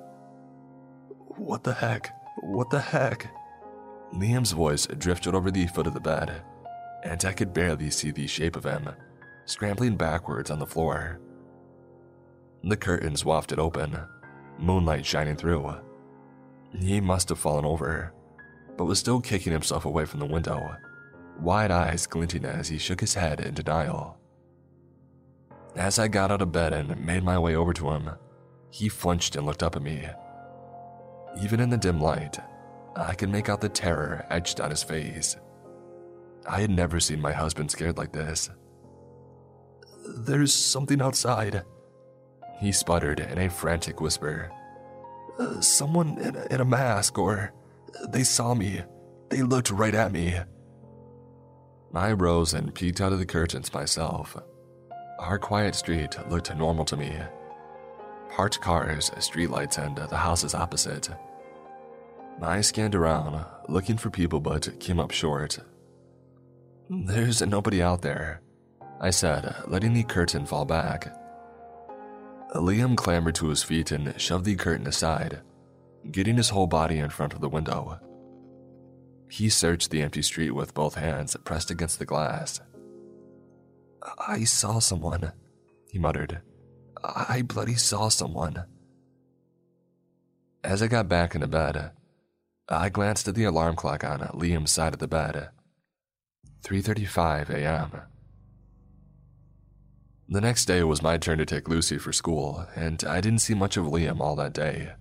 What the heck? What the heck? Liam's voice drifted over the foot of the bed, and I could barely see the shape of him, scrambling backwards on the floor. The curtains wafted open, moonlight shining through. He must have fallen over, but was still kicking himself away from the window, wide eyes glinting as he shook his head in denial. As I got out of bed and made my way over to him, he flinched and looked up at me. Even in the dim light, I could make out the terror etched on his face. I had never seen my husband scared like this. There's something outside, he sputtered in a frantic whisper. Someone in a, in a mask, or they saw me. They looked right at me. I rose and peeked out of the curtains myself. Our quiet street looked normal to me. Parked cars, streetlights, and the houses opposite. I scanned around, looking for people, but came up short. There's nobody out there, I said, letting the curtain fall back. Liam clambered to his feet and shoved the curtain aside, getting his whole body in front of the window. He searched the empty street with both hands pressed against the glass. I saw someone, he muttered. I bloody saw someone. As I got back into bed, I glanced at the alarm clock on Liam's side of the bed. 3:35 a.m. The next day was my turn to take Lucy for school, and I didn't see much of Liam all that day,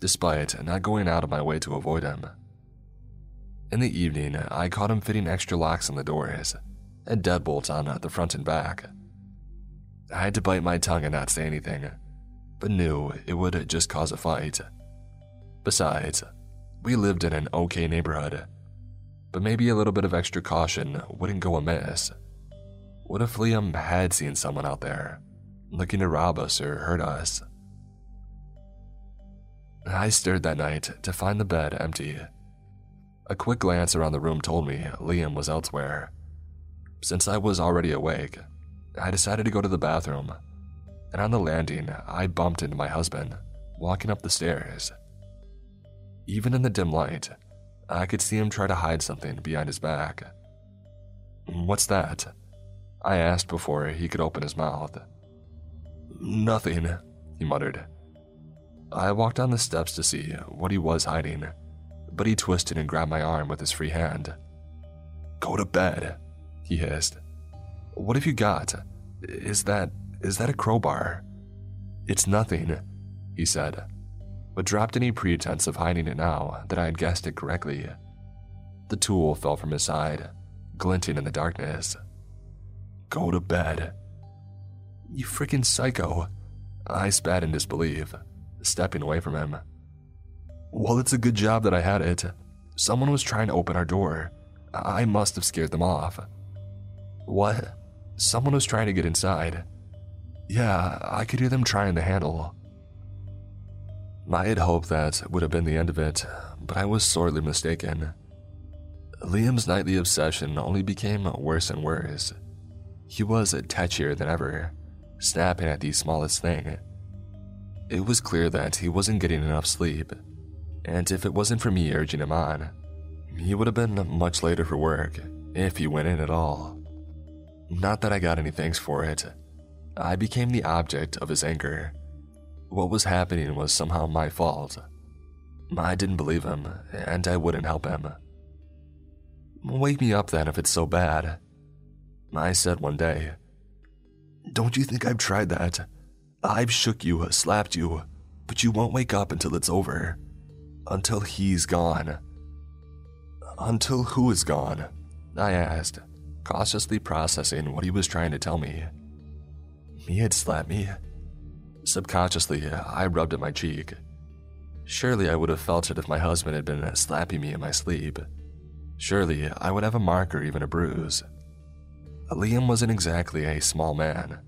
despite not going out of my way to avoid him. In the evening, I caught him fitting extra locks on the doors and deadbolts on the front and back. I had to bite my tongue and not say anything, but knew it would just cause a fight. Besides, we lived in an okay neighborhood, but maybe a little bit of extra caution wouldn't go amiss. What if Liam had seen someone out there, looking to rob us or hurt us? I stirred that night to find the bed empty. A quick glance around the room told me Liam was elsewhere. Since I was already awake, I decided to go to the bathroom, and on the landing, I bumped into my husband, walking up the stairs. Even in the dim light, I could see him try to hide something behind his back. What's that? I asked before he could open his mouth. Nothing, he muttered. I walked down the steps to see what he was hiding, but he twisted and grabbed my arm with his free hand. Go to bed, he hissed. What have you got? Is that is that a crowbar? It's nothing, he said, but dropped any pretense of hiding it now that I had guessed it correctly. The tool fell from his side, glinting in the darkness. Go to bed. You freaking psycho. I spat in disbelief, stepping away from him. Well, it's a good job that I had it. Someone was trying to open our door. I must have scared them off. What? Someone was trying to get inside. Yeah, I could hear them trying the handle. I had hoped that would have been the end of it, but I was sorely mistaken. Liam's nightly obsession only became worse and worse. He was touchier than ever, snapping at the smallest thing. It was clear that he wasn't getting enough sleep, and if it wasn't for me urging him on, he would have been much later for work, if he went in at all. Not that I got any thanks for it. I became the object of his anger. What was happening was somehow my fault. I didn't believe him, and I wouldn't help him. Wake me up then if it's so bad, I said one day. Don't you think I've tried that? I've shook you, slapped you, but you won't wake up until it's over. Until he's gone. Until who is gone? I asked, cautiously processing what he was trying to tell me. He had slapped me. Subconsciously, I rubbed at my cheek. Surely I would have felt it if my husband had been slapping me in my sleep. Surely I would have a mark or even a bruise. Liam wasn't exactly a small man,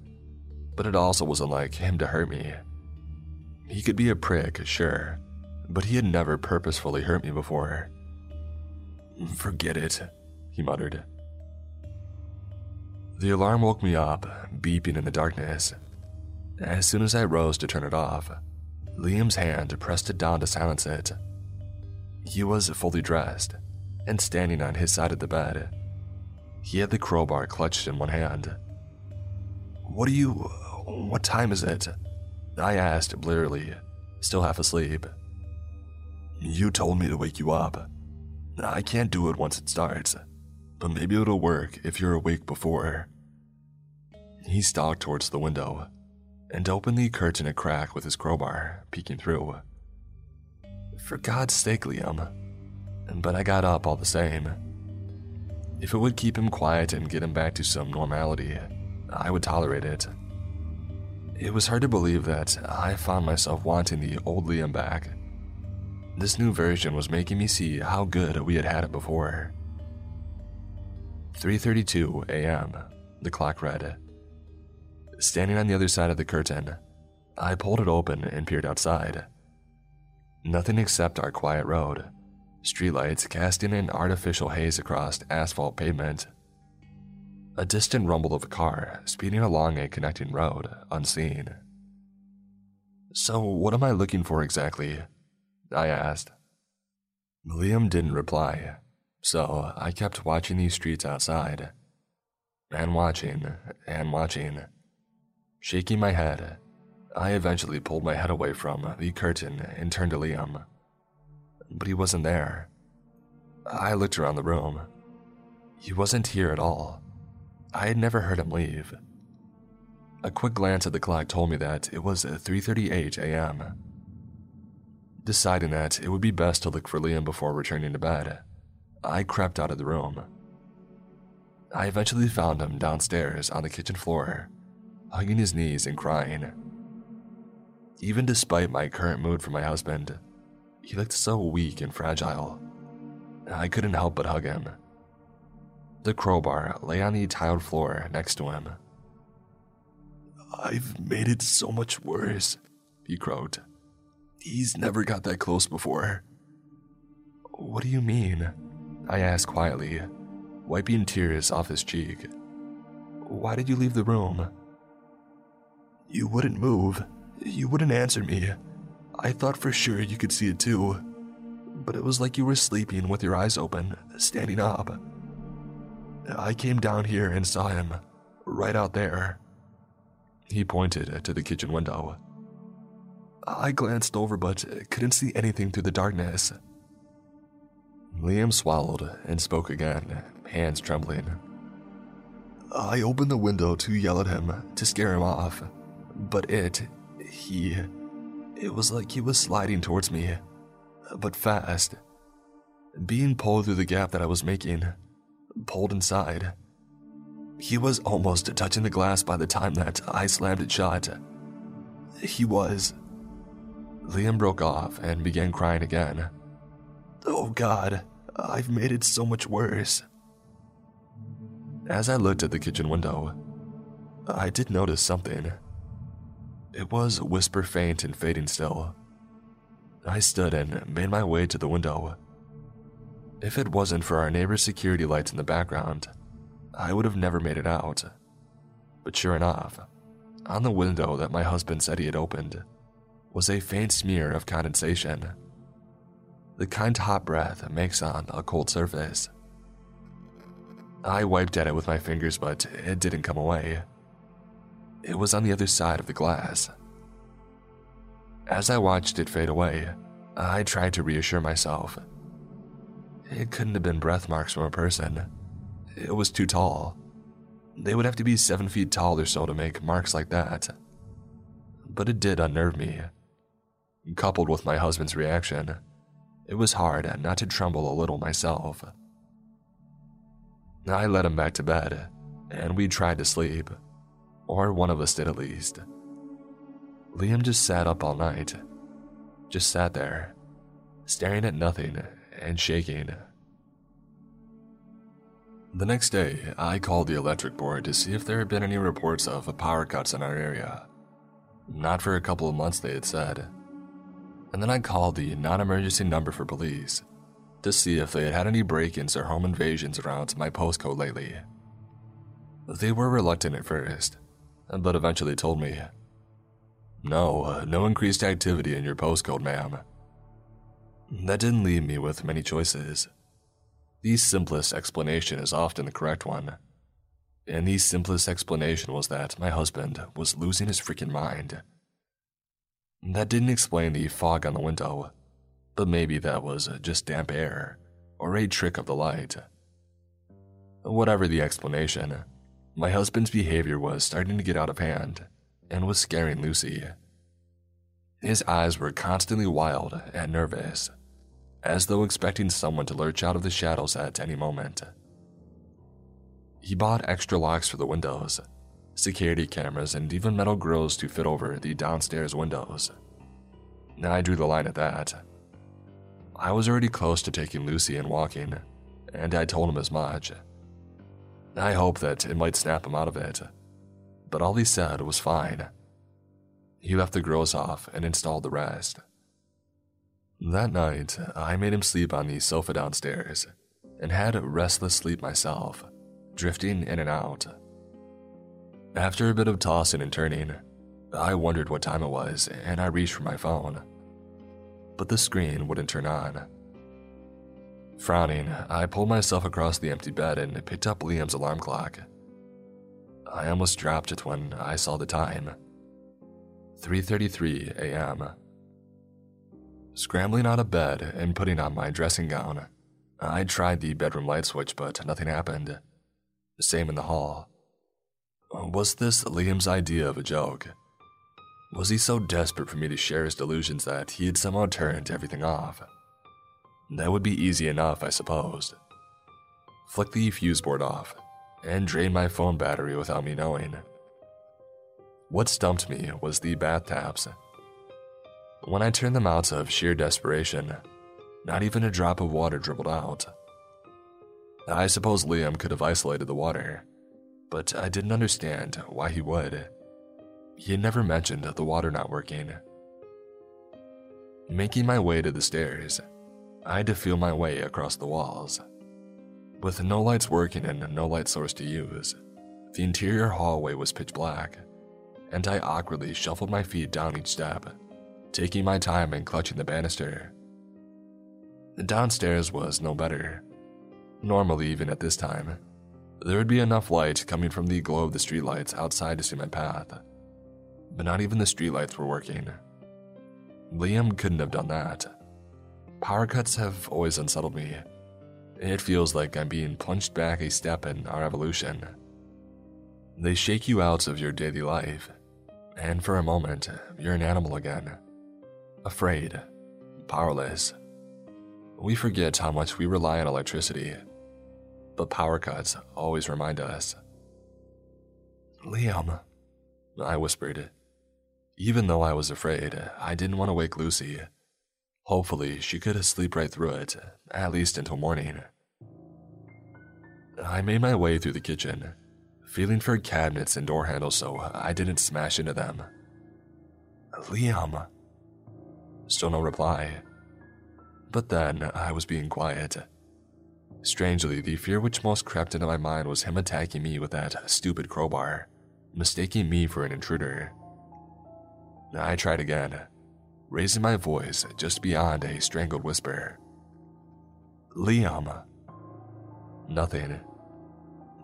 but it also wasn't like him to hurt me. He could be a prick, sure, but he had never purposefully hurt me before. Forget it, he muttered. The alarm woke me up, beeping in the darkness. As soon as I rose to turn it off, Liam's hand pressed it down to silence it. He was fully dressed and standing on his side of the bed. He had the crowbar clutched in one hand. What are you. What time is it? I asked blearily, still half asleep. You told me to wake you up. I can't do it once it starts, but maybe it'll work if you're awake before. He stalked towards the window and opened the curtain a crack with his crowbar, peeking through. For God's sake, Liam. But I got up all the same. If it would keep him quiet and get him back to some normality, I would tolerate it. It was hard to believe that I found myself wanting the old Liam back. This new version was making me see how good we had had it before. 3:32 a.m. The clock read. Standing on the other side of the curtain, I pulled it open and peered outside. Nothing except our quiet road, streetlights casting an artificial haze across asphalt pavement. A distant rumble of a car speeding along a connecting road, unseen. So, what am I looking for exactly? I asked. Liam didn't reply, so uh, I kept watching these streets outside. And watching, and watching. Shaking my head, I eventually pulled my head away from the curtain and turned to Liam. But he wasn't there. I looked around the room. He wasn't here at all. I had never heard him leave. A quick glance at the clock told me that it was 3:38 a.m. Deciding that it would be best to look for Liam before returning to bed, I crept out of the room. I eventually found him downstairs on the kitchen floor, hugging his knees and crying. Even despite my current mood for my husband, he looked so weak and fragile. I couldn't help but hug him. The crowbar lay on the tiled floor next to him. I've made it so much worse, he croaked. He's never got that close before. What do you mean? I asked quietly, wiping tears off his cheek. Why did you leave the room? You wouldn't move, you wouldn't answer me. I thought for sure you could see it too. But it was like you were sleeping with your eyes open, standing up. I came down here and saw him, right out there. He pointed to the kitchen window. I glanced over but couldn't see anything through the darkness. Liam swallowed and spoke again, hands trembling. I opened the window to yell at him, to scare him off, but it, he, it was like he was sliding towards me, but fast. Being pulled through the gap that I was making, pulled inside. He was almost touching the glass by the time that I slammed it shut. He was. Liam broke off and began crying again. Oh God, I've made it so much worse. As I looked at the kitchen window, I did notice something. It was whisper faint and fading still. I stood and made my way to the window. If it wasn't for our neighbor's security lights in the background, I would have never made it out. But sure enough, on the window that my husband said he had opened was a faint smear of condensation. The kind hot breath makes on a cold surface. I wiped at it with my fingers, but it didn't come away. It was on the other side of the glass. As I watched it fade away, I tried to reassure myself. It couldn't have been breath marks from a person. It was too tall. They would have to be seven feet tall or so to make marks like that. But it did unnerve me. Coupled with my husband's reaction, it was hard not to tremble a little myself. I led him back to bed, and we tried to sleep or one of us did at least. Liam just sat up all night, just sat there, staring at nothing and shaking. The next day, I called the electric board to see if there had been any reports of power cuts in our area. Not for a couple of months, they had said, and then I called the non emergency number for police to see if they had had any break ins or home invasions around my postcode lately. They were reluctant at first, but eventually told me, No, uh, no increased activity in your postcode, ma'am. That didn't leave me with many choices. The simplest explanation is often the correct one. And the simplest explanation was that my husband was losing his freaking mind. That didn't explain the fog on the window, but maybe that was uh, just damp air or a trick of the light. Whatever the explanation, my husband's behavior was starting to get out of hand and was scaring Lucy. His eyes were constantly wild and nervous, as though expecting someone to lurch out of the shadows at any moment. He bought extra locks for the windows, security cameras, and even metal grills to fit over the downstairs windows. Now I drew the line at that. I was already close to taking Lucy and walking, and I told him as much. I hoped that it might snap him out of it, but all he said was fine. He left the grills off and installed the rest. That night, I made him sleep on the sofa downstairs and had restless sleep myself, drifting in and out. After a bit of tossing and turning, I wondered what time it was and I reached for my phone. But the screen wouldn't turn on. Frowning, I pulled myself across the empty bed and picked up Liam's alarm clock. I almost dropped it when I saw the time. 3:33 a.m. Scrambling out of bed and putting on my dressing gown, I tried the bedroom light switch but nothing happened. Same in the hall. Was this Liam's idea of a joke? Was he so desperate for me to share his delusions that he had somehow turned everything off? That would be easy enough, I supposed. Flick the fuse board off and drain my phone battery without me knowing. What stumped me was the bath taps. When I turned them out of sheer desperation, not even a drop of water dribbled out. I suppose Liam could have isolated the water, but I didn't understand why he would. He had never mentioned the water not working. Making my way to the stairs, I had to feel my way across the walls. With no lights working and no light source to use, the interior hallway was pitch black, and I awkwardly shuffled my feet down each step, taking my time and clutching the banister. The downstairs was no better. Normally, even at this time, there would be enough light coming from the glow of the streetlights outside to see my path. But not even the streetlights were working. Liam couldn't have done that. Power cuts have always unsettled me. It feels like I'm being punched back a step in our evolution. They shake you out of your daily life, and for a moment, you're an animal again. Afraid, powerless. We forget how much we rely on electricity, but power cuts always remind us. Liam, I whispered. Even though I was afraid, I didn't want to wake Lucy. Hopefully, she could sleep right through it, at least until morning. I made my way through the kitchen, feeling for cabinets and door handles so I didn't smash into them. Liam. Still no reply. But then I was being quiet. Strangely, the fear which most crept into my mind was him attacking me with that stupid crowbar, mistaking me for an intruder. I tried again, raising my voice just beyond a strangled whisper. Liam. Nothing.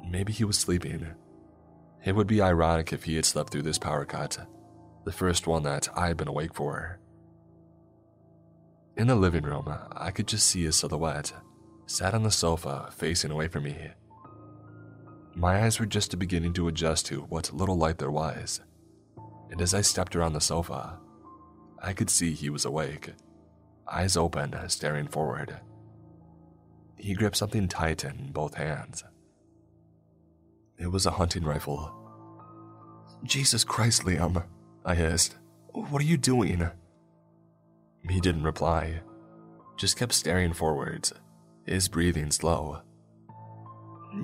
Maybe he was sleeping. It would be ironic if he had slept through this power cut, the first one that I had been awake for. In the living room, I could just see his silhouette, sat on the sofa, facing away from me. My eyes were just beginning to adjust to what little light there was, and as I stepped around the sofa, I could see he was awake, eyes open, staring forward. He gripped something tight in both hands. It was a hunting rifle. Jesus Christ, Liam, I hissed. What are you doing? He didn't reply, just kept staring forwards, his breathing slow.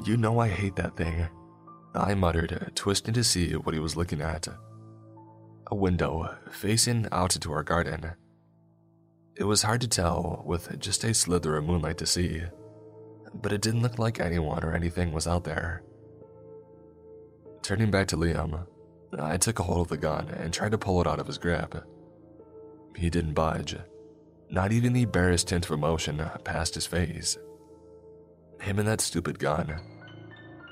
You know I hate that thing, I muttered, twisting to see what he was looking at a window facing out into our garden. It was hard to tell with just a slither of moonlight to see, but it didn't look like anyone or anything was out there. Turning back to Liam, I took a hold of the gun and tried to pull it out of his grip. He didn't budge, not even the barest hint of emotion passed his face. Him and that stupid gun.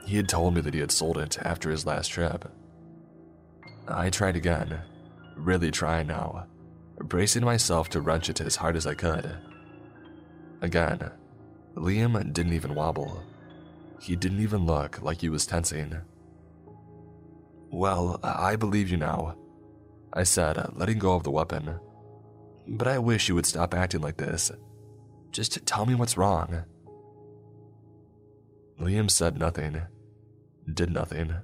He had told me that he had sold it after his last trip. I tried again, really trying now, bracing myself to wrench it as hard as I could. Again, Liam didn't even wobble. He didn't even look like he was tensing. Well, I believe you now, I said, letting go of the weapon. But I wish you would stop acting like this. Just tell me what's wrong. Liam said nothing, did nothing,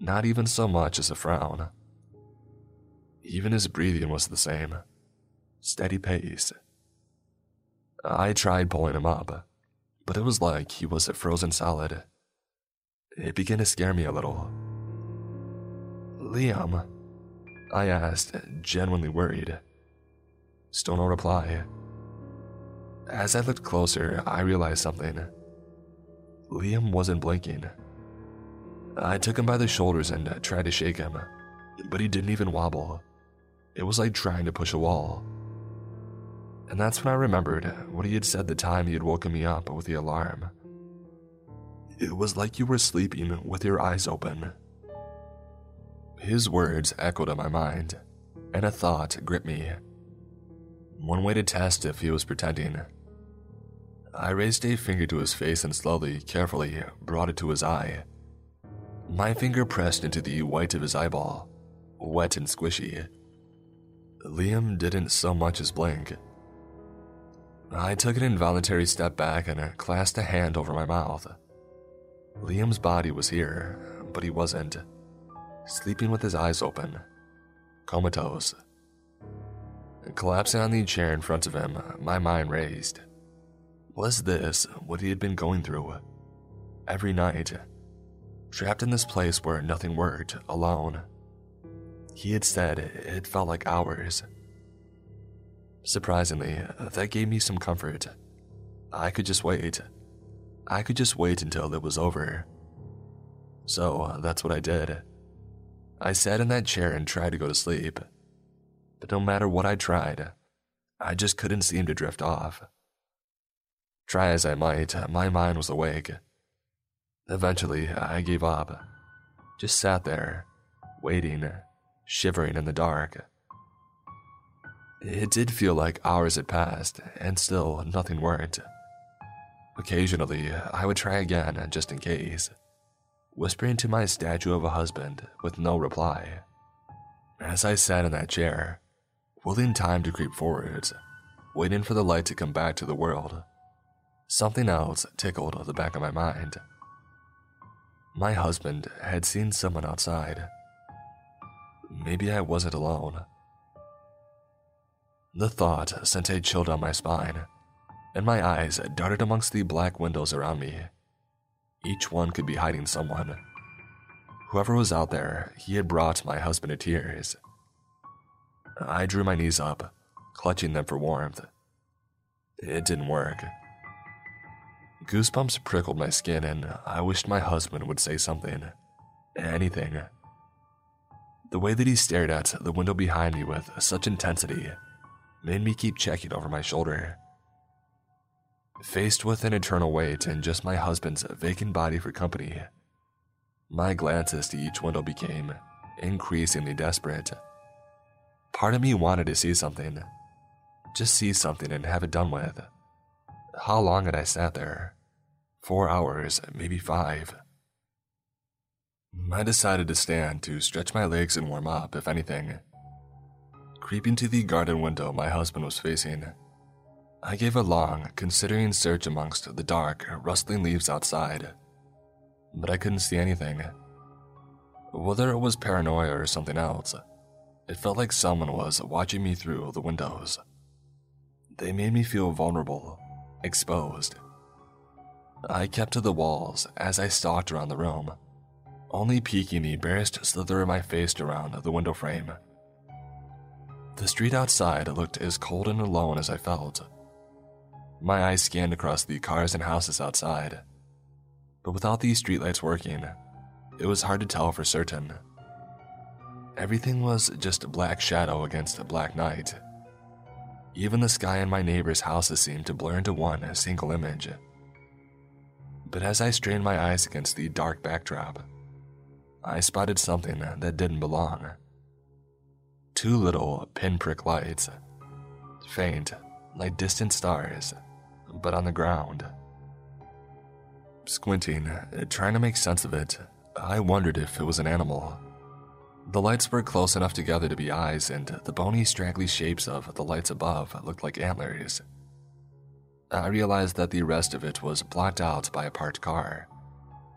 not even so much as a frown. Even his breathing was the same, steady pace. I tried pulling him up, but it was like he was a frozen solid. It began to scare me a little. Liam, I asked, genuinely worried. Still no reply. As I looked closer, I realized something. Liam wasn't blinking. I took him by the shoulders and uh, tried to shake him, but he didn't even wobble. It was like trying to push a wall. And that's when I remembered what he had said the time he had woken me up with the alarm. It was like you were sleeping with your eyes open. His words echoed in my mind, and a thought gripped me. One way to test if he was pretending. I raised a finger to his face and slowly, carefully brought it to his eye. My finger pressed into the white of his eyeball, wet and squishy. Liam didn't so much as blink. I took an involuntary step back and clasped a hand over my mouth. Liam's body was here, but he wasn't. Sleeping with his eyes open, comatose. Collapsing on the chair in front of him, my mind raced. Was this what he had been going through? Every night, trapped in this place where nothing worked, alone. He had said it felt like hours. Surprisingly, that gave me some comfort. I could just wait. I could just wait until it was over. So that's what I did. I sat in that chair and tried to go to sleep. But no matter what I tried, I just couldn't seem to drift off. Try as I might, my mind was awake. Eventually, I gave up. Just sat there, waiting, shivering in the dark. It did feel like hours had passed, and still nothing worked. Occasionally, I would try again just in case, whispering to my statue of a husband with no reply. As I sat in that chair, willing time to creep forward, waiting for the light to come back to the world, something else tickled the back of my mind. My husband had seen someone outside. Maybe I wasn't alone. The thought sent a chill down my spine, and my eyes darted amongst the black windows around me. Each one could be hiding someone. Whoever was out there, he had brought my husband to tears. I drew my knees up, clutching them for warmth. It didn't work. Goosebumps prickled my skin, and I wished my husband would say something. Anything. The way that he stared at the window behind me with such intensity made me keep checking over my shoulder. Faced with an eternal wait and just my husband's vacant body for company, my glances to each window became increasingly desperate. Part of me wanted to see something. Just see something and have it done with. How long had I sat there? Four hours, maybe five. I decided to stand to stretch my legs and warm up, if anything. Creeping to the garden window my husband was facing, I gave a long, considering search amongst the dark, rustling leaves outside, but I couldn't see anything. Whether it was paranoia or something else, it felt like someone was watching me through the windows. They made me feel vulnerable, exposed. I kept to the walls as I stalked around the room, only peeking the barest slither of my face around the window frame. The street outside looked as cold and alone as I felt. My eyes scanned across the cars and houses outside, but without these streetlights working, it was hard to tell for certain. Everything was just a black shadow against a black night. Even the sky in my neighbor's houses seemed to blur into one single image. But as I strained my eyes against the dark backdrop, I spotted something that didn't belong. Two little pinprick lights, faint, like distant stars, but on the ground. Squinting, trying to make sense of it, I wondered if it was an animal. The lights were close enough together to be eyes, and the bony, straggly shapes of the lights above looked like antlers. I realized that the rest of it was blocked out by a parked car,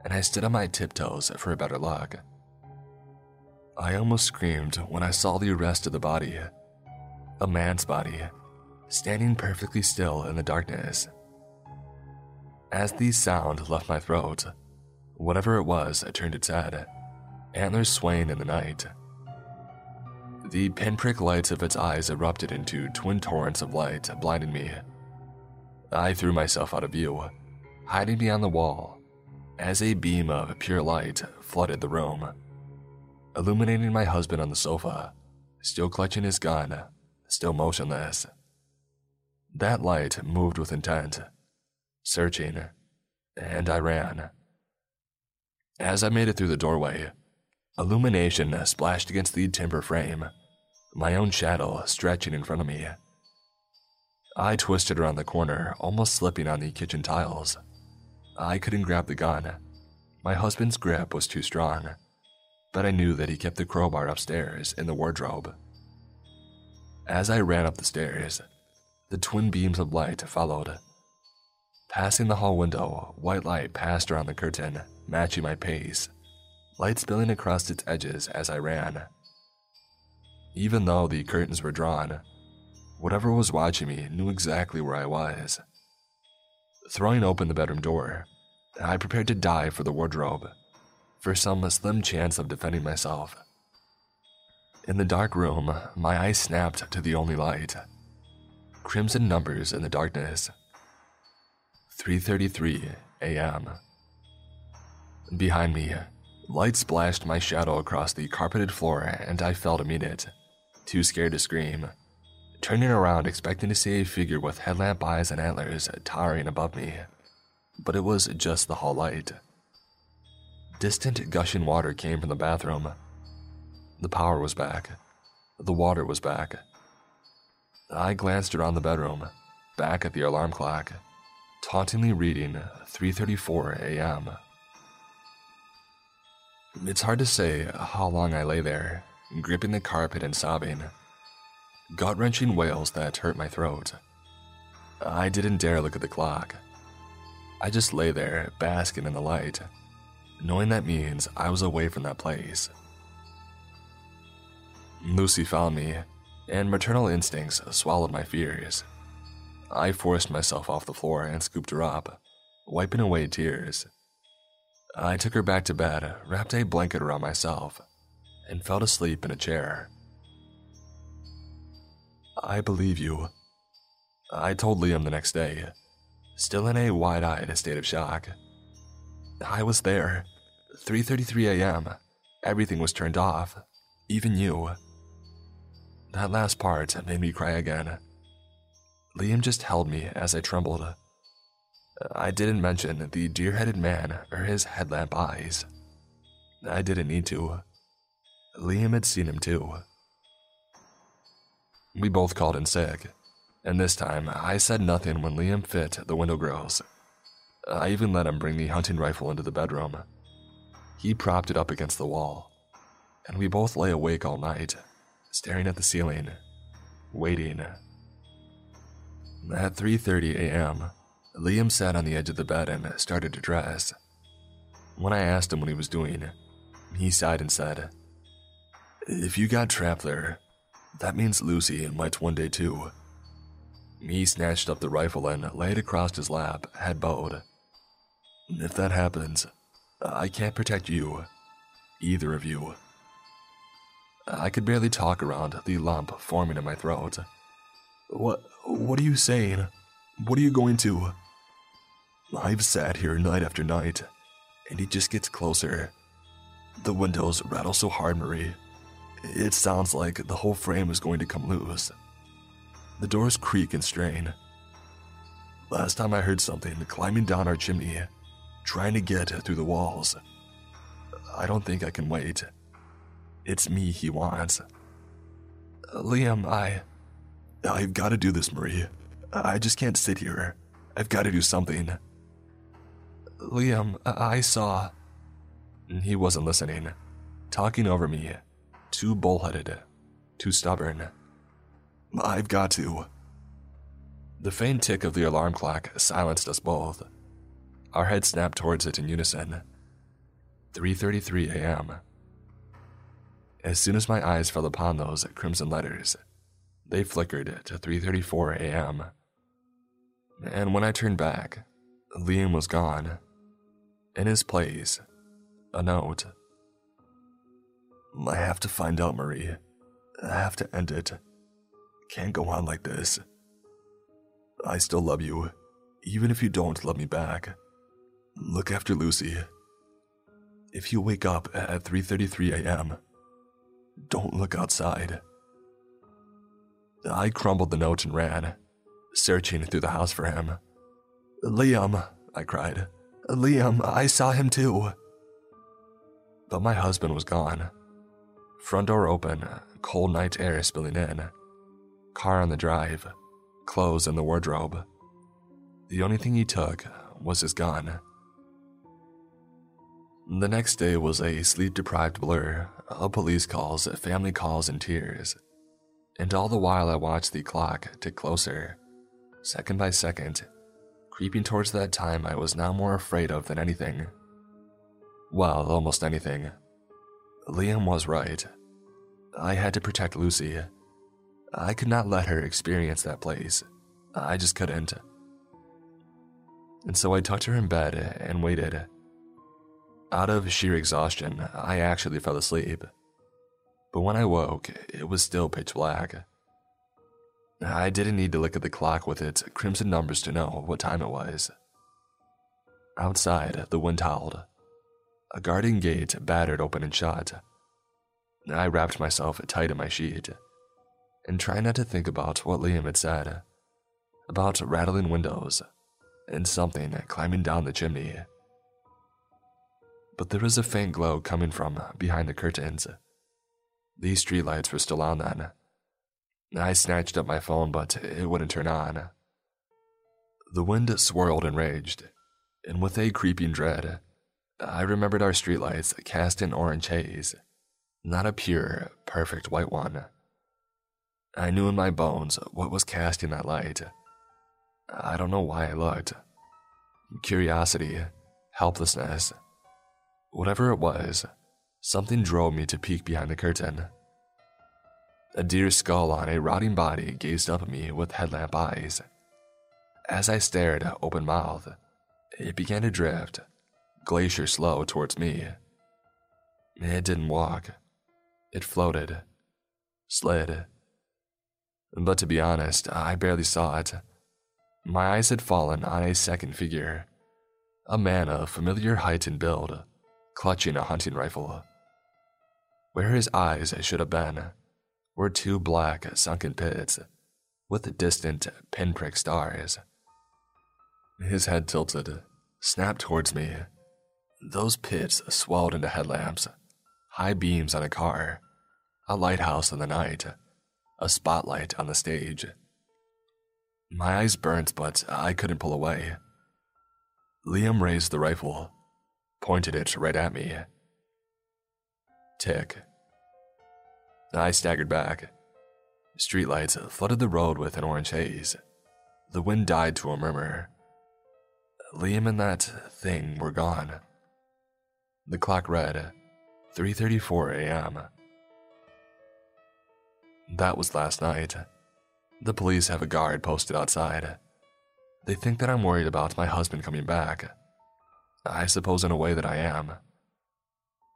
and I stood on my tiptoes for a better look. I almost screamed when I saw the rest of the body a man's body, standing perfectly still in the darkness. As the sound left my throat, whatever it was turned its head antlers swaying in the night. The pinprick lights of its eyes erupted into twin torrents of light, blinding me. I threw myself out of view, hiding behind the wall, as a beam of pure light flooded the room, illuminating my husband on the sofa, still clutching his gun, still motionless. That light moved with intent, searching, and I ran. As I made it through the doorway, Illumination splashed against the timber frame, my own shadow stretching in front of me. I twisted around the corner, almost slipping on the kitchen tiles. I couldn't grab the gun. My husband's grip was too strong, but I knew that he kept the crowbar upstairs in the wardrobe. As I ran up the stairs, the twin beams of light followed. Passing the hall window, white light passed around the curtain, matching my pace light spilling across its edges as I ran. Even though the curtains were drawn, whatever was watching me knew exactly where I was. Throwing open the bedroom door, I prepared to dive for the wardrobe, for some slim chance of defending myself. In the dark room, my eyes snapped to the only light. Crimson numbers in the darkness. 3:33 a.m. Behind me, Light splashed my shadow across the carpeted floor, and I fell to meet it, too scared to scream. Turning around, expecting to see a figure with headlamp eyes and antlers towering above me. But it was just the hall light. Distant gushing water came from the bathroom. The power was back. The water was back. I glanced around the bedroom, back at the alarm clock, tauntingly reading 3:34 a.m. It's hard to say how long I lay there, gripping the carpet and sobbing. Gut wrenching wails that hurt my throat. I didn't dare look at the clock. I just lay there, basking in the light, knowing that means I was away from that place. Lucy found me, and maternal instincts swallowed my fears. I forced myself off the floor and scooped her up, wiping away tears. I took her back to bed, wrapped a blanket around myself, and fell asleep in a chair. I believe you. I told Liam the next day, still in a wide-eyed state of shock. I was there. 3:33 a.m. Everything was turned off, even you. That last part made me cry again. Liam just held me as I trembled. I didn't mention the deer headed man or his headlamp eyes. I didn't need to. Liam had seen him too. We both called in sick, and this time I said nothing when Liam fit the window grills. I even let him bring the hunting rifle into the bedroom. He propped it up against the wall, and we both lay awake all night, staring at the ceiling, waiting. At 3:30 a.m., Liam sat on the edge of the bed and started to dress. When I asked him what he was doing, he sighed and said, If you got trapped there, that means Lucy might one day too. He snatched up the rifle and laid it across his lap, head bowed. If that happens, I can't protect you, either of you. I could barely talk around the lump forming in my throat. What what are you saying? What are you going to? I've sat here night after night, and he just gets closer. The windows rattle so hard, Marie. It sounds like the whole frame is going to come loose. The doors creak and strain. Last time I heard something climbing down our chimney, trying to get through the walls. I don't think I can wait. It's me he wants. Liam, I. I've got to do this, Marie. I just can't sit here. I've got to do something. Liam, I saw. He wasn't listening, talking over me, too bullheaded, too stubborn. I've got to. The faint tick of the alarm clock silenced us both. Our heads snapped towards it in unison. 3:33 a.m. As soon as my eyes fell upon those crimson letters, they flickered to 3:34 a.m. And when I turned back, Liam was gone. In his place, a note. I have to find out, Marie. I have to end it. Can't go on like this. I still love you, even if you don't love me back. Look after Lucy. If you wake up at 3:33 a.m., don't look outside. I crumbled the note and ran, searching through the house for him. Liam, I cried. Liam, I saw him too. But my husband was gone. Front door open, cold night air spilling in. Car on the drive, clothes in the wardrobe. The only thing he took was his gun. The next day was a sleep deprived blur of police calls, family calls, and tears. And all the while I watched the clock tick closer, second by second, creeping towards that time I was now more afraid of than anything. Well, almost anything. Liam was right. I had to protect Lucy. I could not let her experience that place. I just couldn't. And so I tucked her in bed and waited. Out of sheer exhaustion, I actually fell asleep. But when I woke, it was still pitch black. I didn't need to look at the clock with its crimson numbers to know what time it was. Outside, the wind howled. A garden gate battered open and shut. I wrapped myself tight in my sheet and tried not to think about what Liam had said about rattling windows and something climbing down the chimney. But there was a faint glow coming from behind the curtains. These streetlights were still on then. I snatched up my phone, but it wouldn't turn on. The wind swirled and raged, and with a creeping dread, I remembered our streetlights cast in orange haze, not a pure, perfect white one. I knew in my bones what was casting that light. I don't know why I looked. Curiosity, helplessness, whatever it was, something drove me to peek behind the curtain. A deer skull on a rotting body gazed up at me with headlamp eyes. As I stared, open mouthed, it began to drift glacier slow towards me. It didn't walk. It floated, slid. But to be honest, I barely saw it. My eyes had fallen on a second figure, a man of familiar height and build, clutching a hunting rifle. Where his eyes should have been were two black, sunken pits with distant pinprick stars. His head tilted, snapped towards me, those pits swelled into headlamps, high beams on a car, a lighthouse in the night, a spotlight on the stage. My eyes burnt, but I couldn't pull away. Liam raised the rifle, pointed it right at me. Tick. I staggered back. Streetlights flooded the road with an orange haze. The wind died to a murmur. Liam and that thing were gone. The clock read 3:34 a.m. That was last night. The police have a guard posted outside. They think that I'm worried about my husband coming back. I suppose in a way that I am.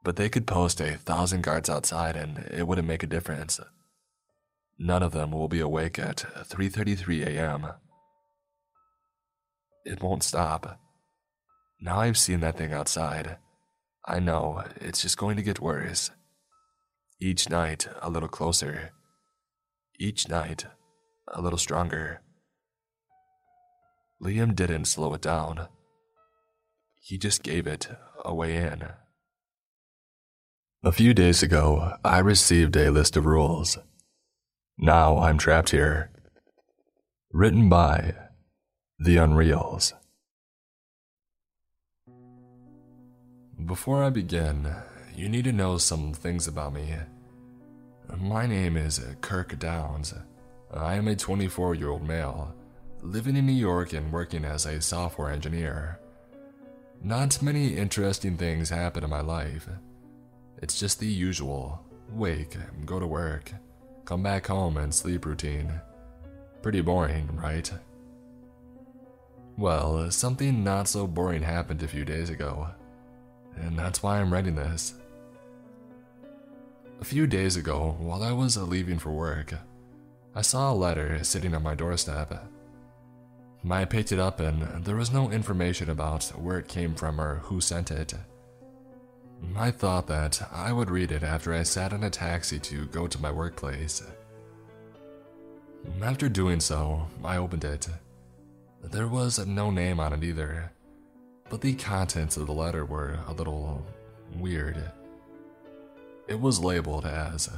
But they could post a thousand guards outside and it wouldn't make a difference. None of them will be awake at 3:33 a.m. It won't stop. Now I've seen that thing outside. I know it's just going to get worse. Each night, a little closer. Each night, a little stronger. Liam didn't slow it down. He just gave it a way in. A few days ago, I received a list of rules. Now I'm trapped here. Written by The Unreals. Before I begin, you need to know some things about me. My name is Kirk Downs. I am a 24 year old male, living in New York and working as a software engineer. Not many interesting things happen in my life. It's just the usual wake, go to work, come back home, and sleep routine. Pretty boring, right? Well, something not so boring happened a few days ago, and that's why I'm writing this. A few days ago, while I was leaving for work, I saw a letter sitting on my doorstep. I picked it up and there was no information about where it came from or who sent it. I thought that I would read it after I sat in a taxi to go to my workplace. After doing so, I opened it. There was no name on it either, but the contents of the letter were a little weird. It was labeled as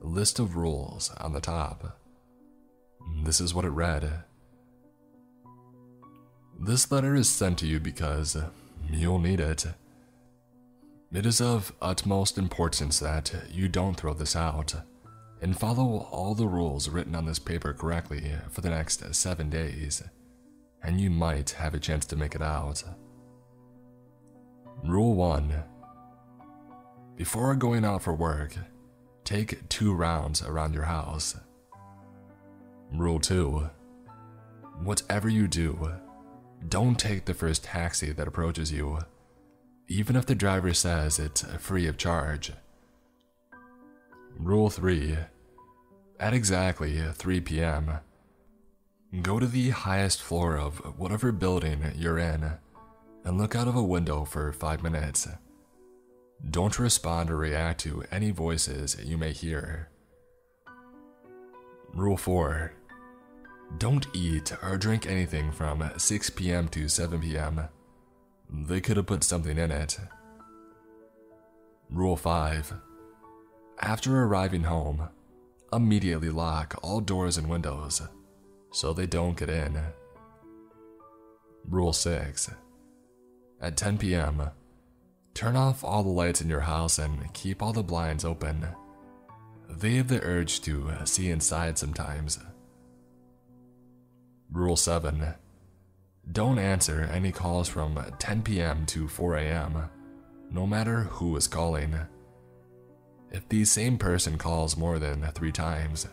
list of rules on the top. This is what it read. This letter is sent to you because you'll need it. It is of utmost importance that you don't throw this out and follow all the rules written on this paper correctly for the next seven days, and you might have a chance to make it out. Rule 1 before going out for work, take two rounds around your house. Rule 2 Whatever you do, don't take the first taxi that approaches you, even if the driver says it's free of charge. Rule 3 At exactly 3 p.m., go to the highest floor of whatever building you're in and look out of a window for 5 minutes. Don't respond or react to any voices you may hear. Rule 4 Don't eat or drink anything from 6 p.m. to 7 p.m. They could have put something in it. Rule 5 After arriving home, immediately lock all doors and windows so they don't get in. Rule 6 At 10 p.m., Turn off all the lights in your house and keep all the blinds open. They have the urge to see inside sometimes. Rule 7 Don't answer any calls from 10 p.m. to 4 a.m., no matter who is calling. If the same person calls more than three times,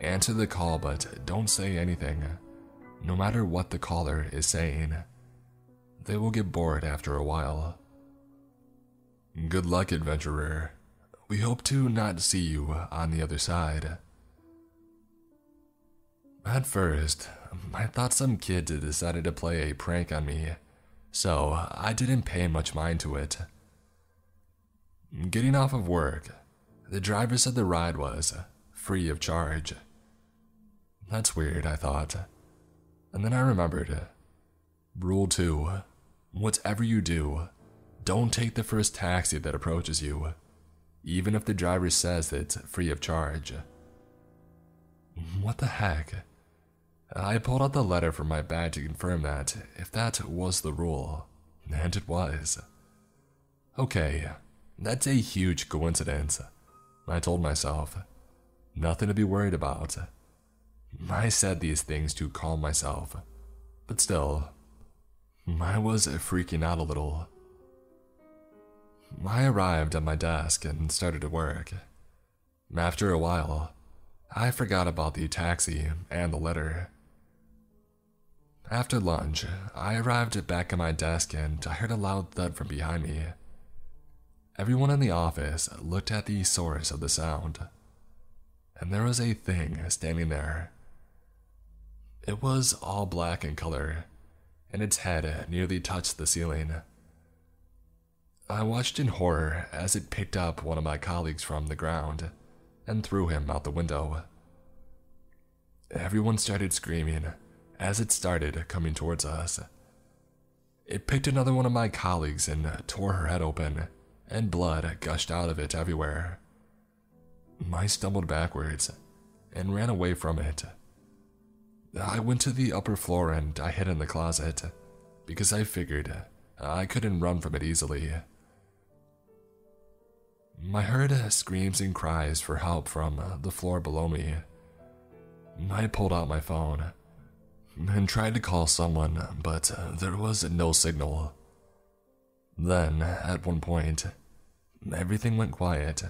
answer the call but don't say anything, no matter what the caller is saying. They will get bored after a while. Good luck, adventurer. We hope to not see you on the other side. At first, I thought some kid had decided to play a prank on me, so I didn't pay much mind to it. Getting off of work, the driver said the ride was free of charge. That's weird, I thought. And then I remembered. Rule 2 Whatever you do, don't take the first taxi that approaches you, even if the driver says it's free of charge. What the heck? I pulled out the letter from my bag to confirm that, if that was the rule, and it was. Okay, that's a huge coincidence, I told myself. Nothing to be worried about. I said these things to calm myself, but still, I was freaking out a little. I arrived at my desk and started to work. After a while, I forgot about the taxi and the letter. After lunch, I arrived back at my desk and I heard a loud thud from behind me. Everyone in the office looked at the source of the sound, and there was a thing standing there. It was all black in color, and its head nearly touched the ceiling. I watched in horror as it picked up one of my colleagues from the ground and threw him out the window. Everyone started screaming as it started coming towards us. It picked another one of my colleagues and tore her head open, and blood gushed out of it everywhere. I stumbled backwards and ran away from it. I went to the upper floor and I hid in the closet because I figured I couldn't run from it easily. I heard screams and cries for help from the floor below me. I pulled out my phone and tried to call someone, but uh, there was no signal. Then, at one point, everything went quiet.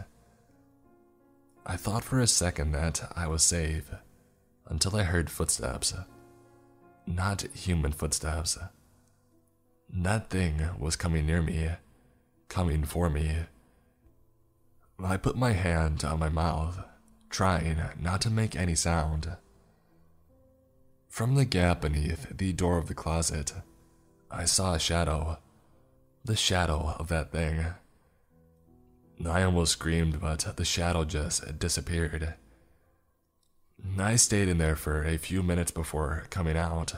I thought for a second that I was safe until I heard footsteps. Not human footsteps. That thing was coming near me, coming for me. I put my hand on my mouth, trying not to make any sound. From the gap beneath the door of the closet, I saw a shadow. The shadow of that thing. I almost screamed, but the shadow just disappeared. I stayed in there for a few minutes before coming out,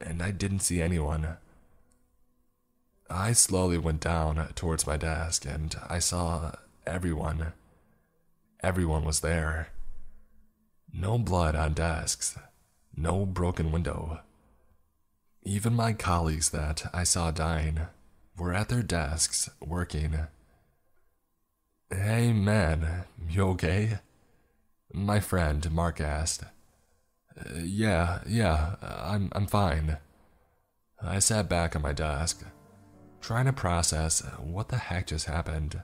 and I didn't see anyone. I slowly went down towards my desk and I saw everyone. Everyone was there. No blood on desks, no broken window. Even my colleagues that I saw dying were at their desks working. Hey man, you okay? My friend Mark asked. yeah, yeah, I'm, I'm fine. I sat back on my desk, trying to process what the heck just happened.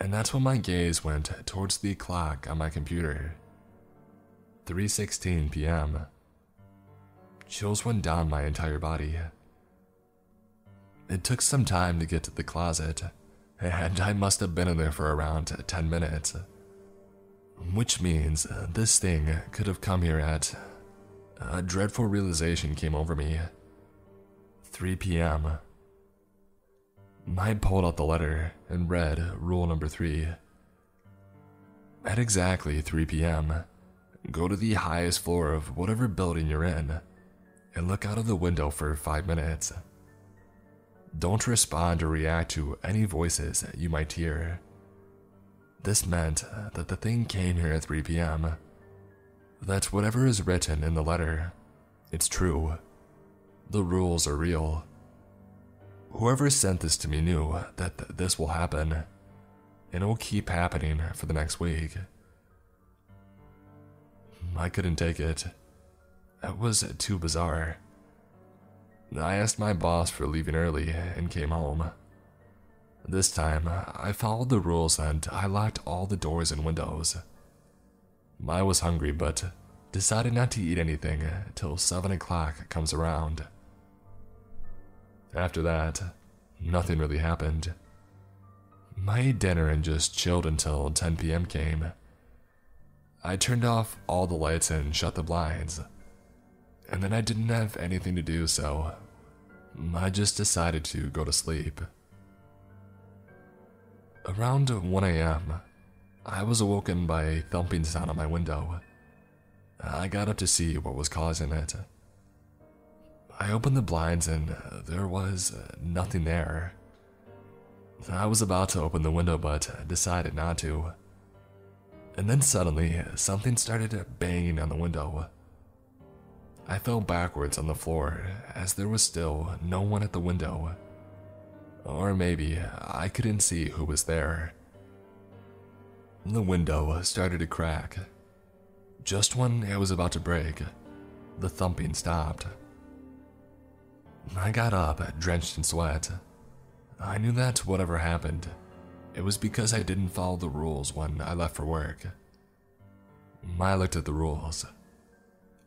And that's when my gaze went towards the clock on my computer. 3:16 p.m. Chills went down my entire body. It took some time to get to the closet, and I must have been in there for around 10 minutes. Which means this thing could have come here at. A dreadful realization came over me. 3 p.m. I pulled out the letter and read rule number 3. At exactly 3 p.m., Go to the highest floor of whatever building you're in and look out of the window for five minutes. Don't respond or react to any voices you might hear. This meant that the thing came here at 3 p.m. That whatever is written in the letter, it's true. The rules are real. Whoever sent this to me knew that th- this will happen, and it will keep happening for the next week. I couldn't take it. It was too bizarre. I asked my boss for leaving early and came home. This time, I followed the rules and I locked all the doors and windows. I was hungry but decided not to eat anything till 7 o'clock comes around. After that, nothing really happened. I ate dinner and just chilled until 10 p.m. came. I turned off all the lights and shut the blinds. And then I didn't have anything to do, so I just decided to go to sleep. Around 1 a.m., I was awoken by a thumping sound on my window. I got up to see what was causing it. I opened the blinds and there was nothing there. I was about to open the window but decided not to. And then suddenly, something started banging on the window. I fell backwards on the floor as there was still no one at the window. Or maybe I couldn't see who was there. The window started to crack. Just when it was about to break, the thumping stopped. I got up, drenched in sweat. I knew that whatever happened, it was because I didn't follow the rules when I left for work. I looked at the rules.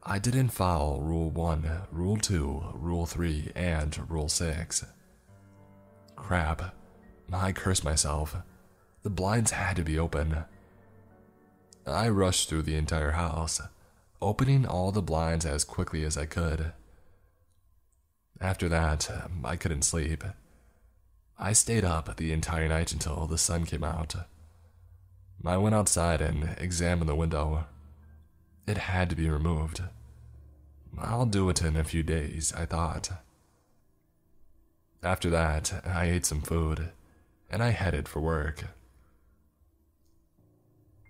I didn't follow Rule 1, Rule 2, Rule 3, and Rule 6. Crap. I cursed myself. The blinds had to be open. I rushed through the entire house, opening all the blinds as quickly as I could. After that, I couldn't sleep. I stayed up the entire night until the sun came out. I went outside and examined the window. It had to be removed. I'll do it in a few days, I thought. After that, I ate some food, and I headed for work.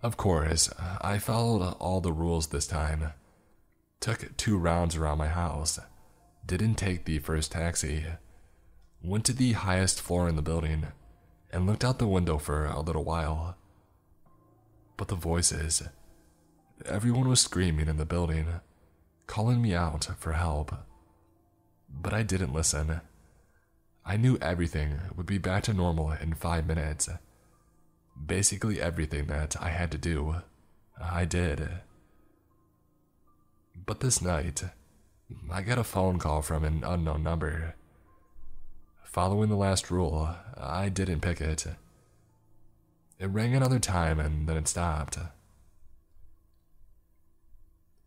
Of course, I followed all the rules this time. Took two rounds around my house. Didn't take the first taxi. Went to the highest floor in the building and looked out the window for a little while. But the voices. Everyone was screaming in the building, calling me out for help. But I didn't listen. I knew everything would be back to normal in five minutes. Basically, everything that I had to do, I did. But this night, I got a phone call from an unknown number. Following the last rule, I didn't pick it. It rang another time and then it stopped.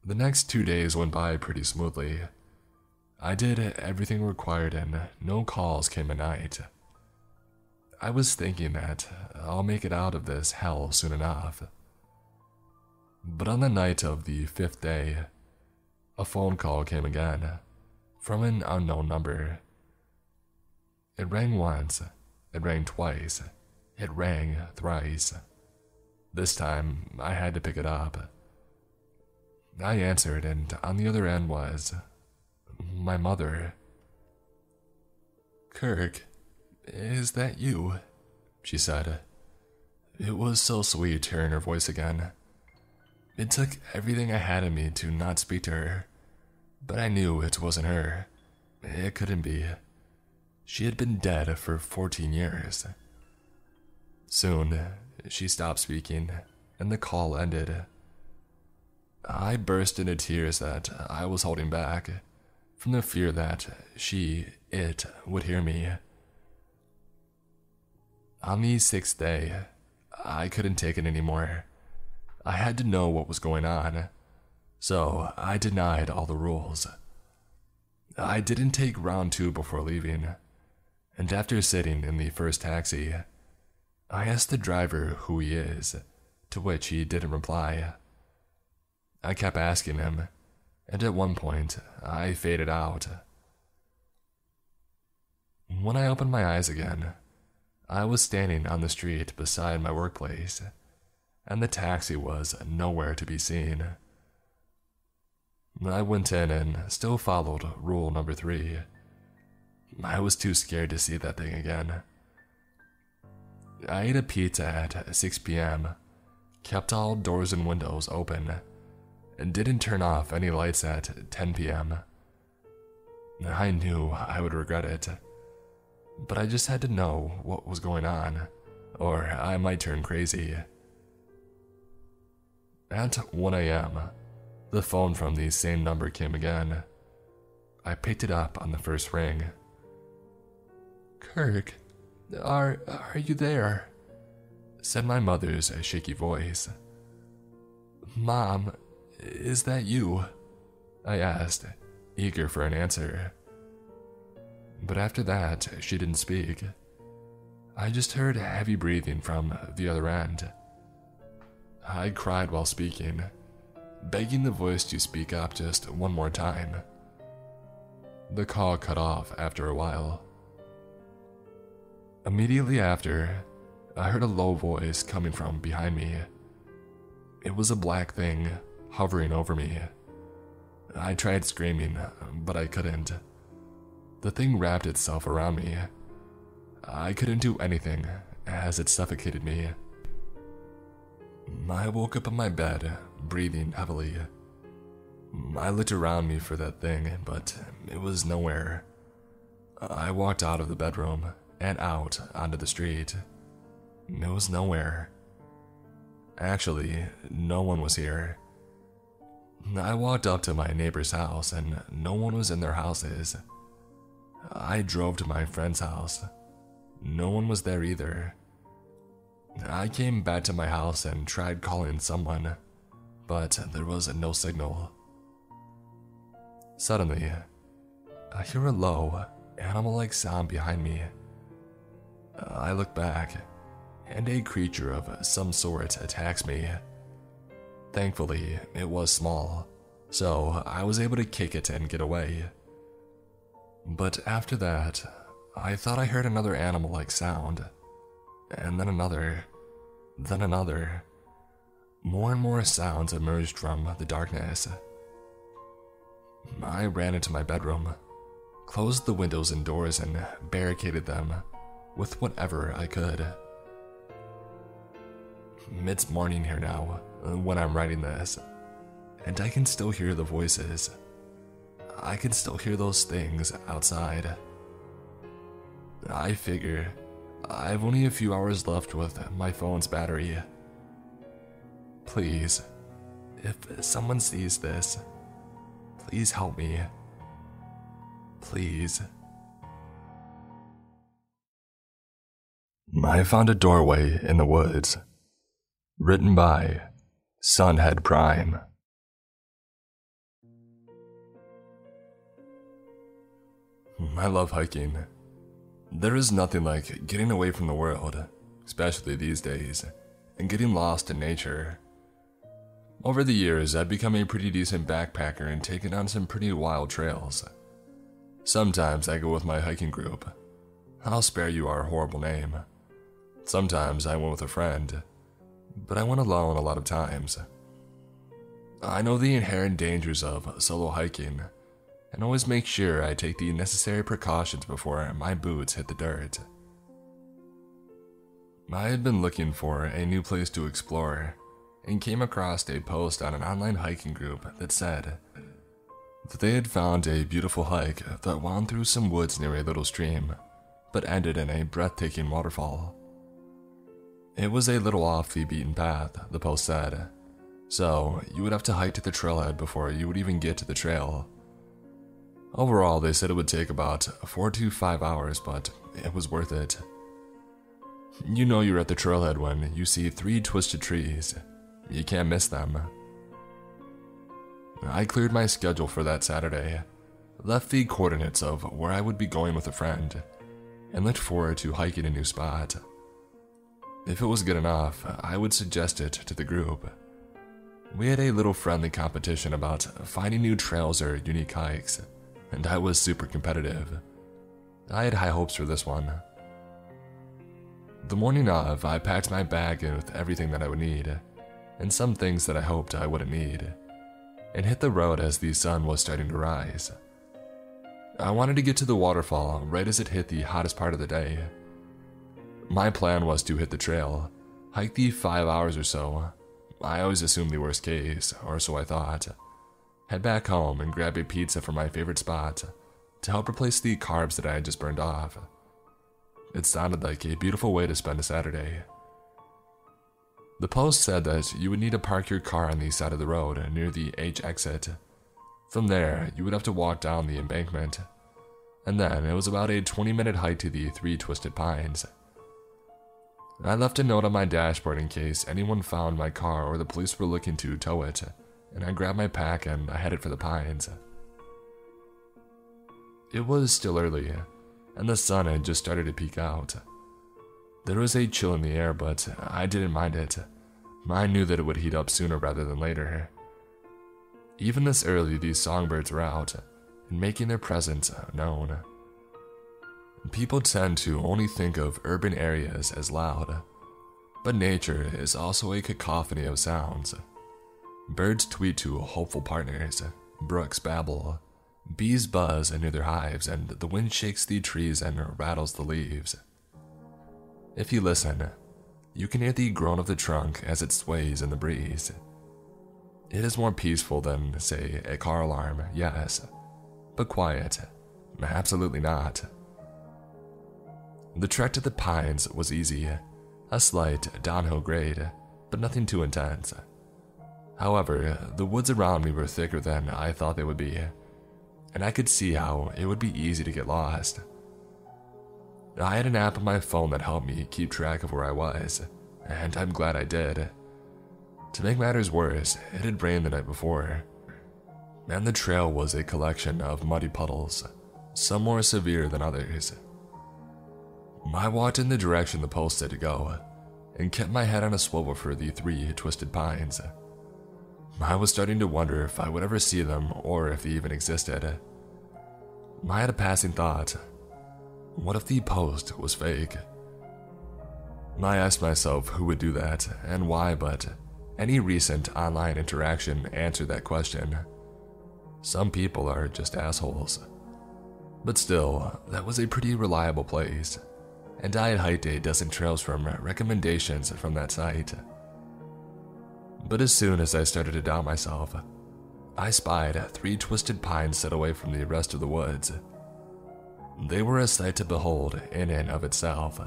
The next two days went by pretty smoothly. I did everything required and no calls came at night. I was thinking that I'll make it out of this hell soon enough. But on the night of the fifth day, a phone call came again from an unknown number. It rang once, it rang twice, it rang thrice. This time, I had to pick it up. I answered, and on the other end was my mother. Kirk, is that you? She said. It was so sweet hearing her voice again. It took everything I had in me to not speak to her, but I knew it wasn't her. It couldn't be. She had been dead for 14 years. Soon, she stopped speaking, and the call ended. I burst into tears that I was holding back from the fear that she, it, would hear me. On the sixth day, I couldn't take it anymore. I had to know what was going on, so I denied all the rules. I didn't take round two before leaving, and after sitting in the first taxi, I asked the driver who he is, to which he didn't reply. I kept asking him, and at one point, I faded out. When I opened my eyes again, I was standing on the street beside my workplace, and the taxi was nowhere to be seen. I went in and still followed rule number three. I was too scared to see that thing again. I ate a pizza at 6 p.m., kept all doors and windows open, and didn't turn off any lights at 10 p.m. I knew I would regret it but I just had to know what was going on, or I might turn crazy. At 1 a.m., the phone from the same number came again. I picked it up on the first ring. Kirk, are, are you there? said my mother's shaky voice. Mom, is that you? I asked, eager for an answer. But after that, she didn't speak. I just heard heavy breathing from the other end. I cried while speaking, begging the voice to speak up just one more time. The call cut off after a while. Immediately after, I heard a low voice coming from behind me. It was a black thing hovering over me. I tried screaming, but I couldn't. The thing wrapped itself around me. I couldn't do anything as it suffocated me. I woke up in my bed, breathing heavily. I looked around me for that thing, but it was nowhere. I walked out of the bedroom and out onto the street. It was nowhere. Actually, no one was here. I walked up to my neighbor's house and no one was in their houses. I drove to my friend's house. no one was there either. I came back to my house and tried calling someone, but there was no signal. Suddenly, I hear a low, animal like sound behind me. Uh, I look back, and a creature of some sort attacks me. Thankfully, it was small, so I was able to kick it and get away. But after that, I thought I heard another animal like sound, and then another, then another. More and more sounds emerged from the darkness. I ran into my bedroom, closed the windows and doors, and barricaded them with whatever I could. It's morning here now, uh, when I'm writing this, and I can still hear the voices. I can still hear those things outside. I figure I've only a few hours left with my phone's battery. Please, if someone sees this, please help me. Please. I found a doorway in the woods. Written by Sunhead Prime. I love hiking. There is nothing like getting away from the world, especially these days, and getting lost in nature. Over the years, I've become a pretty decent backpacker and taken on some pretty wild trails. Sometimes I go with my hiking group. I'll spare you our horrible name. Sometimes I went with a friend, but I went alone a lot of times. I know the inherent dangers of solo hiking and always make sure I take the necessary precautions before my boots hit the dirt. I had been looking for a new place to explore and came across a post on an online hiking group that said that they had found a beautiful hike that wound through some woods near a little stream, but ended in a breathtaking waterfall. It was a little off the beaten path, the post said, so you would have to hike to the trailhead before you would even get to the trail. Overall, they said it would take about 4 to 5 hours, but it was worth it. You know you're at the trailhead when you see three twisted trees. You can't miss them. I cleared my schedule for that Saturday, left the coordinates of where I would be going with a friend, and looked forward to hiking a new spot. If it was good enough, I would suggest it to the group. We had a little friendly competition about finding new trails or unique hikes, and I was super competitive. I had high hopes for this one. The morning of, I packed my bag with everything that I would need, and some things that I hoped I wouldn't need, and hit the road as the sun was starting to rise. I wanted to get to the waterfall right as it hit the hottest part of the day, my plan was to hit the trail, hike the five hours or so. I always assumed the worst case, or so I thought. Head back home and grab a pizza from my favorite spot to help replace the carbs that I had just burned off. It sounded like a beautiful way to spend a Saturday. The post said that you would need to park your car on the side of the road near the H exit. From there, you would have to walk down the embankment. And then it was about a 20 minute hike to the Three Twisted Pines. I left a note on my dashboard in case anyone found my car or the police were looking to tow it, and I grabbed my pack and I headed for the pines. It was still early, and the sun had just started to peek out. There was a chill in the air, but I didn't mind it. I knew that it would heat up sooner rather than later. Even this early, these songbirds were out and making their presence known. People tend to only think of urban areas as loud, but nature is also a cacophony of sounds. Birds tweet to hopeful partners, brooks babble, bees buzz near their hives, and the wind shakes the trees and rattles the leaves. If you listen, you can hear the groan of the trunk as it sways in the breeze. It is more peaceful than, say, a car alarm, yes, but quiet, absolutely not. The trek to the pines was easy, a slight downhill grade, but nothing too intense. However, the woods around me were thicker than I thought they would be, and I could see how it would be easy to get lost. I had an app on my phone that helped me keep track of where I was, and I'm glad I did. To make matters worse, it had rained the night before, and the trail was a collection of muddy puddles, some more severe than others. I walked in the direction the post said to go, and kept my head on a swivel for the three twisted pines. I was starting to wonder if I would ever see them or if they even existed. I had a passing thought. What if the post was fake? I asked myself who would do that and why, but any recent online interaction answered that question. Some people are just assholes. But still, that was a pretty reliable place, and I had hiked a dozen trails from recommendations from that site. But as soon as I started to doubt myself, I spied three twisted pines set away from the rest of the woods. They were a sight to behold in and of itself.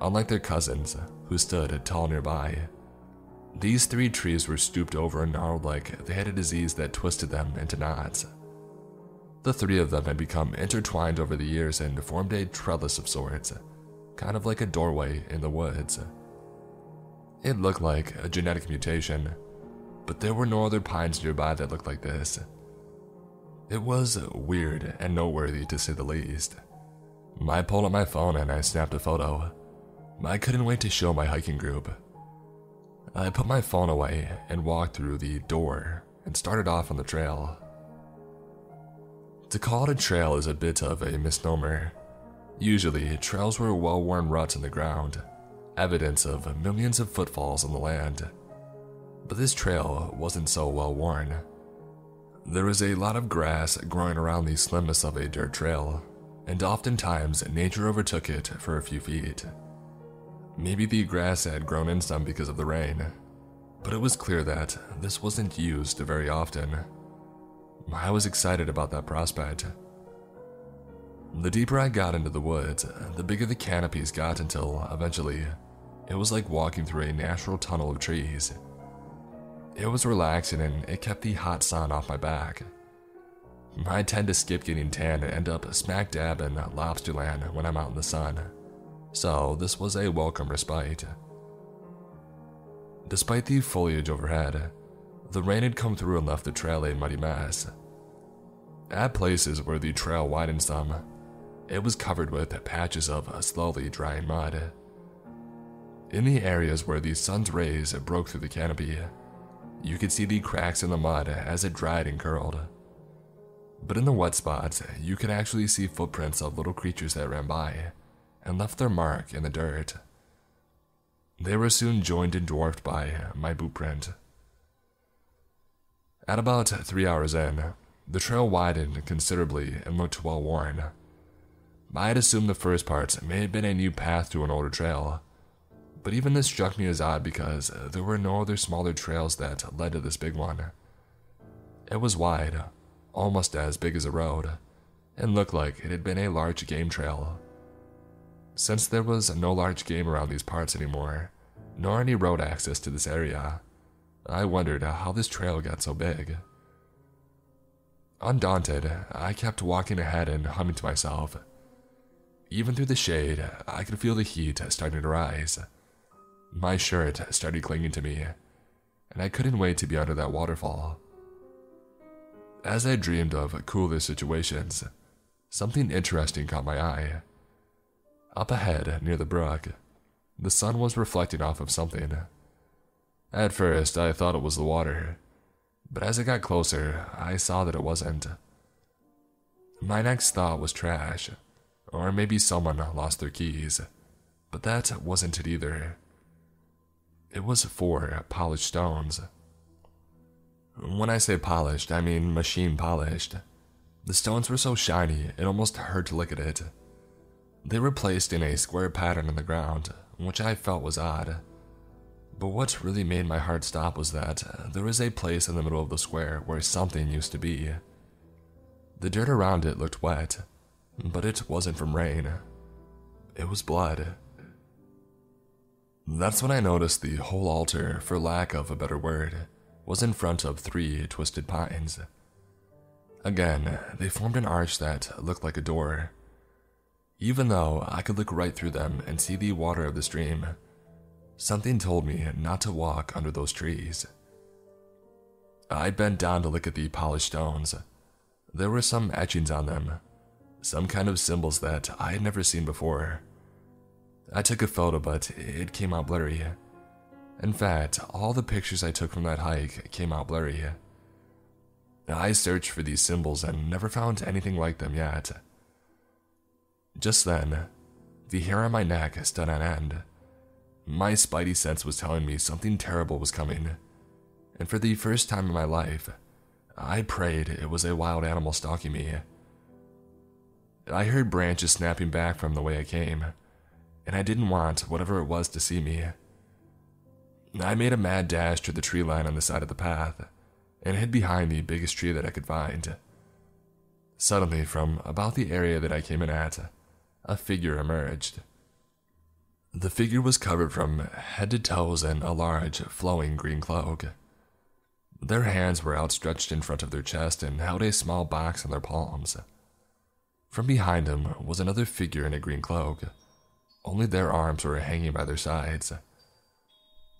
Unlike their cousins, who stood tall nearby, these three trees were stooped over and gnarled like they had a disease that twisted them into knots. The three of them had become intertwined over the years and formed a trellis of sorts, kind of like a doorway in the woods. It looked like a genetic mutation, but there were no other pines nearby that looked like this. It was weird and noteworthy to say the least. I pulled up my phone and I snapped a photo. I couldn't wait to show my hiking group. I put my phone away and walked through the door and started off on the trail. To call it a trail is a bit of a misnomer. Usually, trails were well worn ruts in the ground, evidence of millions of footfalls on the land. But this trail wasn't so well worn. There was a lot of grass growing around the slimness of a dirt trail, and oftentimes nature overtook it for a few feet. Maybe the grass had grown in some because of the rain, but it was clear that this wasn't used very often. I was excited about that prospect. The deeper I got into the woods, the bigger the canopies got until eventually it was like walking through a natural tunnel of trees. It was relaxing and it kept the hot sun off my back. I tend to skip getting tan and end up smack dab in lobster land when I'm out in the sun so this was a welcome respite. Despite the foliage overhead, the rain had come through and left the trail a muddy mess. At places where the trail widened some, it was covered with patches of slowly drying mud. In the areas where the sun's rays broke through the canopy, you could see the cracks in the mud as it dried and curled. But in the wet spots, you could actually see footprints of little creatures that ran by, and left their mark in the dirt. They were soon joined and dwarfed by my boot print. At about three hours in, the trail widened considerably and looked well worn. I had assumed the first part may have been a new path to an older trail, but even this struck me as odd because there were no other smaller trails that led to this big one. It was wide, almost as big as a road, and looked like it had been a large game trail. Since there was no large game around these parts anymore, nor any road access to this area, I wondered how this trail got so big. Undaunted, I kept walking ahead and humming to myself. Even through the shade, I could feel the heat starting to rise. My shirt started clinging to me, and I couldn't wait to be under that waterfall. As I dreamed of cooler situations, something interesting caught my eye. Up ahead, near the brook, the sun was reflecting off of something. At first, I thought it was the water, but as it got closer, I saw that it wasn't. My next thought was trash, or maybe someone lost their keys, but that wasn't it either. It was four polished stones. When I say polished, I mean machine polished. The stones were so shiny, it almost hurt to look at it. They were placed in a square pattern in the ground, which I felt was odd. But what really made my heart stop was that uh, there was a place in the middle of the square where something used to be. The dirt around it looked wet, but it wasn't from rain. It was blood. That's when I noticed the whole altar, for lack of a better word, was in front of three twisted pines. Again, they formed an arch that looked like a door, Even though I could look right through them and see the water of the stream, something told me not to walk under those trees. I bent down to look at the polished stones. There were some etchings on them, some kind of symbols that I had never seen before. I took a photo, but it came out blurry. In fact, all the pictures I took from that hike came out blurry. I searched for these symbols and never found anything like them yet. Just then, the hair on my neck stood on end. My spidey sense was telling me something terrible was coming, and for the first time in my life, I prayed it was a wild animal stalking me. I heard branches snapping back from the way I came, and I didn't want whatever it was to see me. I made a mad dash to the tree line on the side of the path and hid behind the biggest tree that I could find. Suddenly, from about the area that I came in at, a figure emerged. The figure was covered from head to toes in a large, flowing green cloak. Their hands were outstretched in front of their chest and held a small box in their palms. From behind him was another figure in a green cloak, only their arms were hanging by their sides.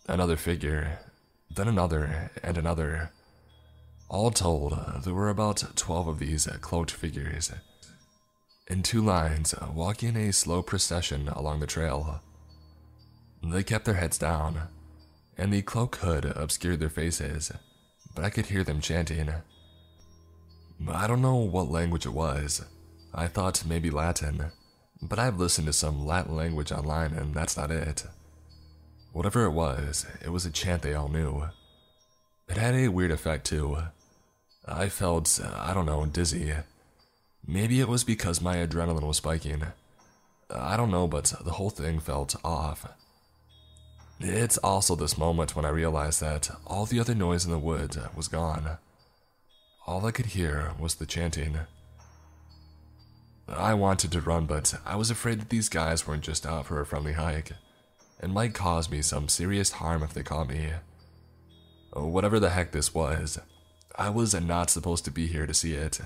Another figure, then another, and another. All told, there were about 12 of these cloaked figures, in two lines, walking in a slow procession along the trail. They kept their heads down, and the cloak hood obscured their faces, but I could hear them chanting. I don't know what language it was. I thought maybe Latin, but I've listened to some Latin language online and that's not it. Whatever it was, it was a chant they all knew. It had a weird effect too. I felt, I don't know, dizzy. Maybe it was because my adrenaline was spiking. I don't know, but the whole thing felt off. It's also this moment when I realized that all the other noise in the woods was gone. All I could hear was the chanting. I wanted to run, but I was afraid that these guys weren't just out for a friendly hike and might cause me some serious harm if they caught me. Whatever the heck this was, I was not supposed to be here to see it.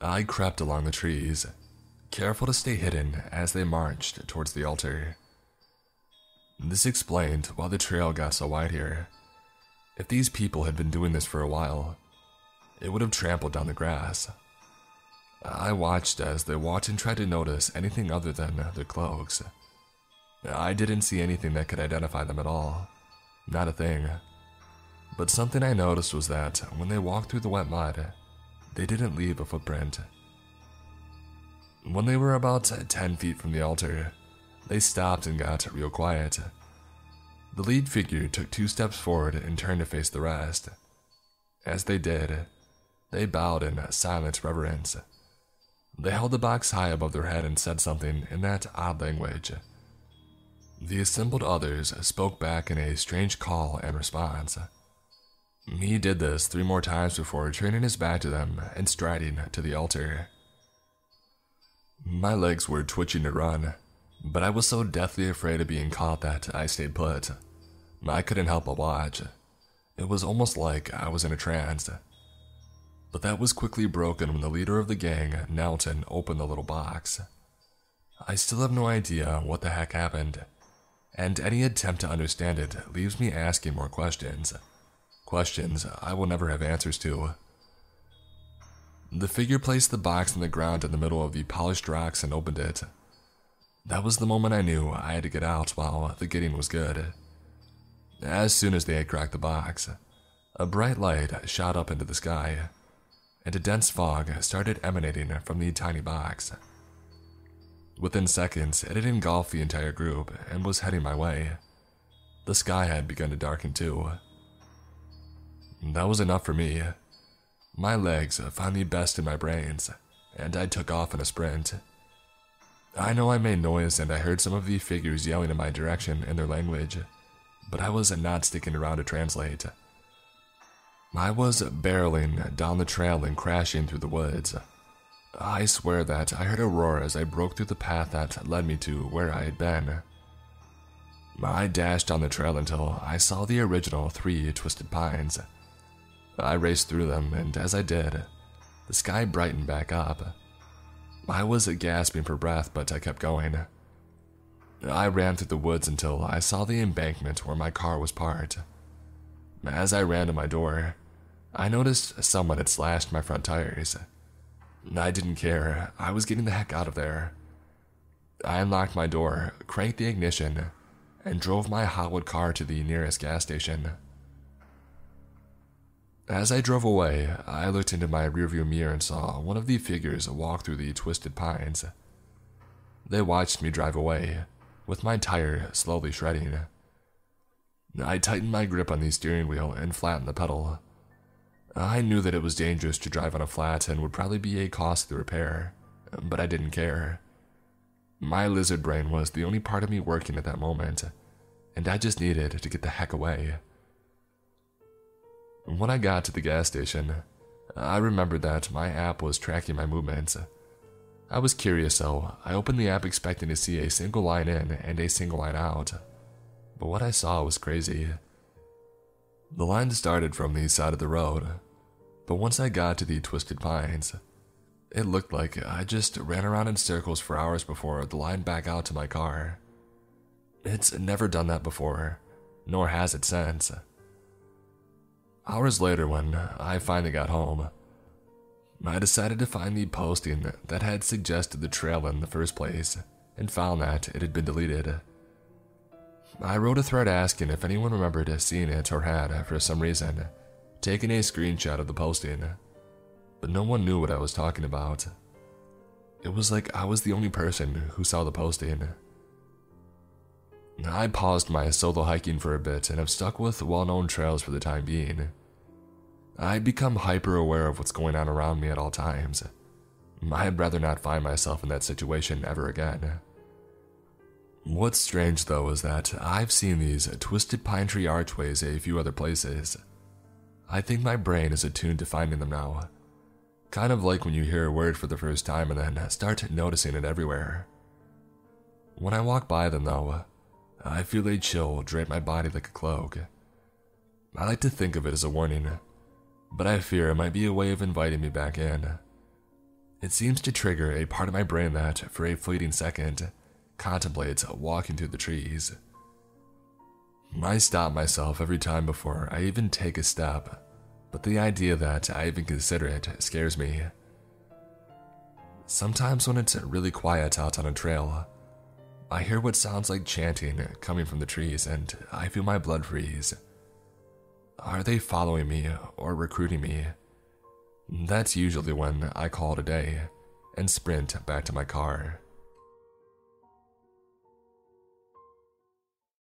I crept along the trees, careful to stay hidden as they marched towards the altar. This explained why the trail got so wide here. If these people had been doing this for a while, it would have trampled down the grass. I watched as they walked and tried to notice anything other than their cloaks. I didn't see anything that could identify them at all. Not a thing. But something I noticed was that when they walked through the wet mud, they didn't leave a footprint. When they were about 10 feet from the altar, they stopped and got real quiet. The lead figure took two steps forward and turned to face the rest. As they did, they bowed in silent reverence. They held the box high above their head and said something in that odd language. The assembled others spoke back in a strange call and response. He did this three more times before turning his back to them and striding to the altar. My legs were twitching to run, but I was so deathly afraid of being caught that I stayed put. I couldn't help but watch. It was almost like I was in a trance. But that was quickly broken when the leader of the gang knelt and opened the little box. I still have no idea what the heck happened, and any attempt to understand it leaves me asking more questions. Questions I will never have answers to. The figure placed the box on the ground in the middle of the polished rocks and opened it. That was the moment I knew I had to get out while the getting was good. As soon as they had cracked the box, a bright light shot up into the sky, and a dense fog started emanating from the tiny box. Within seconds, it had engulfed the entire group and was heading my way. The sky had begun to darken too. That was enough for me. My legs finally bested my brains, and I took off in a sprint. I know I made noise and I heard some of the figures yelling in my direction in their language, but I was not sticking around to translate. I was barreling down the trail and crashing through the woods. I swear that I heard a roar as I broke through the path that led me to where I had been. I dashed down the trail until I saw the original three twisted pines. I raced through them, and as I did, the sky brightened back up. I was gasping for breath, but I kept going. I ran through the woods until I saw the embankment where my car was parked. As I ran to my door, I noticed someone had slashed my front tires. I didn't care, I was getting the heck out of there. I unlocked my door, cranked the ignition, and drove my Hotwood car to the nearest gas station. As I drove away, I looked into my rearview mirror and saw one of the figures walk through the twisted pines. They watched me drive away, with my tire slowly shredding. I tightened my grip on the steering wheel and flattened the pedal. I knew that it was dangerous to drive on a flat and would probably be a cost costly repair, but I didn't care. My lizard brain was the only part of me working at that moment, and I just needed to get the heck away. When I got to the gas station, I remembered that my app was tracking my movements. I was curious, so I opened the app expecting to see a single line in and a single line out. But what I saw was crazy. The line started from the side of the road, but once I got to the twisted pines, it looked like I just ran around in circles for hours before the line back out to my car. It's never done that before, nor has it since. Hours later, when I finally got home, I decided to find the posting that had suggested the trail in the first place and found that it had been deleted. I wrote a thread asking if anyone remembered seeing it or had, for some reason, taken a screenshot of the posting, but no one knew what I was talking about. It was like I was the only person who saw the posting. I paused my solo hiking for a bit and have stuck with well known trails for the time being. I become hyper aware of what's going on around me at all times. I'd rather not find myself in that situation ever again. What's strange though is that I've seen these twisted pine tree archways a few other places. I think my brain is attuned to finding them now. Kind of like when you hear a word for the first time and then start noticing it everywhere. When I walk by them though, I feel a chill drape my body like a cloak. I like to think of it as a warning but I fear it might be a way of inviting me back in. It seems to trigger a part of my brain that, for a fleeting second, contemplates walking through the trees. I stop myself every time before I even take a step, but the idea that I even consider it scares me. Sometimes, when it's really quiet out on a trail, I hear what sounds like chanting coming from the trees and I feel my blood freeze. Are they following me or recruiting me? That's usually when I call it a day and sprint back to my car.